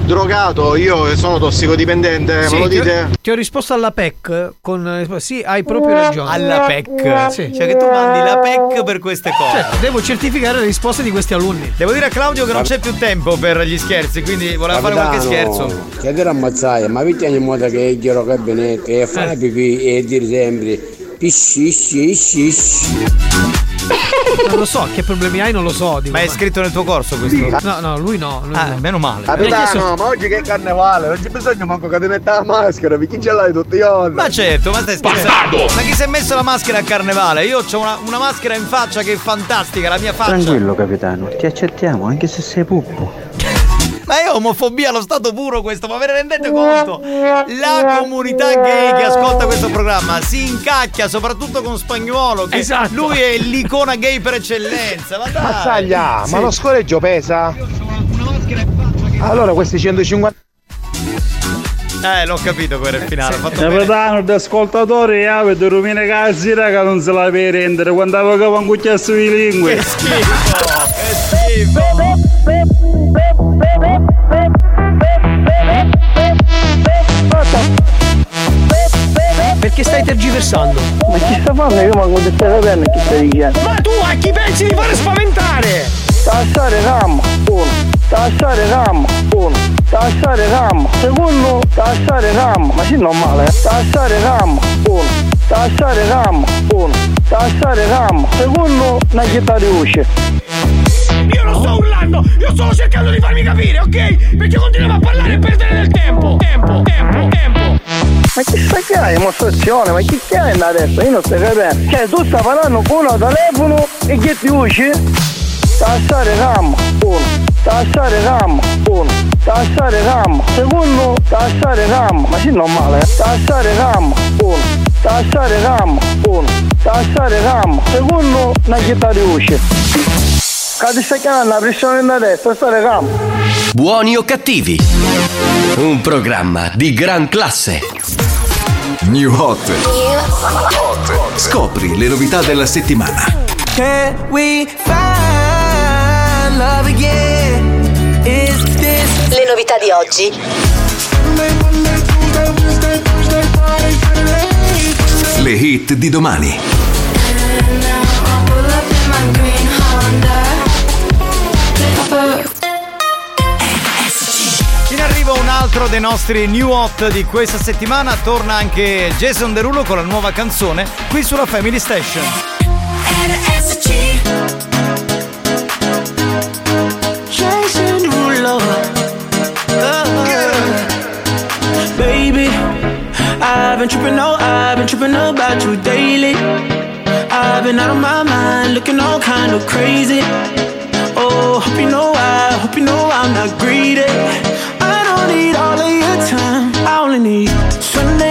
drogato, io sono tossicodipendente, Sì, me lo ti ho- dite? Ti ho risposto alla PEC con sì, hai proprio ragione. Alla PEC. Sì. Cioè che tu mandi la PEC per queste cose. Certo, devo certificare le risposte di questi alunni. Devo dire a Claudio che non c'è più tempo per gli scherzi, quindi voleva fare qualche scherzo. Che dire ammazzare, ma vedi in modo che è chiaro che bene, che fa pipì e dire sempre pisci, isci, isci, isci. Non lo so, che problemi hai non lo so. dico, Ma è scritto nel tuo corso questo? No, no, lui no. lui Ah, no. meno male. Capitano, ma oggi che è carnevale, non c'è bisogno manco che ti metta la maschera, perché ce l'hai tutti i giorni. Ma certo, ma stai scherzando? Ma chi si è messo la maschera a carnevale? Io ho una, una maschera in faccia che è fantastica, la mia faccia. Tranquillo capitano, ti accettiamo anche se sei puppo. Ma è omofobia allo stato puro questo, ma ve ne rendete conto? La comunità gay che ascolta questo programma si incacchia soprattutto con spagnolo, che Esatto. lui è l'icona gay per eccellenza. Ma dai! Mazzaglia, Sì. ma lo scoreggio pesa? Allora questi 150 Eh, l'ho capito per il finale, bene. Capitano, da ascoltatori, avete rumine cazzi, raga, non se la per rendere quando avevo un cucchiaio sui lingue. Che schifo, che schifo. Perché stai tergiversando? Ma chi sta fanno? Io manco di stai capendo chi stai dicendo. Ma tu a chi pensi di fare spaventare? Tassare RAM, uno. Tassare RAM, uno. Tassare RAM, secondo. Tassare RAM, ma sì normale, eh. Tassare RAM, uno. Tassare RAM, uno. Tassare RAM, secondo. Una chitarra usce. Sto urlando, io sto cercando di farmi capire, ok? Perché continuiamo a parlare e perdere del tempo. Tempo, tempo, tempo. Ma chi sta che hai? Dimostrazione, ma chi che hai adesso? Io non stai capendo. Cioè tu stai parlando con uno telefono e che ti usci? Tassare RAM, uno. Tassare RAM, uno. Tassare RAM, secondo. Tassare RAM, ma sì normale, eh. Tassare RAM, uno. Tassare RAM, uno. Tassare RAM, secondo. Una chitarra usci. Chiamando la pressione da destra, stare RAM. Buoni o cattivi? Un programma di gran classe. New Hot. Scopri le novità della settimana. Can we find love again? Is this Le novità di oggi. Le hit di domani. In arrivo un altro dei nostri new hot di questa settimana. Torna anche Jason Derulo con la nuova canzone qui sulla Family Station. Jason Derulo. Baby, I've been tripping, oh, I've been tripping about you daily. I've been out of my mind, looking all kind of crazy. Oh, hope you know I, hope you know I'm not greedy. Need all of your time, I only need Sunday,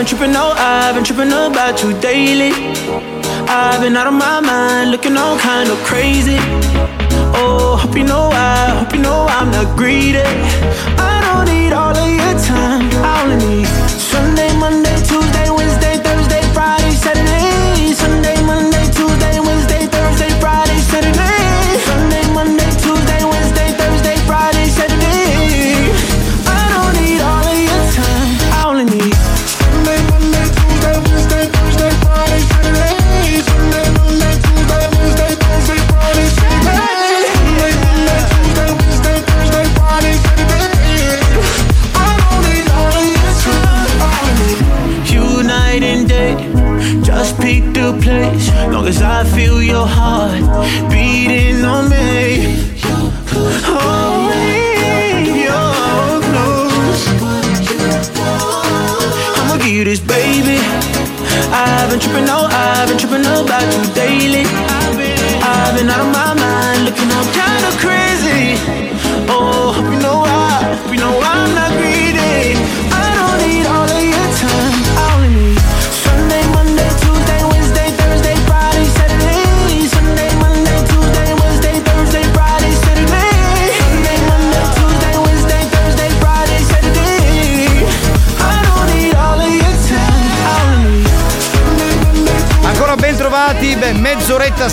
been tripping, oh, I've been tripping about you daily. I've been out of my mind, looking all kind of crazy. Oh, hope you know I, hope you know I'm not greedy. I don't need all of your time, I only need Sunday, Monday,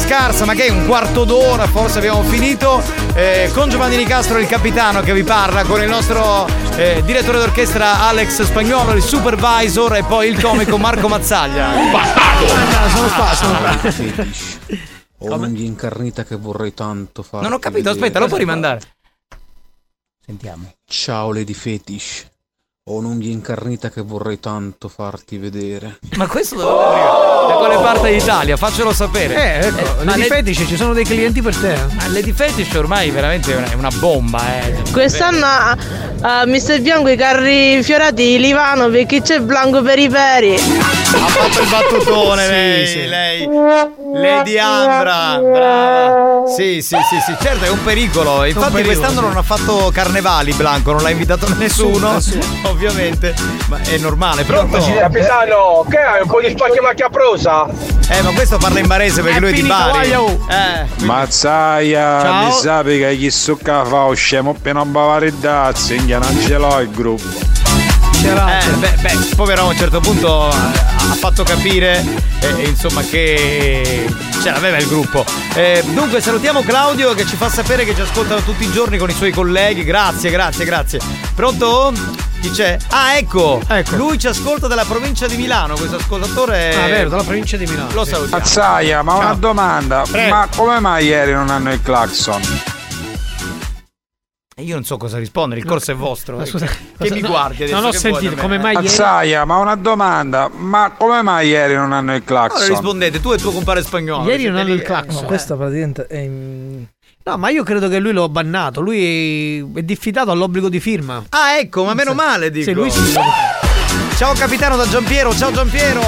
scarsa, ma che è un quarto d'ora, forse abbiamo finito, eh, con Giovanni Nicastro, il capitano che vi parla, con il nostro eh, direttore d'orchestra Alex Spagnolo, il supervisor e poi il comico Marco Mazzaglia. Ah, sono qua, sono qua. Ho un'unghia incarnita che vorrei tanto fare. Non ho capito, aspetta, lo puoi rimandare. Sentiamo. Ciao Lady Fetish. Ho un'unghia incarnita che vorrei tanto farti vedere. Ma questo dove arriva? Da quale parte d'Italia? Faccelo sapere. Eh, ecco, ma Lady le- Fetish, ci sono dei clienti per te. Ma Lady Fetish ormai veramente è una, è una bomba, eh. Quest'anno a, a Mister Bianco i carri fiorati li vanno perché c'è Blanco per i peri. Ha fatto il battutone Sì, lei, sì. lei. Lady Ambra, brava. Sì, sì, sì, sì, certo è un pericolo. Infatti pericolo, quest'anno sì. non ha fatto carnevali Blanco, non l'ha invitato nessuno, ovviamente. Ma è normale, pronto? Capitano, che hai un po' di spacchi macchia prosa? Eh, ma questo parla in barese perché È lui è di Bari. Eh. Mazzaia, Ciao. mi sapi che chi succa fa scemo appena un bavare dazzi, non ce l'ho il gruppo. Eh, beh, beh, povero a un certo punto ha fatto capire eh, insomma che ce l'aveva il gruppo. Eh, dunque salutiamo Claudio che ci fa sapere che ci ascoltano tutti i giorni con i suoi colleghi. Grazie, grazie, grazie. Pronto? Chi c'è? Ah, ecco! Lui ci ascolta dalla provincia di Milano, questo ascoltatore. Ah, vero, dalla provincia di Milano. Lo sì. salutiamo. Mazzaia, ma una Ciao. domanda, Prego. ma come mai ieri non hanno il clacson? E Io non so cosa rispondere, il corso è vostro. Ma scusa, che cosa- mi no, guardi adesso? non ho sentito, come mai ieri- Mazzaia, ma una domanda, ma come mai ieri non hanno il Allora clacson? rispondete, tu e tuo compare spagnolo. Ieri non hanno il clacson. No, questa praticamente è in... No, ma io credo che lui lo ha bannato. Lui è, diffidato all'obbligo di firma. Ah, ecco, ma meno male, dico. Sì, lui sì. Ciao capitano da Giampiero, ciao Giampiero!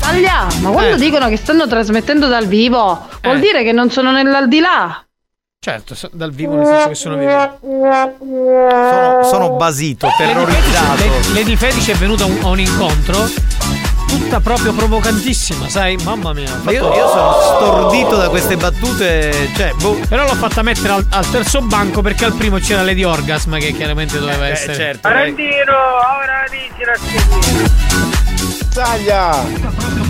Taglia, ma quando Eh. dicono che stanno trasmettendo dal vivo, vuol Eh. dire che non sono nell'aldilà. Certo, so- dal vivo nel senso che sono vivo. Sono, sono basito, terrorizzato. Lady- Lady Fetish è venuta a un, a un incontro tutta proprio provocantissima, sai? Mamma mia. Ma io, io sono stordito da queste battute, cioè, boh. Però l'ho fatta mettere al, al terzo banco perché al primo c'era Lady Orgasm che chiaramente doveva Eh, essere. certo. Arandino, ora dici la seguire. Taglia!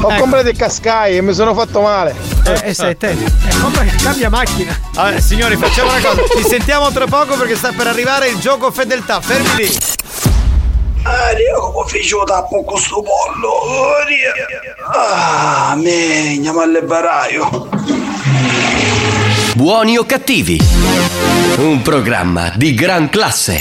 Ho comprato il cascai e mi sono fatto male. Eh, eh, sei te. Eh, compra- cambia macchina. Vabbè, signori, facciamo una cosa. Ci sentiamo tra poco perché sta per arrivare il gioco fedeltà. Fermi lì. Ah, io come faccio tappo con sto pollo? Oh. Ah, me, andiamo al baraio. Buoni o cattivi? Un programma di gran classe.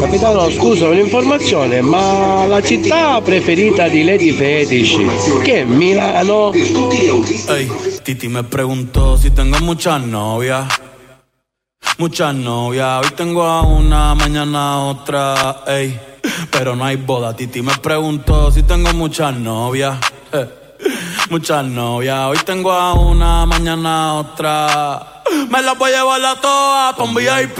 Capitano, scusa, un'informazione, ma la città preferita di Lady Fetish, che è Milano? Ey, Titi me preguntó si tengo muchas novias. Muchas novias, hoy tengo a una, mañana a otra, ey. Pero no hay boda, Titi me preguntó si tengo muchas novias. eh. Muchas novias, hoy tengo a una, mañana a otra. Me las voy a llevar a todas pa' un VIP,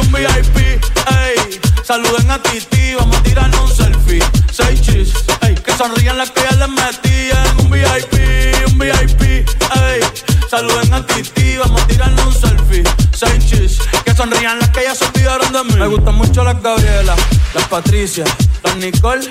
un VIP, ey. Saluden a Titi, vamos a tirarnos un selfie. Seis chis, ey. Que sonrían las que ya les metían. Un VIP, un VIP, ey. Saluden a Titi, vamos a tirarnos un selfie. Seis chis, que sonrían las que ya se olvidaron de mí. Me gustan mucho las Gabriela, las Patricia, las Nicole,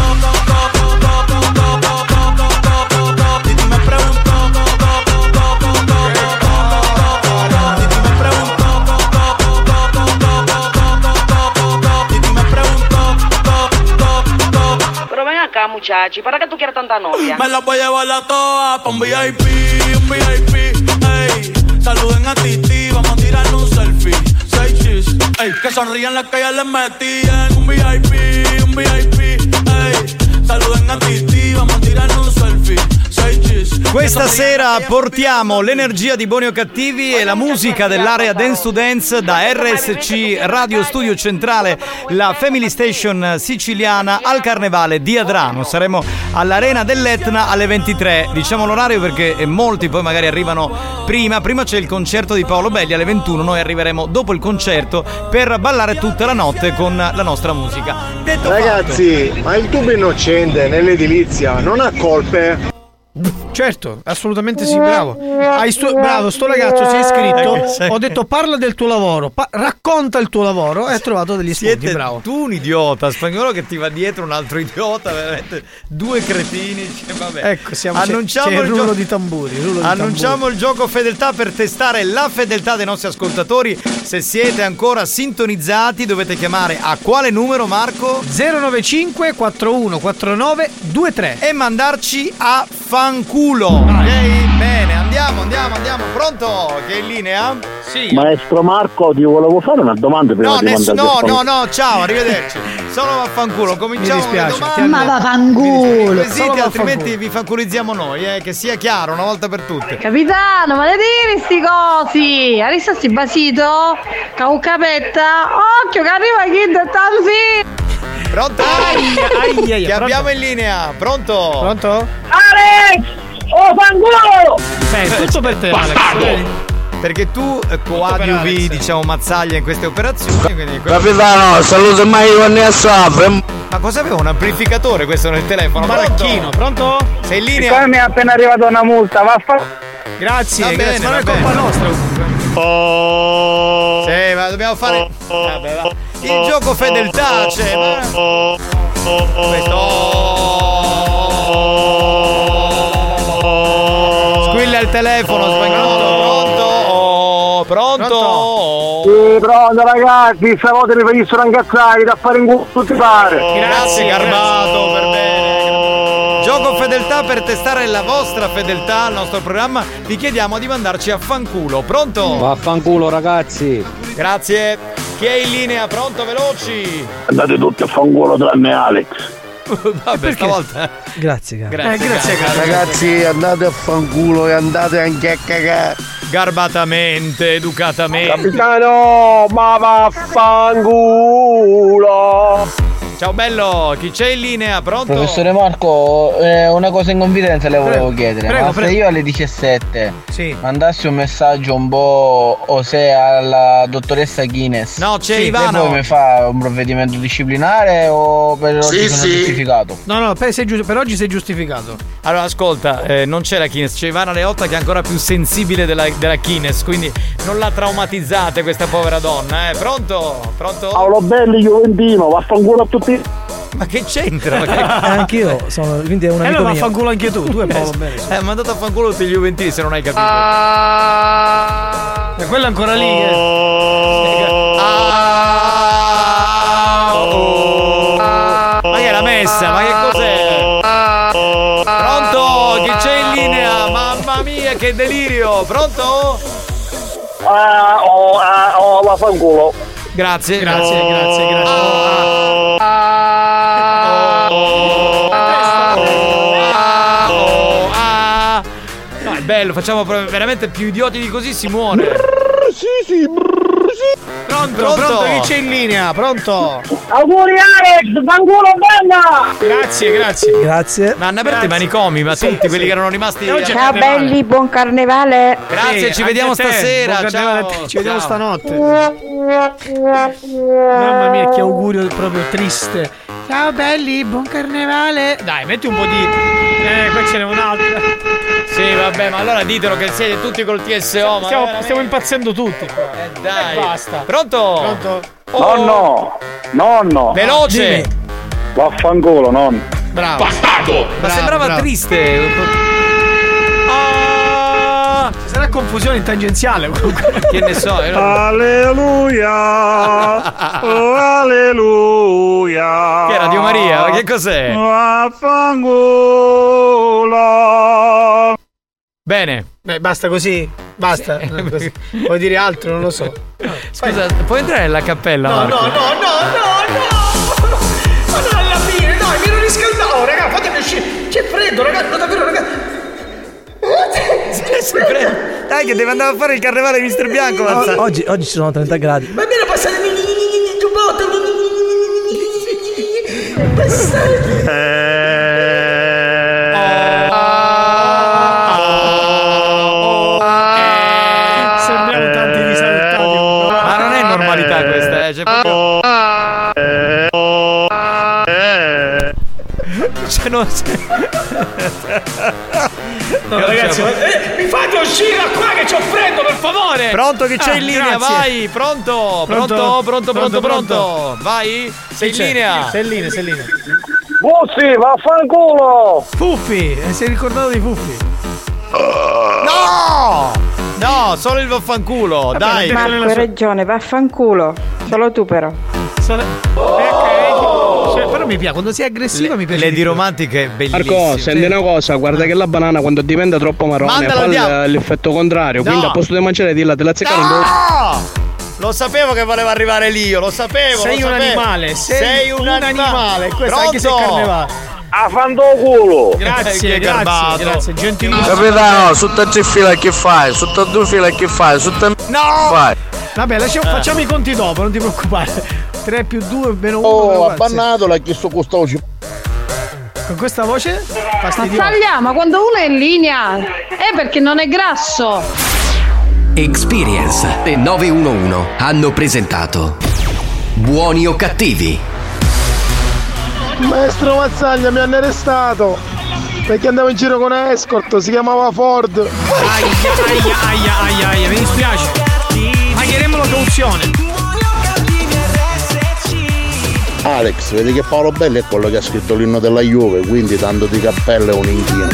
Acá, muchachi, ¿para qué tú quieres tanta novia? Me la voy a llevar a todas pa' un VIP, un VIP, ey. Saluden a Titi, vamos a tirarle un selfie. Seis chis, ey. Que sonrían las que ya les metían. Un VIP, un VIP, ey. Saluden a Titi, Questa sera portiamo l'energia di Buoni o Cattivi e la musica dell'area Dance to Dance da RSC Radio Studio Centrale, la Family Station siciliana al Carnevale di Adrano. Saremo all'Arena dell'Etna alle 23. Diciamo l'orario perché molti poi magari arrivano prima. Prima c'è il concerto di Paolo Belli alle 21. Noi arriveremo dopo il concerto per ballare tutta la notte con la nostra musica. Detto Ragazzi, ma il tubo innocente nell'edilizia non ha colpe? Certo, assolutamente sì, bravo. Stu- bravo, sto ragazzo si è iscritto. Ho detto parla del tuo lavoro, pa- racconta il tuo lavoro e hai trovato degli spunti, bravo. tu un idiota, spagnolo che ti va dietro un altro idiota, veramente due cretini. cioè, vabbè. Ecco, siamo c'è- Annunciamo c'è il il rullo gio- di tamburi, di Annunciamo il gioco fedeltà per testare la fedeltà dei nostri ascoltatori. Se siete ancora sintonizzati, dovete chiamare a quale numero, Marco? 095 4149 23 e mandarci a fanculo. Ok? Bene, andiamo, andiamo, andiamo. Pronto? Che è in linea? Sì. Maestro Marco, ti volevo fare una domanda prima No, di ness- no, no, no, ciao, arrivederci. Solo vaffanculo, cominciamo con le domande. Ma vaffanculo. Quesiti, altrimenti vi fanculizziamo noi, eh, che sia chiaro una volta per tutte. Capitano, ma le devi sti cosi? Adesso sti basito? Caucapetta? Occhio che arriva chi da tanzi! Pronto? aia, aia, Che pronto? abbiamo in linea? Pronto? Pronto? Alex! Oh, fanculo! Beh, tutto per te, Alex. vedi? Perché tu eh, coadiuvi, diciamo, mazzaglia in queste operazioni. Quindi Capitano, saluto mai con ne soffre. Ma cosa aveva un amplificatore questo nel telefono? Un baracchino, pronto? Sei in linea? Siccome mi è appena arrivata una multa, vaffa. Grazie, Va grazie. bene, Ma non è colpa nostra comunque. Sì, ma dobbiamo fare. Vabbè, va. Il gioco fedeltà c'è. ma- Questo. Telefono, spagnolo. Pronto? Oh, pronto? Sì, pronto ragazzi, stavolta mi facessero incazzare da fare in culo tutti pare. Grazie, Garbato, per bene. Gioco fedeltà per testare la vostra fedeltà al nostro programma. Vi chiediamo di mandarci a fanculo. Pronto? Vaffanculo ragazzi. Grazie. Chi è in linea? Pronto, veloci? Andate tutti a fanculo tranne Alex. Vabbè, stavolta. Grazie, caro. Grazie, Eh, grazie, caro. Ragazzi, andate a fanculo e andate anche a cagare. Garbatamente, educatamente. Capitano, ma vaffanculo! Ciao bello, chi c'è in linea? Pronto? Professore Marco, eh, una cosa in confidenza le volevo Prego, chiedere. prego, ma prego. se io alle 17 Sì. mandassi un messaggio un po' o se alla dottoressa Guinness, No, c'è sì, Ivano. mi fa un provvedimento disciplinare o per oggi sono giustificato? No, no, per, sei giu- per oggi sei giustificato. Allora, ascolta, eh, non c'è la Kines, c'è Ivana Leotta che è ancora più sensibile della, della Kines, quindi non la traumatizzate questa povera donna, eh. Pronto? Pronto? Paolo Belli, Juventino, vaffanculo a tutti. Ma che c'entra? Ma che- Eh, anch'io sono, quindi è un E amico allora mio. vaffanculo anche tu, tu e Paolo bene. Eh, ha mandato a fanculo tutti gli Juventini se non hai capito. E quella ancora lì. eh. Ah, oh. Ma che è la messa? Ma che cos'è? Pronto? Chi c'è in linea? Mamma mia, che delirio! Pronto? Ah, oh, ah, oh, vaffanculo. Grazie, Grazie, grazie, grazie. Ah, No, è bello, facciamo veramente più idioti di così si muore. Sì, sì, Pronto, Pronto? pronto, chi c'è in linea? Pronto? Auguri Alex, fanculo bella! Grazie, grazie. Grazie. Ma hanno aperto i manicomi, ma tutti quelli che erano rimasti. Ciao carnevale. belli, buon carnevale! Grazie, Sì, ci vediamo stasera. Ciao. Ci vediamo Ciao. stanotte. Mamma mia, che augurio proprio triste. Ciao belli, buon carnevale. Dai, metti un po' di. Eh, qua ce n'è un'altra. Sì, vabbè, ma allora ditelo che siete tutti col TSO. ma Stiamo, veramente- stiamo impazzendo tutti. qua. Eh, dai. E basta. Pronto? Pronto? Oh, Nonno, nonno. Veloce. Dimmi. Vaffanculo, non. Bravo. Bastardo! Ma Bravo, sembrava bravo. triste. Sarà confusione in tangenziale comunque. Che ne so, eh. Alleluia. Oh, alleluia. Che era Dio Maria? Ma che cos'è? Vaffanculo. Bene. Beh, basta così. Basta. Così. Vuoi dire altro? Non lo so. Scusa, puoi entrare nella cappella? No, Marco? no, no, no, no, no! Ma non alla fine, dai, mi ero riscaldato! Oh, raga, fatemi uscire! C'è freddo, raga, no, davvero, raga! Dai, che deve andare a fare il carnevale di Mister Bianco. O- oggi, oggi ci sono 30 gradi. Ma mi era passato il giubbotto! Risaltati. Ma non è normalità questa, eh. C'è. Cioè, No, ragazzi, ma- eh, mi fate uscire da qua che c'ho freddo, per favore! Pronto che c'è Ah, in linea, grazie. vai, pronto, pronto, Pronto? pronto, pronto, pronto, Pronto, vai, sei in linea. Sei in linea, sei in linea. Fussi, vaffanculo! Fuffi, eh, sei ricordato di Fuffi? No! No, solo il vaffanculo, dai. Marco hai ragione, vaffanculo. Solo tu però. Cioè, però mi piace, quando sei aggressiva mi piace. Le di romantiche bellissime. Marco, senti una cosa, guarda che la banana quando diventa troppo marrone fa l'effetto contrario, quindi a posto di mangiare di là te la zeccare. No! Lo sapevo che voleva arrivare lì, io lo sapevo. Sei lo un sapevo. animale, sei sei un, un anima- animale, questo anche se è Pronto? carnevale. A fandoculo! Grazie, grazie, garbato. grazie, gentilissimo. Capitano, sotto tre fila che fai? Sotto due fila che fai? Sotto No! fai? Vabbè, lasciamo- Eh. facciamo i conti dopo, non ti preoccupare. 3 più 2 meno 1. Oh, abbannato l'ha chiesto questo Con questa voce fastidiosa. Mazzaglia, ma quando uno è in linea è perché non è grasso. Experience e 911 hanno presentato Buoni o cattivi? Maestro Mazzaglia mi hanno arrestato perché andavo in giro con una escort, si chiamava Ford. Aia, aia, aia, aia, aia, mi dispiace. Pagheremo la cauzione. Alex, vedi che Paolo Belli è quello che ha scritto l'inno della Juve, quindi tanto di cappello è un inchino.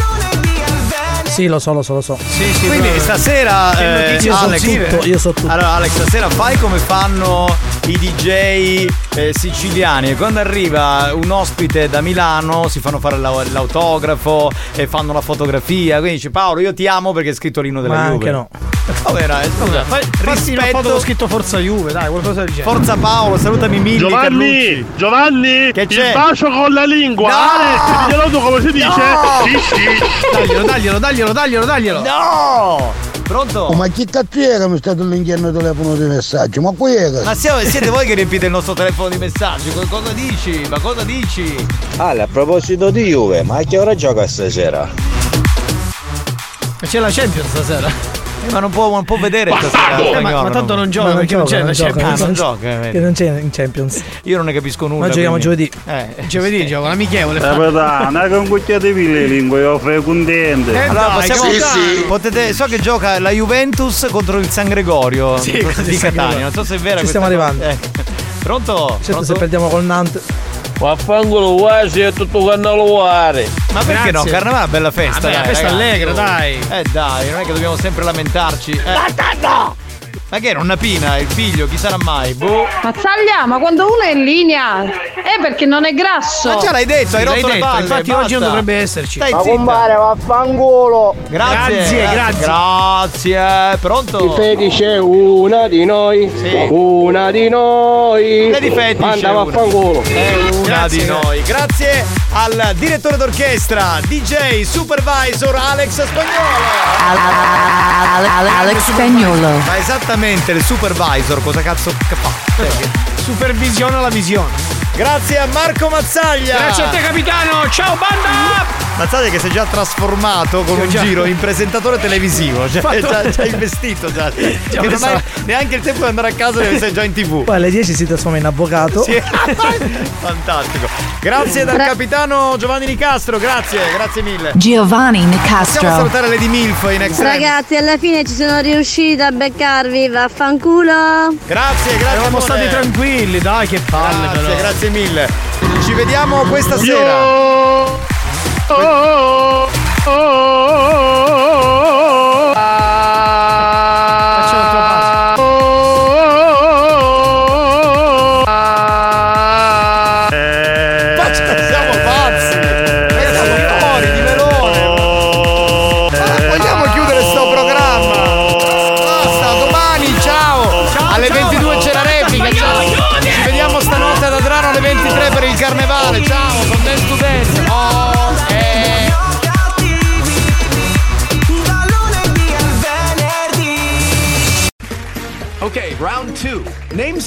Sì, lo so, lo so, lo so. Sì, sì, Quindi bravo. stasera eh, Io so Alex, tutto, io so tutto. Allora Alex, stasera fai come fanno i DJ eh, siciliani e quando arriva un ospite da Milano si fanno fare la- l'autografo e fanno la fotografia, quindi dice Paolo io ti amo perché hai scritto l'inno della Ma Juve. anche no. Vabbè, dai, scusa, fai, Fatti una foto rispetto con scritto Forza Juve, dai, qualcosa del genere. Forza Paolo, salutami Milli Giovanni, Carlucci. Giovanni, Che c'è? il bacio con la lingua. No! Alex, diglielo tu come si dice? Sì, sì. Daglielo, daglielo, daglielo, daglielo, daglielo. No! Pronto? ma chi cazzo è che mi state all'interno del telefono di messaggio? Ma qui è Ma siamo- siete voi che riempite il nostro telefono di messaggi? Co- Cosa dici? Ma cosa dici? Ale, a proposito di Juve, ma a che ora gioca stasera? C'è la Champions stasera. Ma non può, non può vedere stasera. Eh, ma, ma tanto no. non gioca non perché non c'è la non gioca, Champions. Non gioca, eh, Che vedi. non c'è in Champions. Io non ne capisco nulla. Ma giochiamo quindi- giovedì. Eh. Giovedì gioco, l'amichevole. Capitano, che un cucchiaio di lingue, io fai contente. Eh, Allora, dai, possiamo, capitano. potete, so che gioca la Juventus contro il San Gregorio Sì, di Catania. Non so se è vera Ci stiamo arrivando. Eh. Pronto? Certo, Pronto? se perdiamo col Nantes. Vaffanculo, quasi è tutto cannoluare. Ma perché no? Grazie. Carnevale è una bella festa. Vabbè, dai, festa ragazzi. allegra, dai. Eh dai, non è che dobbiamo sempre lamentarci. Eh. Ma che era una pina, il figlio, chi sarà mai? Boh. Mazzaglia, ma quando uno è in linea è perché non è grasso. Ma già l'hai detto, hai L'hai rotto le detto, palle. infatti basta. oggi non dovrebbe esserci. Stai Ma zitta. compare, vaffanculo. Grazie, Grazie, grazie. Grazie. Pronto? Fetice è una di noi, Sì. una di noi. Di fetish Manda è una? vaffanculo. È una Grazie. di noi. Grazie al direttore d'orchestra, DJ Supervisor Alex Spagnolo. Alex Spagnolo. Ma esattamente il supervisor cosa cazzo fa? Supervisiona la visione. Grazie a Marco Mazzaglia. Grazie a te capitano. Ciao banda! Mazzaglia che si è già trasformato con un già. giro in presentatore televisivo. Cioè, Fatto- già, già investito già. Che non hai neanche il tempo di andare a casa e sei già in tv. Poi alle 10 si trasforma in avvocato. Sì. Fantastico. Grazie dal capitano Giovanni Nicastro, grazie, grazie mille. Giovanni Possiamo Nicastro. salutare Lady Milf in extra. Ragazzi, alla fine ci sono riuscita a beccarvi, vaffanculo. Grazie, grazie. Eravamo amore. stati tranquilli, dai, che palle Grazie, però. grazie mille. Ci vediamo questa sera. Ma